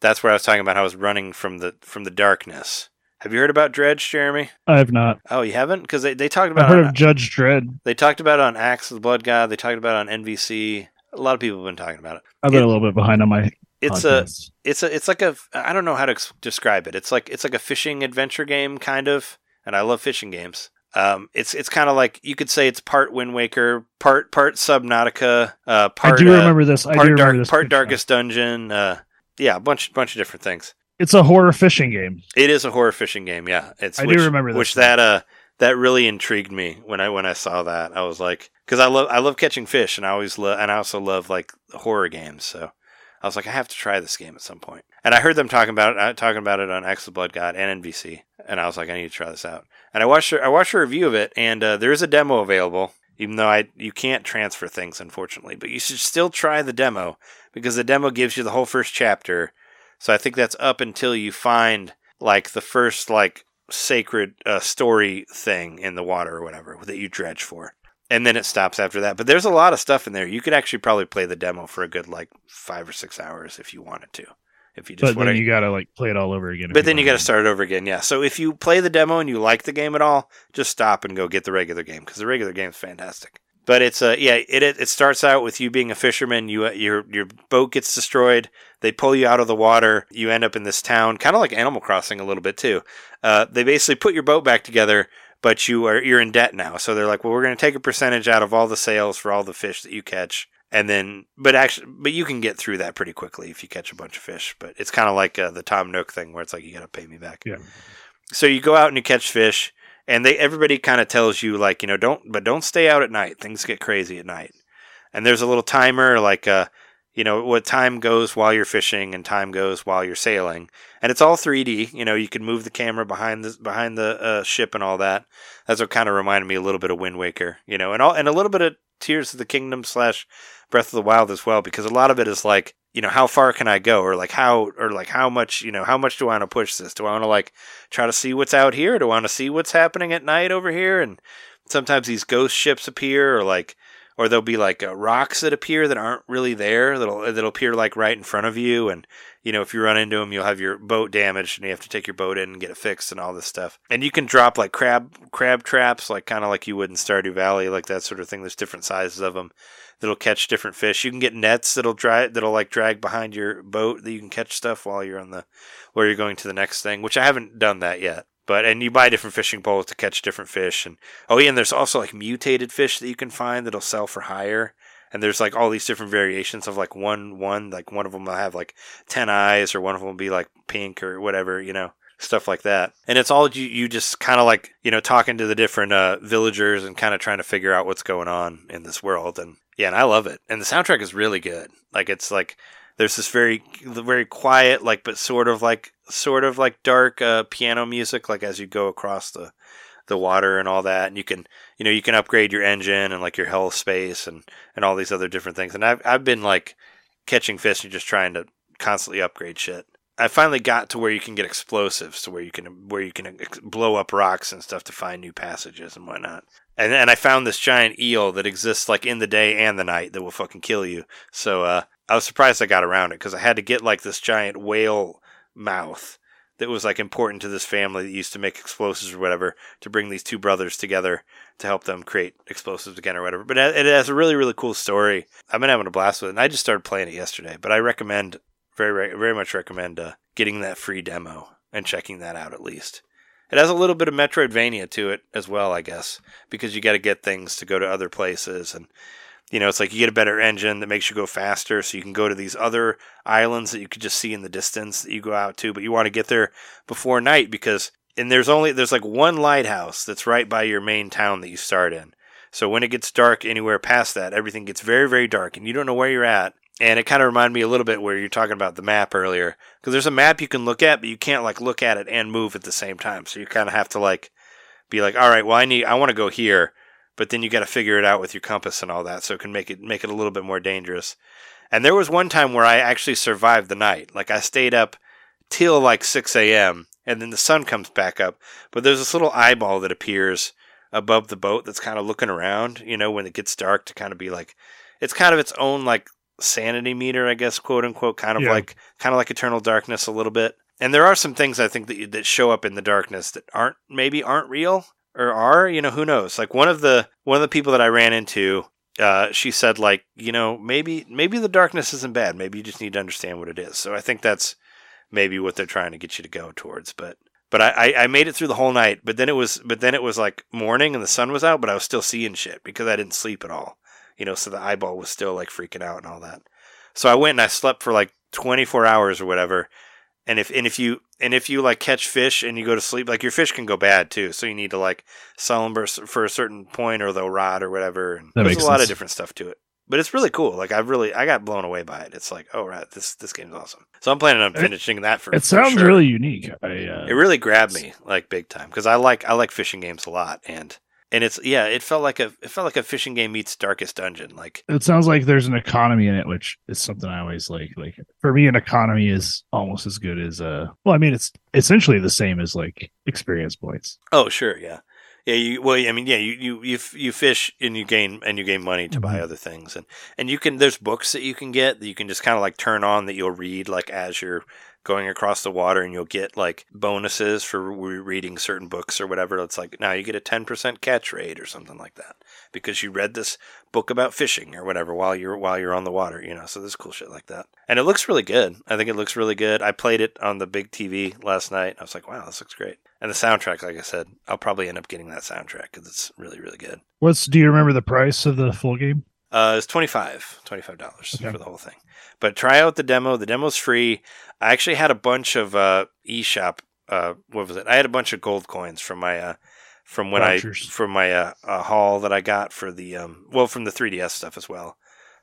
that's where I was talking about how I was running from the from the darkness. Have you heard about Dredge, Jeremy? I have not. Oh, you haven't? Because they, they talked I've about heard on- of Judge Dredd. they talked about it on Axe of the Blood God. They talked about it on NVC. A lot of people have been talking about it. I've been It- a little bit behind on my. It's a it's a it's like a I don't know how to describe it. It's like it's like a fishing adventure game kind of, and I love fishing games. Um, it's it's kind of like you could say it's part Wind Waker, part part Subnautica, uh, part I do uh, remember this. I do part remember dark, this. part. Darkest Dungeon. Uh, yeah, a bunch bunch of different things. It's a horror fishing game. It is a horror fishing game. Yeah, it's I do remember this which that uh that really intrigued me when I when I saw that. I was like, because I love I love catching fish, and I always love and I also love like horror games. So I was like, I have to try this game at some point. And I heard them talking about it, uh, talking about it on Axe the Blood God and NVC, and I was like, I need to try this out. And I watched I watched a review of it, and uh, there is a demo available. Even though I you can't transfer things unfortunately, but you should still try the demo because the demo gives you the whole first chapter. So I think that's up until you find like the first like sacred uh, story thing in the water or whatever that you dredge for. And then it stops after that. But there's a lot of stuff in there. You could actually probably play the demo for a good like five or six hours if you wanted to. If you just But then to you gotta like play it all over again. but then you got to to. start it over again. Yeah. So if you play the demo and you like the game at all, just stop and go get the regular game because the regular game is fantastic. But it's uh yeah it, it starts out with you being a fisherman. You your your boat gets destroyed. They pull you out of the water. You end up in this town, kind of like Animal Crossing a little bit too. Uh, they basically put your boat back together, but you are you're in debt now. So they're like, well, we're going to take a percentage out of all the sales for all the fish that you catch, and then but actually but you can get through that pretty quickly if you catch a bunch of fish. But it's kind of like uh, the Tom Nook thing where it's like you got to pay me back. Yeah. So you go out and you catch fish, and they everybody kind of tells you like you know don't but don't stay out at night. Things get crazy at night, and there's a little timer like uh you know what time goes while you're fishing and time goes while you're sailing, and it's all 3D. You know you can move the camera behind the behind the uh, ship and all that. That's what kind of reminded me a little bit of Wind Waker, you know, and all and a little bit of Tears of the Kingdom slash Breath of the Wild as well, because a lot of it is like you know how far can I go, or like how or like how much you know how much do I want to push this? Do I want to like try to see what's out here? Do I want to see what's happening at night over here? And sometimes these ghost ships appear, or like or there'll be like uh, rocks that appear that aren't really there that'll that'll appear like right in front of you. And you know if you run into them you'll have your boat damaged and you have to take your boat in and get it fixed and all this stuff. And you can drop like crab crab traps like kind of like you would in Stardew Valley like that sort of thing. There's different sizes of them that'll catch different fish. You can get nets that'll dry that'll like drag behind your boat that you can catch stuff while you're on the where you're going to the next thing which I haven't done that yet but and you buy different fishing poles to catch different fish and oh yeah and there's also like mutated fish that you can find that'll sell for higher. And there's like all these different variations of like one one like one of them will have like 10 eyes or one of them will be like pink or whatever you know stuff like that. And it's all you you just kind of like you know talking to the different uh villagers and kind of trying to figure out what's going on in this world. And yeah and i love it. And the soundtrack is really good. Like it's like there's this very very quiet like but sort of like sort of like dark uh, piano music like as you go across the the water and all that and you can you know you can upgrade your engine and like your health space and and all these other different things and i've i've been like catching fish and just trying to constantly upgrade shit. I finally got to where you can get explosives to where you can where you can ex- blow up rocks and stuff to find new passages and whatnot. And and i found this giant eel that exists like in the day and the night that will fucking kill you. So uh I was surprised I got around it because I had to get like this giant whale mouth that was like important to this family that used to make explosives or whatever to bring these two brothers together to help them create explosives again or whatever. But it has a really really cool story. I've been having a blast with it, and I just started playing it yesterday. But I recommend very very much recommend uh, getting that free demo and checking that out at least. It has a little bit of Metroidvania to it as well, I guess, because you got to get things to go to other places and you know, it's like you get a better engine that makes you go faster, so you can go to these other islands that you could just see in the distance that you go out to, but you want to get there before night because and there's only there's like one lighthouse that's right by your main town that you start in. So when it gets dark anywhere past that, everything gets very very dark and you don't know where you're at. And it kind of reminded me a little bit where you're talking about the map earlier because there's a map you can look at, but you can't like look at it and move at the same time. So you kind of have to like be like, all right, well I need I want to go here but then you got to figure it out with your compass and all that, so it can make it make it a little bit more dangerous. And there was one time where I actually survived the night. Like I stayed up till like 6 a.m. and then the sun comes back up. But there's this little eyeball that appears above the boat that's kind of looking around, you know, when it gets dark to kind of be like, it's kind of its own like sanity meter, I guess, quote unquote, kind of Yeah. like kind of like eternal darkness a little bit. And there are some things I think that that show up in the darkness that aren't maybe aren't real or are, you know, who knows? Like one of the one of the people that I ran into, uh, she said like, you know, maybe maybe the darkness isn't bad. Maybe you just need to understand what it is. So I think that's maybe what they're trying to get you to go towards. But But I, I, made it through the whole night. But then it was but then it was like morning and the sun was out, but I was still seeing shit because I didn't sleep at all. You know, so the eyeball was still like freaking out and all that. So I went and I slept for like 24 hours or whatever. And if and if you and if you like catch fish and you go to sleep, like your fish can go bad too. So you need to like sell them for a certain point or they'll rot or whatever. And That there's makes a lot sense. of different stuff to it. But it's really cool. Like I really I got blown away by it. It's like, oh right, this this game's awesome. So I'm planning on It- finishing that for. It for sounds sure. really unique. I uh, It really grabbed me like big time because I like I like fishing games a lot and and it's yeah it felt like a it felt like a fishing game meets Darkest Dungeon like it sounds like there's an economy in it, which is something I always like. Like for me, an economy is almost as good as uh well, I mean it's essentially the same as like experience points. oh sure yeah yeah you well I mean yeah you you you, you fish and you gain and you gain money to buy Mhm. other things and and you can there's books that you can get that you can just kind of like turn on that you'll read like as you're going across the water and you'll get like bonuses for re- reading certain books or whatever. It's like now you get a 10% catch rate or something like that because you read this book about fishing or whatever while you're while you're on the water you know so there's cool shit like that. And it looks really good. I think it looks really good. I played it on the big tv last night. I was like wow this looks great. And the soundtrack like i said i'll probably end up getting that soundtrack because it's really really good. What's do you remember the price of the full game? Uh, it's 25 $25 Okay. for the whole thing. But try out the demo. The demo's free. I actually had a bunch of uh, eShop. Uh, what was it? I had a bunch of gold coins from my uh, from when Vouchers. I from my uh, uh, haul that I got for the um, well from the 3DS stuff as well.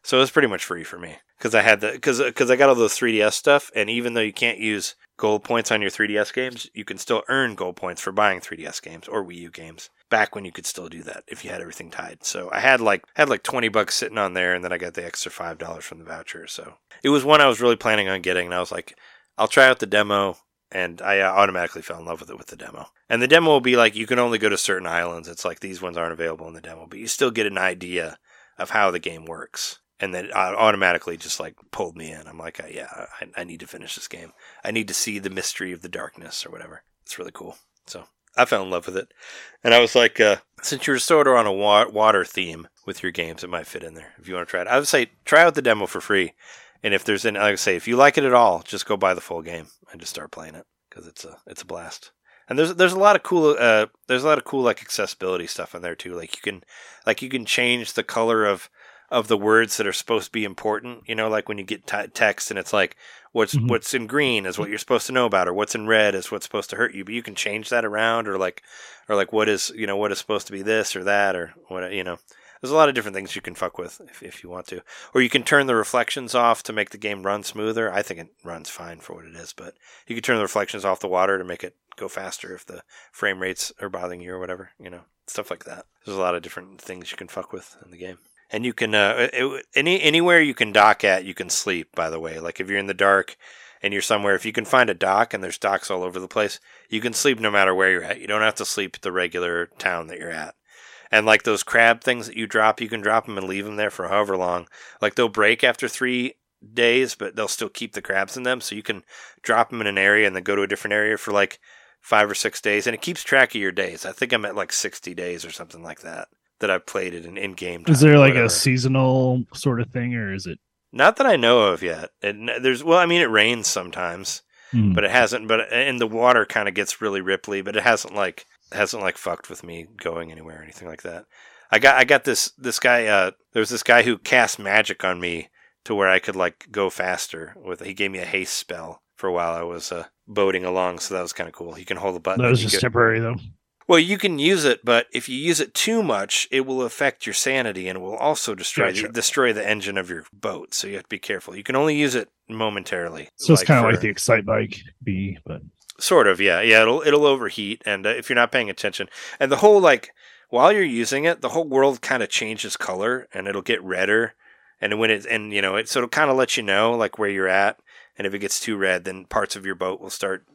So it was pretty much free for me because I had the because because I got all those 3DS stuff, and even though you can't use gold points on your 3DS games, you can still earn gold points for buying 3DS games or Wii U games. Back when you could still do that if you had everything tied. So I had like had like 20 bucks sitting on there, and then I got the extra five dollars from the voucher. So it was one I was really planning on getting, and I was like, I'll try out the demo. And I uh, automatically fell in love with it with the demo. And the demo will be like you can only go to certain islands. It's like these ones aren't available in the demo, but you still get an idea of how the game works. And then it automatically just like pulled me in. I'm like, uh, yeah, I, I need to finish this game. I need to see the mystery of the darkness or whatever. It's really cool. So I fell in love with it. And I was like, uh, since you're sort of on a wa- water theme with your games, it might fit in there if you want to try it. I would say try out the demo for free. And if there's any, like I say, if you like it at all, just go buy the full game and just start playing it because it's a it's a blast. And there's there's a lot of cool uh there's a lot of cool like accessibility stuff in there too. Like you can like you can change the color of of the words that are supposed to be important. You know, like when you get t- text and it's like what's Mhm. what's in green is what you're supposed to know about, or what's in red is what's supposed to hurt you. But you can change that around, or like or like what is you know what is supposed to be this or that or what you know. There's a lot of different things you can fuck with if, if you want to. Or you can turn the reflections off to make the game run smoother. I think it runs fine for what it is, but you can turn the reflections off the water to make it go faster if the frame rates are bothering you or whatever, you know, stuff like that. There's a lot of different things you can fuck with in the game. And you can uh, it, any anywhere you can dock at, you can sleep. By the way, like if you're in the dark and you're somewhere, if you can find a dock and there's docks all over the place, you can sleep no matter where you're at. You don't have to sleep at the regular town that you're at. And like those crab things that you drop, you can drop them and leave them there for however long. Like they'll break after three days, but they'll still keep the crabs in them. So you can drop them in an area and then go to a different area for like five or six days. And it keeps track of your days. I think I'm at like 60 days or something like that that I've played it in, in game. Is there like a seasonal sort of thing, or is it? Not that I know of yet. And there's, well, I mean, it rains sometimes Hmm. but it hasn't but and the water kind of gets really ripply but it hasn't like hasn't like fucked with me going anywhere or anything like that i got i got this this guy uh there was this guy who cast magic on me to where i could like go faster with he gave me a haste spell for a while i was uh boating along so that was kind of cool He can hold the button that was just temporary though. Well you can use it but if you use it too much it will affect your sanity and it will also destroy Gotcha. destroy the engine of your boat so you have to be careful you can only use it momentarily So it's kind of like the Excitebike B, but Sort of, yeah, yeah. It'll it'll overheat, and uh, if you're not paying attention, and the whole like while you're using it, the whole world kind of changes color, and it'll get redder, and when it and you know it, so it'll kind of let you know like where you're at, and if it gets too red, then parts of your boat will start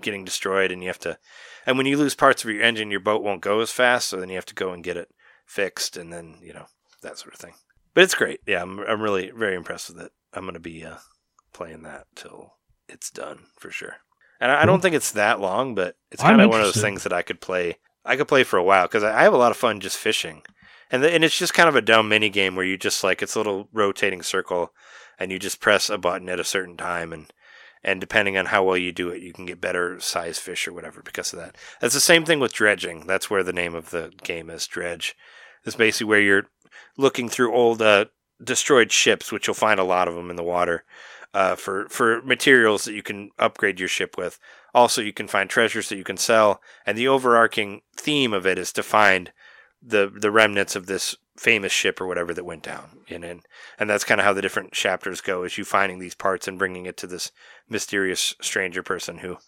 getting destroyed, and you have to, and when you lose parts of your engine, your boat won't go as fast, so then you have to go and get it fixed, and then you know that sort of thing. But it's great, yeah. I'm I'm really very impressed with it. I'm gonna be uh, playing that till it's done for sure. And I, I don't think it's that long, but it's kind of one of those things that I could play. I could play for a while because I, I have a lot of fun just fishing, and the, and it's just kind of a dumb mini game where you just like it's a little rotating circle, and you just press a button at a certain time, and and depending on how well you do it, you can get better size fish or whatever because of that. That's the same thing with dredging. That's where the name of the game is dredge. It's basically where you're looking through old uh, destroyed ships, which you'll find a lot of them in the water, uh, for for materials that you can upgrade your ship with. Also, you can find treasures that you can sell, and the overarching theme of it is to find the the remnants of this famous ship or whatever that went down. And and, and that's kind of how the different chapters go: is you finding these parts and bringing it to this mysterious stranger person who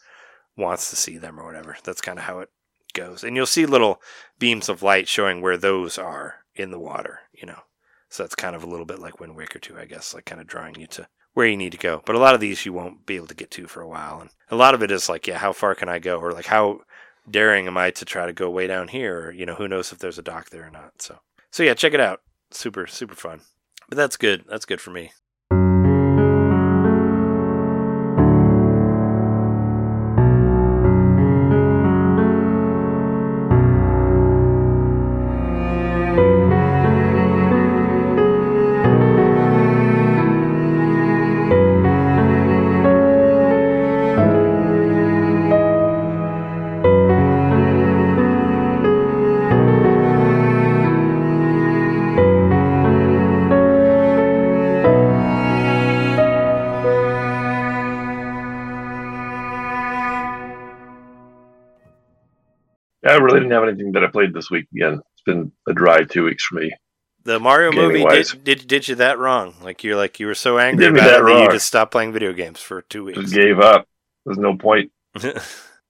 wants to see them or whatever. That's kind of how it goes. And you'll see little beams of light showing where those are in the water. You know, so that's kind of a little bit like Wind Waker 2, I guess, like kind of drawing you to where you need to go. But a lot of these you won't be able to get to for a while. And a lot of it is like, yeah, how far can I go? Or like, how daring am I to try to go way down here? Or, you know, who knows if there's a dock there or not. So, so yeah, check it out. Super, super fun. But that's good. That's good for me. Played this week. Again, it's been a dry two weeks for me. The Mario movie did, did did you that wrong? Like you're like you were so angry about that it that you just stopped playing video games for two weeks. Just weeks. gave up. There's no point.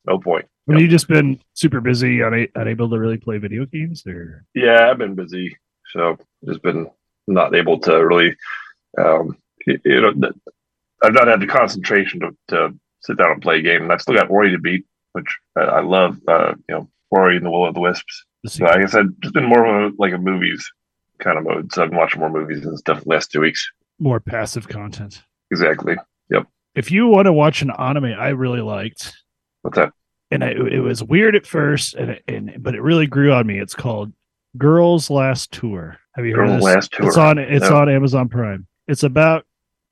No point. Have you just been super busy, una- unable to really play video games, or Yeah, I've been busy, so just been not able to really, um, you, you know, I've not had the concentration to, to sit down and play a game. And I've still got Ori to beat, which I, I love. Uh, you know, Ori and the Will of the Wisps. So like I said, just been more of a like a movies kind of mode. So I've been watching more movies and stuff the last two weeks. more passive content? Exactly. Yep. If you want to watch an anime, I really liked, What's that? and I, it was weird at first, and, and but it really grew on me. It's called Girls Last Tour. Have you heard of Girls this? Last Tour. It's on. It's No. on Amazon Prime. It's about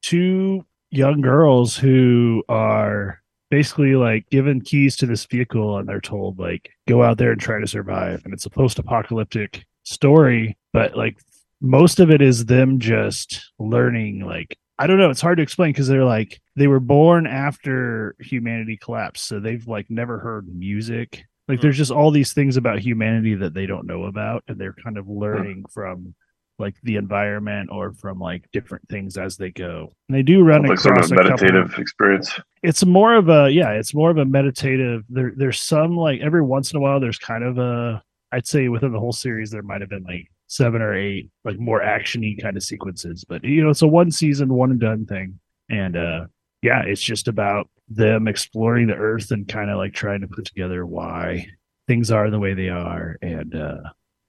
two young girls who are basically like given keys to this vehicle, and they're told like go out there and try to survive. And it's a post-apocalyptic story, but like most of it is them just learning like I don't know. It's hard to explain because they're like they were born after humanity collapsed, so they've like never heard music. Like hmm. there's just all these things about humanity that they don't know about, and they're kind of hmm. learning from like the environment or from like different things as they go. And they do run like sort across of a a couple- meditative experience. it's more of a yeah it's more of a meditative there there's some like every once in a while there's kind of a i'd say within the whole series there might have been like seven or eight like more actiony kind of sequences but you know it's a one season one and done thing and uh yeah it's just about them exploring the earth and kind of like trying to put together why things are the way they are and uh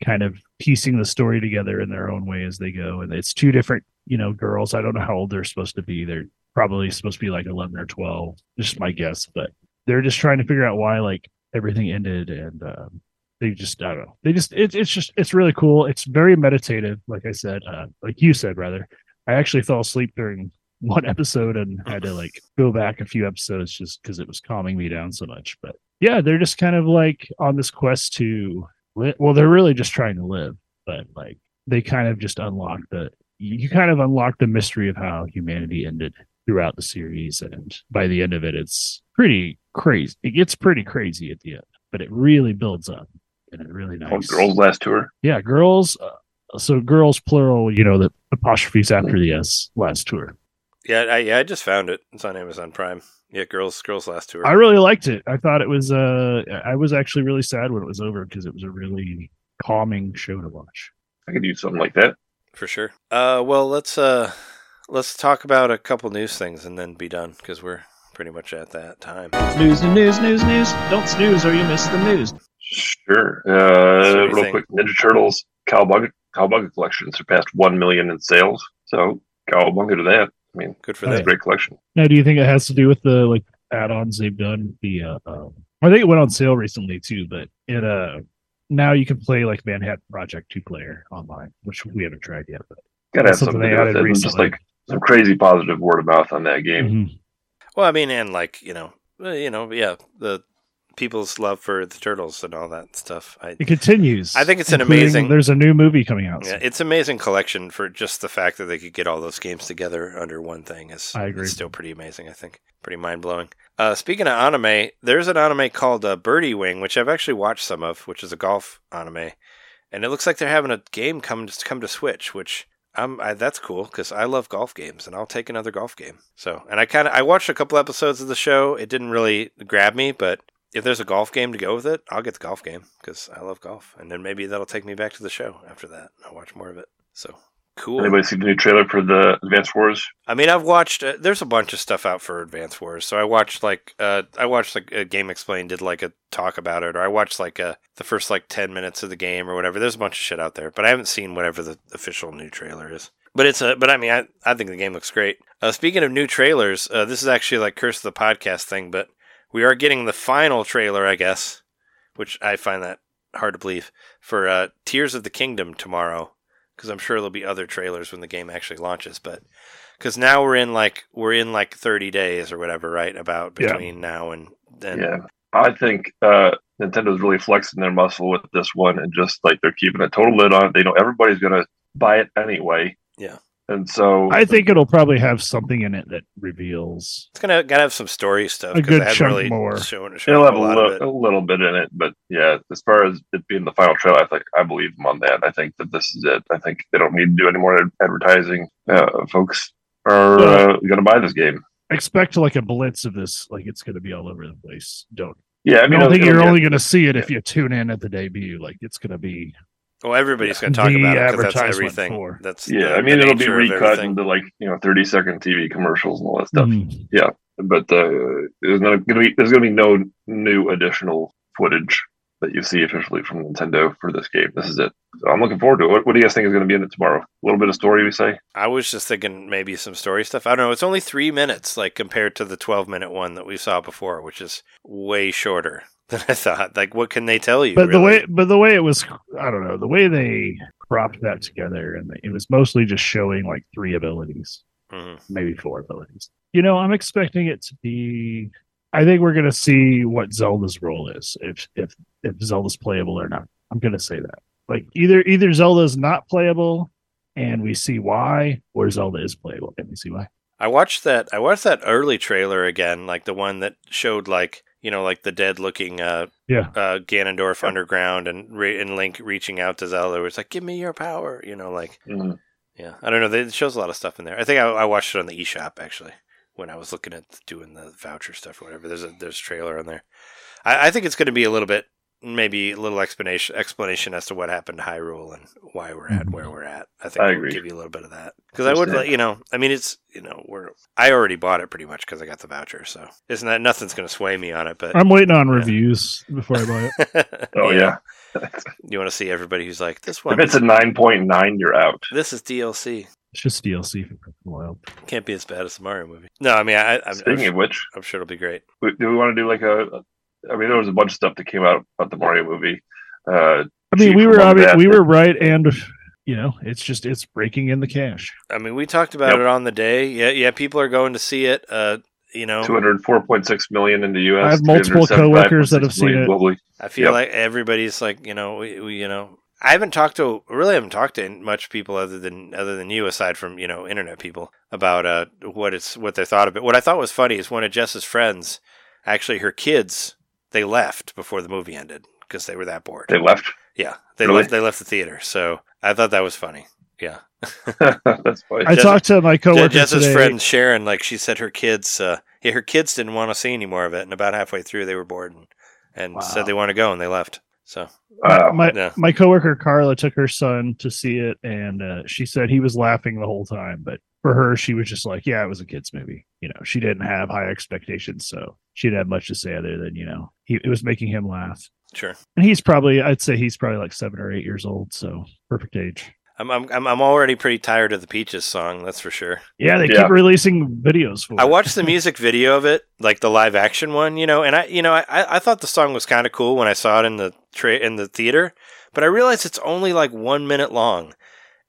kind of piecing the story together in their own way as they go. And it's two different you know girls. I don't know how old they're supposed to be. They're probably supposed to be like 11 or 12 just my guess but they're just trying to figure out why like everything ended. And um, they just i don't know. They just it, it's just it's really cool. It's very meditative like i said uh, like you said rather. I actually fell asleep during one episode and had to like go back a few episodes just because it was calming me down so much. But yeah they're just kind of like on this quest to li- well they're really just trying to live but like they kind of just unlock the you kind of unlock the mystery of how humanity ended throughout the series and by the end of it it's pretty crazy it gets pretty crazy at the end but it really builds up and it really Oh, nice Girls Last Tour. yeah girls uh, so girls plural you know the apostrophes after the s last tour Yeah, I, yeah, I just found it. It's on Amazon Prime. Yeah, girls, girls last tour. i really liked it i thought it was uh i was actually really sad when it was over because it was a really calming show to watch I could use something like that. for sure. Uh, well, let's uh, let's talk about a couple news things and then be done because we're pretty much at that time. news news news news don't snooze or you miss the news Sure. what Uh, real quick, Ninja Turtles Cowabunga Cowabunga collection surpassed one million in sales. So Cowabunga to that. I mean, Good for that's them. a great collection. Now, do you think it has to do with the like add-ons they've done? The uh, um, I think it went on sale recently too, but it uh now you can play like Manhattan Project two player online, which we haven't tried yet. But Gotta have something something they to do with added it. And Just like some crazy positive word of mouth on that game. Mhm. Well, I mean, and like you know, uh, you know, yeah, the people's love for the turtles and all that stuff. I, It continues. I think it's an amazing- There's a new movie coming out. yeah, it's amazing collection for just the fact that they could get all those games together under one thing. Is I agree. It's still pretty amazing. I think pretty mind blowing. Uh, speaking of anime, there's an anime called uh, Birdie Wing, which I've actually watched some of, which is a golf anime, and it looks like they're having a game come to come to Switch, which. I'm, I, that's cool because I love golf games and I'll take another golf game. So, and I kind of I watched a couple episodes of the show. It didn't really grab me, but if there's a golf game to go with it, I'll get the golf game because I love golf, and then maybe that'll take me back to the show after that. I'll watch more of it. So cool. Anybody see the new trailer for the Advance Wars? I mean, I've watched. Uh, there's a bunch of stuff out for Advance Wars, so I watched like uh, I watched like a GameXplain did like a talk about it, or I watched like uh, the first like ten minutes of the game or whatever. There's a bunch of shit out there, but I haven't seen whatever the official new trailer is. But it's a. But I mean, I I think the game looks great. Uh, speaking of new trailers, uh, this is actually like curse of the podcast thing, but we are getting the final trailer, I guess, which I find that hard to believe for uh, Tears of the Kingdom tomorrow, because I'm sure there'll be other trailers when the game actually launches, but because now we're in like we're in like 30 days or whatever, right? About Yeah. between now and then. Yeah, I think uh, Nintendo's really flexing their muscle with this one, and just like they're keeping a total lid on it. They know everybody's gonna buy it anyway. Yeah. And so I think it'll probably have something in it that reveals. It's gonna gotta have some story stuff. A 'cause good they chunk really more. Shown, shown it'll have a, a lot little, of it. a little bit in it, but yeah, as far as it being the final trailer, I think I believe them on that. I think that this is it. I think they don't need to do any more ad- advertising. Uh, folks are uh, going to buy this game. Expect like a blitz of this, like it's going to be all over the place. Don't. Yeah, I mean, I mean, don't think you're get- only going to see it if you tune in at the debut. Like it's going to be. Well, everybody's gonna talk about it because that's advertisement everything. for- That's Yeah, the- I mean, it'll be nature of recut into like you know thirty second TV commercials and all that stuff. Yeah, But uh, there's not going to be there's going to be no new additional footage that you see officially from Nintendo for this game. This is it. So I'm looking forward to it. What, what do you guys think is going to be in it tomorrow? A little bit of story, we say. I was just thinking maybe some story stuff. I don't know. It's only three minutes, like compared to the 12 minute one that we saw before, which is way shorter than I thought. Like, what can they tell you? But the way, but the way it was, I don't know, the way they cropped that together, and it was mostly just showing like three abilities, Mhm. maybe four abilities. You know, I'm expecting it to be. I think we're going to see what Zelda's role is, if if if Zelda's playable or not. I'm going to say that. Like either either Zelda's not playable, and we see why, or Zelda is playable and we see why. I watched that. I watched that early trailer again, like the one that showed like you know like the dead looking uh Yeah. uh Ganondorf underground and re- and Link reaching out to Zelda. Where it's like, give me your power, you know, like Mhm. yeah. I don't know. It shows a lot of stuff in there. I think I, I watched it on the eShop actually when I was looking at doing the voucher stuff or whatever. There's a there's a trailer on there. I, I think it's going to be a little bit maybe a little explanation explanation as to what happened to Hyrule and why we're at Mhm. where we're at. I think I I'll agree. give you a little bit of that because I would, Understand. like, you know, I mean, it's you know, we're I already bought it pretty much because I got the voucher, so isn't that nothing's going to sway me on it. But I'm waiting on Yeah. reviews before I buy it. Oh yeah. you want to see everybody who's like this one? if it's a nine point nine, you're out. this is DLC. It's just DLC for Breath of the Wild. Can't be as bad as the Mario movie. No, I mean, I, I'm, I'm, Speaking of which, I'm sure it'll be great. do we want to do like a? I mean, there was a bunch of stuff that came out about the Mario movie. Uh, I mean, Chief we were among I mean, we were right, and you know, it's just it's breaking in the cash. I mean, we talked about Yep. it on the day. Yeah, yeah, people are going to see it. Uh, you know, Two hundred four point six million in the U.S. I have multiple coworkers that have seen it. globally. I feel Yep. like everybody's like, you know, we, we, you know, I haven't talked to, really haven't talked to much people other than other than you, aside from you know, internet people about uh what it's what they thought of it. What I thought was funny is one of Jess's friends, actually, her kids, they left before the movie ended because they were that bored. They left. yeah, they Really? left. They left the theater. So I thought that was funny. Yeah. That's funny. I Jess- talked to my Je- coworker Jess's today. friend Sharon, like she said, her kids, uh, yeah, her kids didn't want to see any more of it, and about halfway through, they were bored and, and Wow. said they want to go, and they left. So Wow. my Yeah. my coworker Carla took her son to see it, and uh, she said he was laughing the whole time. But for her, she was just like, "Yeah, it was a kids movie." You know, she didn't have high expectations, so she didn't have much to say other than you know, he it was making him laugh. sure. And he's probably, I'd say he's probably like seven or eight years old, so perfect age. I'm, I'm I'm I'm already pretty tired of the Peaches song. That's for sure. Yeah, they Yeah. keep releasing videos for. I it. watched the music video of it, like the live action one, you know, and I, you know, I, I thought the song was kind of cool when I saw it in the tra- in the theater, but I realized it's only like one minute long,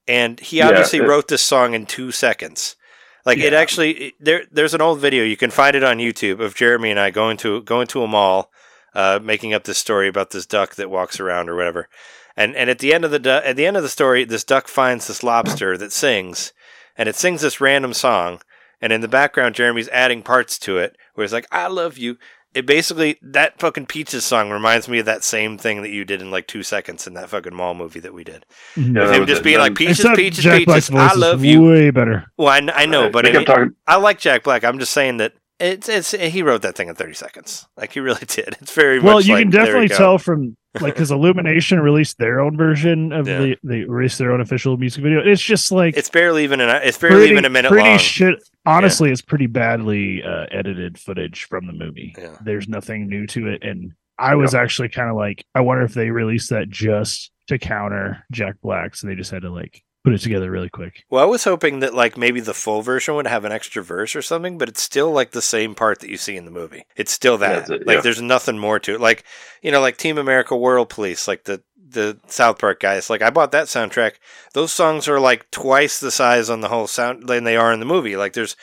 and he Yeah, obviously it- wrote this song in two seconds. Like it actually it- there. There's an old video you can find it on YouTube of Jeremy and I going to going to a mall, uh, making up this story about this duck that walks around or whatever. And and at the end of the du- at the end of the story, this duck finds this lobster that sings, and it sings this random song. And in the background, Jeremy's adding parts to it, where it's like "I love you." It basically that fucking Peaches song reminds me of that same thing that you did in like two seconds in that fucking mall movie that we did. Yeah, Of that him just being like Peaches, Except Peaches, Jack Peaches. I love you. Way better. Well, I, I know, but they I, kept mean, talking. I like Jack Black. I'm just saying that it's it's he wrote that thing in 30 seconds. Like he really did. It's very Well, much you like, can definitely go. tell from like because Illumination released their own version of Yeah. the they released their own official music video. It's just like It's barely even an it's barely pretty, even a minute pretty long. shit. Honestly, it's pretty badly uh, edited footage from the movie. Yeah. There's nothing new to it, and I was actually kind of like, I wonder if they released that just to counter Jack Black, so they just had to like put it together really quick. well, I was hoping that like maybe the full version would have an extra verse or something, but it's still like the same part that you see in the movie. It's still that. That's it, like yeah. there's nothing more to it. Like you know, like Team America World Police, like the the South Park guys. Like I bought that soundtrack. Those songs are like twice the size on the whole sound than they are in the movie. Like there's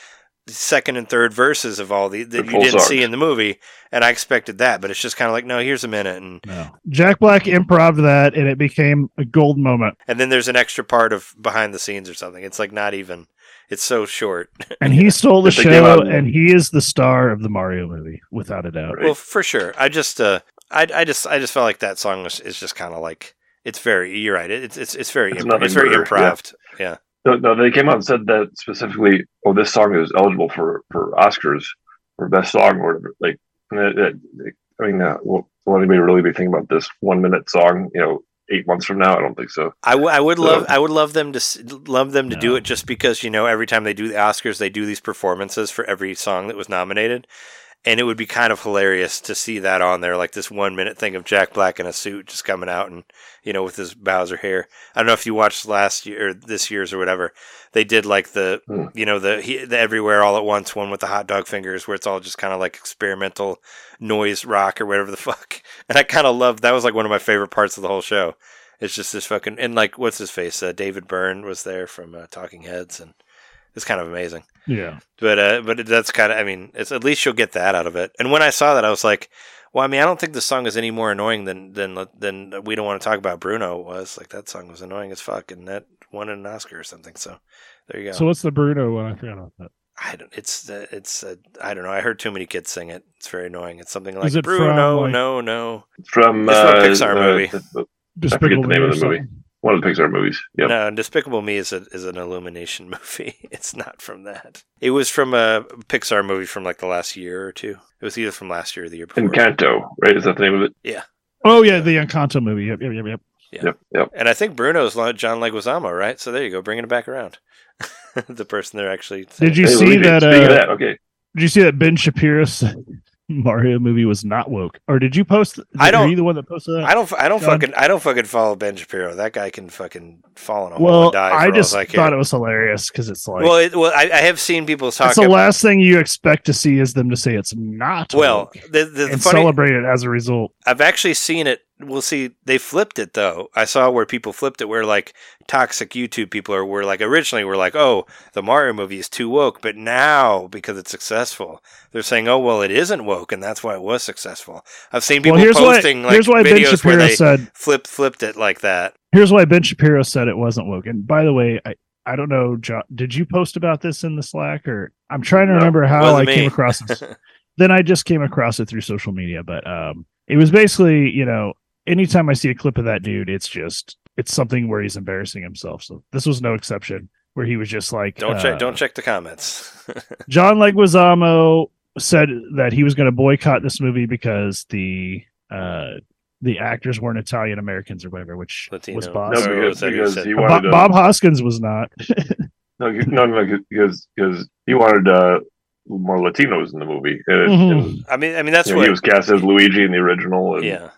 second and third verses of all the that They're you didn't songs. see in the movie, and I expected that, but it's just kind of like no, here's a minute, and No, Jack Black improv that, and it became a gold moment. and then there's an extra part of behind the scenes or something. It's like not even. It's so short. And he stole the If they came show, and he is the star of the Mario movie, without a doubt. Right. Well, for sure. I just, uh, I, I just, I just felt like that song was, is just kind of like it's very. You're right. It's, it's, it's very, It's imp- it's very better, yeah. Yeah. No, no, they came out and said that specifically. Oh, this song is eligible for for Oscars for best song or whatever. Like, and it, it, I mean, uh, will, will anybody really be thinking about this one minute song? You know, eight months from now? I don't think so. I, w- I would So- love, I would love them to, love them to do it just because you know every time they do the Oscars, they do these performances for every song that was nominated, and it would be kind of hilarious to see that on there, like this one minute thing of Jack Black in a suit just coming out and you know with his Bowser hair. I don't know if you watched last year or this year's or whatever. They did like the Hmm. you know the, he, the everywhere all at once one with the hot dog fingers where it's all just kind of like experimental noise rock or whatever the fuck. And I kind of loved that was like one of my favorite parts of the whole show. It's just this fucking and like what's his face? Uh, David Byrne was there from uh, Talking Heads, and it's kind of amazing. Yeah. But uh, but that's kind of I mean, it's at least you'll get that out of it. And when I saw that, I was like, well, I mean, I don't think the song is any more annoying than than than we don't want to talk about Bruno was. Like that song was annoying as fuck, and that won an Oscar or something. So there you go. So what's the Bruno one? I forgot about that. I don't. It's uh, it's uh, I don't know. I heard too many kids sing it. It's very annoying. It's something like Is it from, Bruno, like- no, no. It's from, It's from a uh, Pixar the- movie. the- the- Despicable the name of the movie. something. One of the Pixar movies. Yep. No, Despicable Me is a is an Illumination movie. It's not from that. It was from a Pixar movie from like the last year or two. It was either from last year or the year before. Encanto, right? Is that the name of it? Yeah. Oh yeah, the Encanto movie. Yep, yep, yep, yep. Yep. Yep. And I think Bruno's John Leguizamo, right? So there you go, bringing it back around. the person they're actually. Did you Hey, see that? Uh, that, okay. did you see that Ben Shapiro said Mario movie was not woke? Or did you post? I don't- Are you the one that posted that? I don't. I don't John? fucking. I don't fucking follow Ben Shapiro. That guy can fucking fall in a hole and die. I just I thought it was hilarious because it's like well, it, well, I, I have seen people it's talk. the ab- last thing you expect to see is them to say it's not well, woke the, the, the funny. celebrate it as a result. I've actually seen it. We'll see. They flipped it though. I saw where people flipped it, where like toxic YouTube people are were like originally were like, oh, the Mario movie is too woke, but now because it's successful, they're saying, oh, well, it isn't woke, and that's why it was successful. I've seen people Well, here's why posting like why Ben videos where Shapiro they said flipped flipped it like that. here's why Ben Shapiro said it wasn't woke. And by the way, I I don't know, John, did you post about this in the Slack or I'm trying to No, remember how I came across this. then I just came across it through social media, but um it was basically, you know, anytime I see a clip of that dude, it's just it's something where he's embarrassing himself. So this was no exception where he was just like Don't uh, check. Don't check the comments. John Leguizamo said that he was going to boycott this movie because the uh the actors weren't Italian Americans or whatever, which Latino. was No, Bob. So because, was that who because said- he Bob, wanted to, Bob Hoskins was not. no, no, no, because because he wanted uh, more Latinos in the movie. And, Mhm. and, I mean, I mean that's you know, what. he was cast as Luigi in the original, and yeah,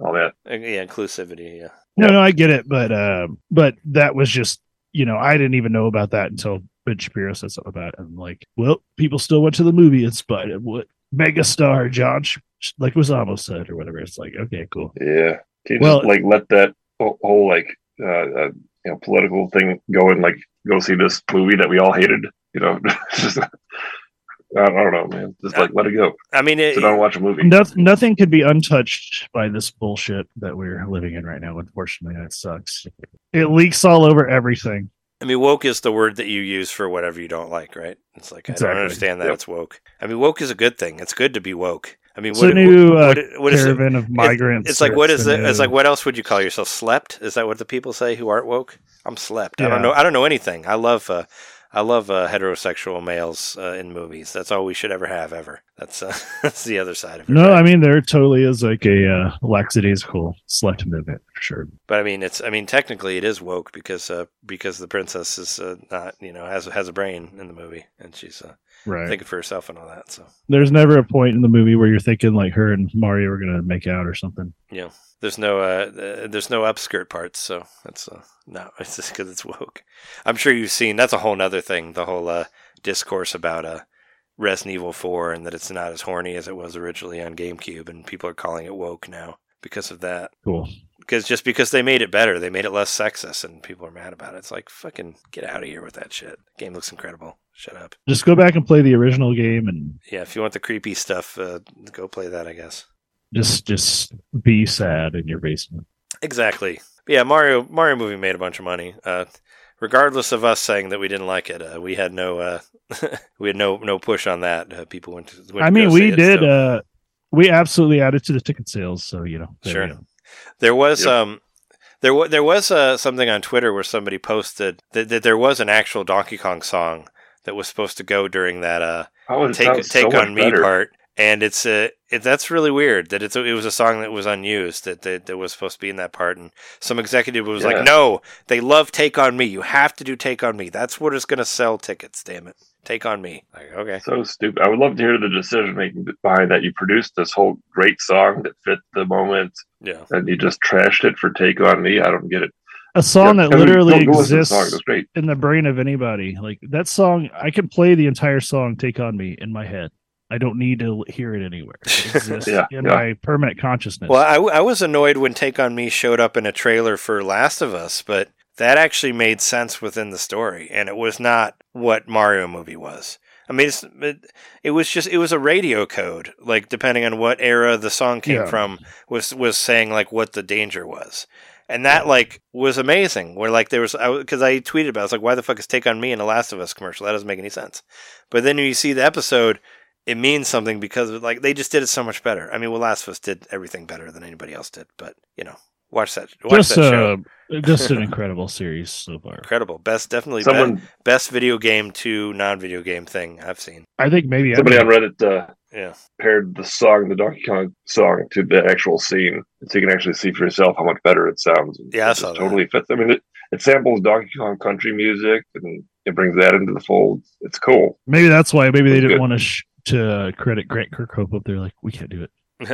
all that. Uh, yeah, inclusivity. Yeah. No, no, I get it, but um, but that was just you know I didn't even know about that until Ben Shapiro said something about it. And I'm like, well, people still went to the movie in spite of what megastar John Sh- like was almost said or whatever. It's like, okay, cool. Yeah, can you Well- just like let that whole, whole like uh, uh, you know political thing go and like go see this movie that we all hated? You know, just, I don't know, man. Just like let it go. I mean, it, Sit down and watch a movie. Nothing, nothing could be untouched by this bullshit that we're living in right now. Unfortunately, that sucks. It leaks all over everything. I mean, woke is the word that you use for whatever you don't like, right? It's like I don't understand that Yep. it's woke. I mean, woke is a good thing. It's good to be woke. I mean, It's what, a new what, uh, what is it? caravan of migrants. It's like what is a it? It's like what else would you call yourself? Slept? Is that what the people say who aren't woke? I'm slept. I don't know. I don't know anything. I love. Uh, I love uh, heterosexual males uh, in movies. That's all we should ever have ever. That's uh, that's the other side of it. No, right? I mean there totally is like a uh, lackadaisical select movement for sure. But I mean, it's. I mean, technically, it is woke because uh, because the princess is uh, not. You know, has has a brain in the movie, and she's uh, Right. thinking for herself and all that. So There's never a point in the movie where you're thinking like her and Mario are gonna make out or something. know, there's no uh, uh, there's no upskirt parts. So that's uh, no. It's just because it's woke. I'm sure you've seen. That's a whole other thing. The whole uh, discourse about uh, Resident Evil 4 and that it's not as horny as it was originally on GameCube, and people are calling it woke now because of that. Cool. Because just because they made it better, they made it less sexist, and people are mad about it. It's like fucking get out of here with that shit. game looks incredible. Shut up. Just go back and play the original game and Yeah, if you want the creepy stuff, uh, go play that. I guess. just just be sad in your basement. Exactly. Yeah, Mario Mario movie made a bunch of money. Uh, regardless of us saying that we didn't like it, uh, we had no uh, we had no no push on that. Uh, people went to. Went I mean, go we see it did. uh We absolutely added to the ticket sales, so you know. there Sure. There was Yep. um there was there was uh, something on Twitter where somebody posted that, that there was an actual Donkey Kong song that was supposed to go during that uh take so take much on me better. part and it's uh it, that's really weird that it's a, it was a song that was unused that, that that was supposed to be in that part and some executive was Yeah. like no they love take on me you have to do take on me that's what is going to sell tickets damn it take on me like okay So stupid. I would love to hear the decision making behind that. You produced this whole great song that fit the moment, yeah and you just trashed it for "Take on Me." I don't get it. A song Yeah, that literally go- go listen to the exists song. In the brain of anybody. Like that song, I can play the entire song "Take on Me" in my head. I don't need to hear it anywhere. It exists Yeah, in yeah. my permanent consciousness. Well, I, w- I was annoyed when Take On Me showed up in a trailer for Last of Us, but that actually made sense within the story, and it was not what Mario movie was. I mean, it's, it, it was just it was a radio code, like depending on what era the song came Yeah. from, was was saying like what the danger was, and that like was amazing. Where like there was because I, tweeted about it, I was like, why the fuck is Take On Me in a Last of Us commercial? That doesn't make any sense. But then when you see the episode, it means something because of, like they just did it so much better. I mean, well, Last of Us did everything better than anybody else did, but you know, watch that, watch just that show. uh, just an incredible series so far. Incredible, best, definitely Someone, best video game to non-video game thing I've seen. I think maybe somebody I on Reddit uh, Yeah, paired the song, the Donkey Kong song, to the actual scene, so you can actually see for yourself how much better it sounds. Yeah, I it saw that. totally fits. I mean, it, it samples Donkey Kong country music and it brings that into the fold. It's cool. maybe that's why maybe they didn't want to sh- to credit Grant Kirkhope up there. Like we can't do it.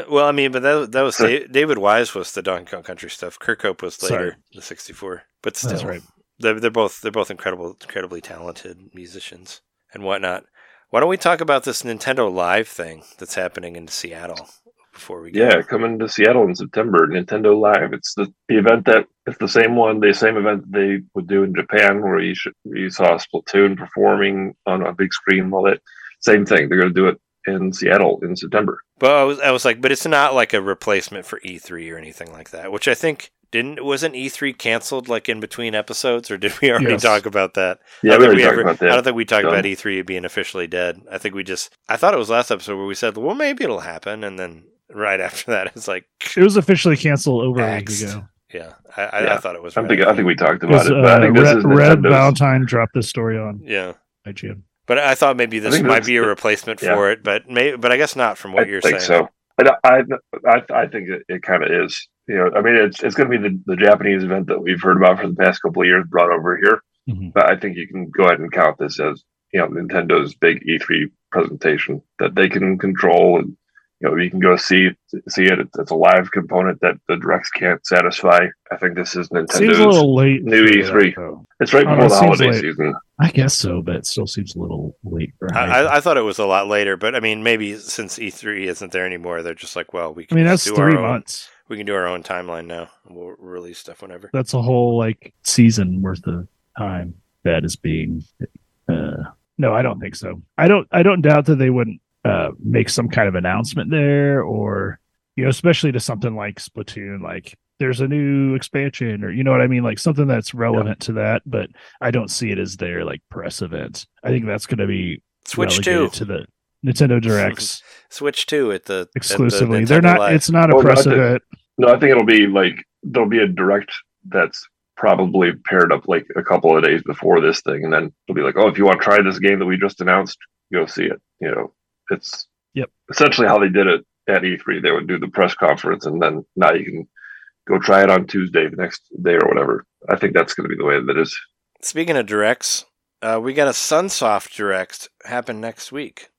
well, I mean, but that that was David Wise was the Donkey Kong Country stuff. Kirkhope was later, Sorry. the '64. But still, That's right. they're they're both they're both incredible, incredibly talented musicians and whatnot. Why don't we talk about this Nintendo Live thing that's happening in Seattle before we go? Yeah, coming to Seattle in September, Nintendo Live. It's the, the event that it's the same one, the same event they would do in Japan, where you should, you saw Splatoon performing on a big screen. Well, that same thing. They're going to do it in Seattle in September. But I was, I was like, but it's not like a replacement for E3 or anything like that. Which I think didn't wasn't E3 canceled like in between episodes, or did we already Yes. talk about that? Yeah, I we don't already think ever- about that. I don't think we talked Done. about E3 being officially dead. I think we just I thought it was last episode where we said, well, maybe it'll happen, and then right after that, it's like, It was officially canceled over a week ago. yeah, I, I, I thought it was. I think I think we talked about it, but I uh, think this Red, is Red Valentine dropped this story on yeah. IGN. But I thought maybe this might be a replacement yeah. for it, but may, but I guess not from what I you're think saying. so. I, I, I, I think it, it kind of is. You know, I mean, it's it's going to be the, the Japanese event that we've heard about for the past couple of years brought over here. Mhm. But I think you can go ahead and count this as you know Nintendo's big E3 presentation that they can control, and you know you can go see see it. It's, it's a live component that the directs can't satisfy. I think this is Seems a Nintendo's. little late. new E3. that. It's right before it the holiday late. season. I guess so, but it still seems a little late. For I. I, I thought it was a lot later, but I mean, maybe since E3 isn't there anymore, they're just like, well, we I can. mean, that's do our three own- months. We can do our own timeline now. We'll release stuff whenever. That's a whole like season worth of time that is being uh, No, I don't think so. I don't. I don't doubt that they wouldn't uh, make some kind of announcement there, or you know, especially to something like Splatoon, like there's a new expansion, or you know what I mean, like something that's relevant to that. But I don't see it as their like press event. I think that's going to be Switch two. to the Nintendo Directs Switch two at the at the exclusively. They're not. Live. It's not a Well, no, I press event. No, I think it'll be like there'll be a direct that's probably paired up like a couple of days before this thing, and then it'll be like, oh, if you want to try this game that we just announced, go see it. You know, it's Yep. essentially how they did it at E3. They would do the press conference, and then now you can go try it on Tuesday, the next day or whatever. I think that's going to be the way that is. Speaking of directs, uh, we got a Sunsoft direct happen next week.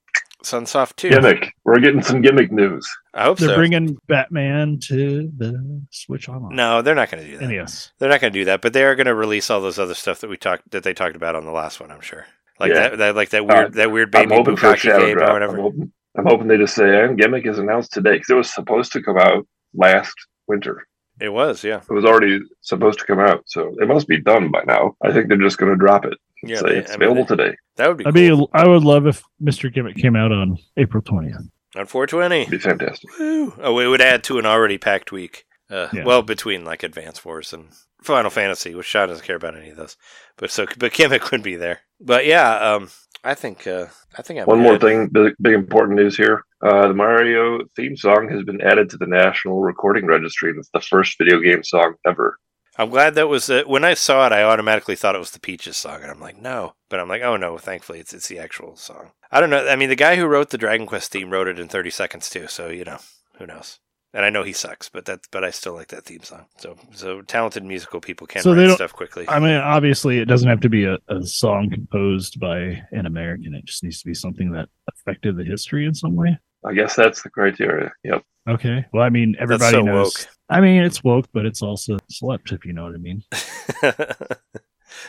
Sunsoft two. Gimmick. We're getting some gimmick news. I hope They're so. bringing Batman to the Switch Online. no, they're not going to do that. NES. They're not going to do that, but they are going to release all those other stuff that we talked that they talked about on the last one. I'm sure, like Yeah. that, that, like that weird, Uh, that weird I'm baby hoping for a shadow game or drop. I'm whatever. hoping, I'm hoping they just say, and gimmick is announced today because it was supposed to come out last winter. It was, yeah, It was already supposed to come out, so it must be done by now. I think they're just going to drop it. and Yeah, say they- it's I mean, available they- today. that would be. I cool. mean, I would love if Mr. Gimmick came out on April 20th. on 420. It'd be fantastic. Woo. Oh, it would add to an already packed week. Uh, Yeah. Well, between like Advance Wars and Final Fantasy, which Sean doesn't care about any of those, but so but Gimmick would be there. But yeah, um, I think uh, I think I'm One more thing, big, big important news here. Uh, the Mario theme song has been added to the National Recording Registry. and It's the first video game song ever. I'm glad that was uh, when I saw it. I automatically thought it was the Peaches song, and I'm like, no. But I'm like, oh no. Thankfully, it's it's the actual song. I don't know. I mean, the guy who wrote the Dragon Quest theme wrote it in 30 seconds too. So you know, who knows? And I know he sucks, but that but I still like that theme song. So so talented musical people can So write don't- stuff quickly. I mean, obviously, it doesn't have to be a, a song composed by an American. It just needs to be something that affected the history in some way. I guess that's the criteria. Yep. Okay. Well, I mean, everybody so knows. woke. I mean, it's woke, but it's also slept, if you know what I mean.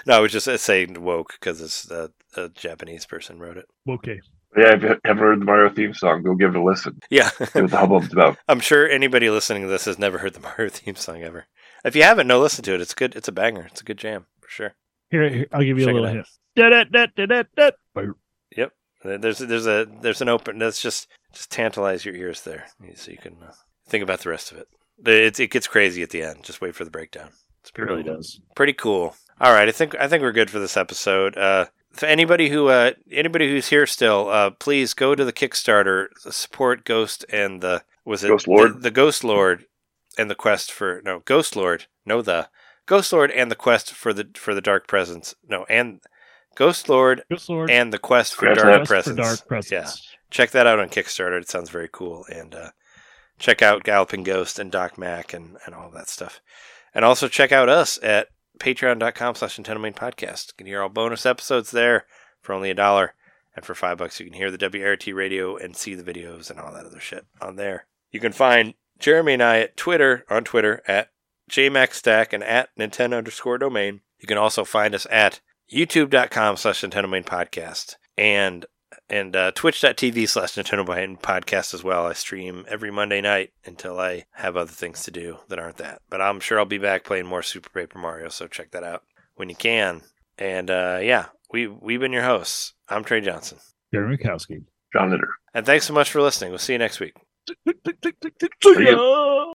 no, I was just saying woke because it's a, a Japanese person wrote it. Okay. Yeah, if you haven't heard the Mario theme song, go give it a listen. Yeah, See what the hubbub's about. I'm sure anybody listening to this has never heard the Mario theme song ever. If you haven't, no, listen to it. It's good. It's a banger. It's a good jam for sure. Here, here, I'll give you Check a it little out. hint. Boop. There's there's a there's an open. That's just just tantalize your ears there, so you can uh, think about the rest of it. It it gets crazy at the end. Just wait for the breakdown. It's It really does. pretty cool. All right, I think I think we're good for this episode. Uh, for anybody who uh, anybody who's here still, uh, please go to the Kickstarter, support Ghost and the was it Ghostlord? the, the Ghostlord and the quest for no Ghostlord no the Ghostlord and the quest for the for the Dark Presence no and Ghostlord Ghost Lord. and the quest for Scratch Dark that. Quest for Presence. Dark Presence. Yeah, check that out on Kickstarter. It sounds very cool. And uh, check out Galloping Ghost and Doc Mack and, and all that stuff. And also check out us at patreon.com slash NintenDomain Podcast. You can hear all bonus episodes there for only a dollar. And for five bucks, you can hear the WRT radio and see the videos and all that other shit on there. You can find Jeremy and I at Twitter, on Twitter, at JMaxStack and at Nintendo underscore domain. You can also find us at youtube.com slash NintenDomain Podcast and and uh, twitch.tv slash NintenDomain Podcast as well. I stream every Monday night until I have other things to do that aren't that. But I'm sure I'll be back playing more Super Paper Mario, so check that out when you can. And uh, yeah, we, we've been your hosts. I'm Trey Johnson. Jeremy Mikowski. John Litter. And thanks so much for listening. We'll see you next week. you.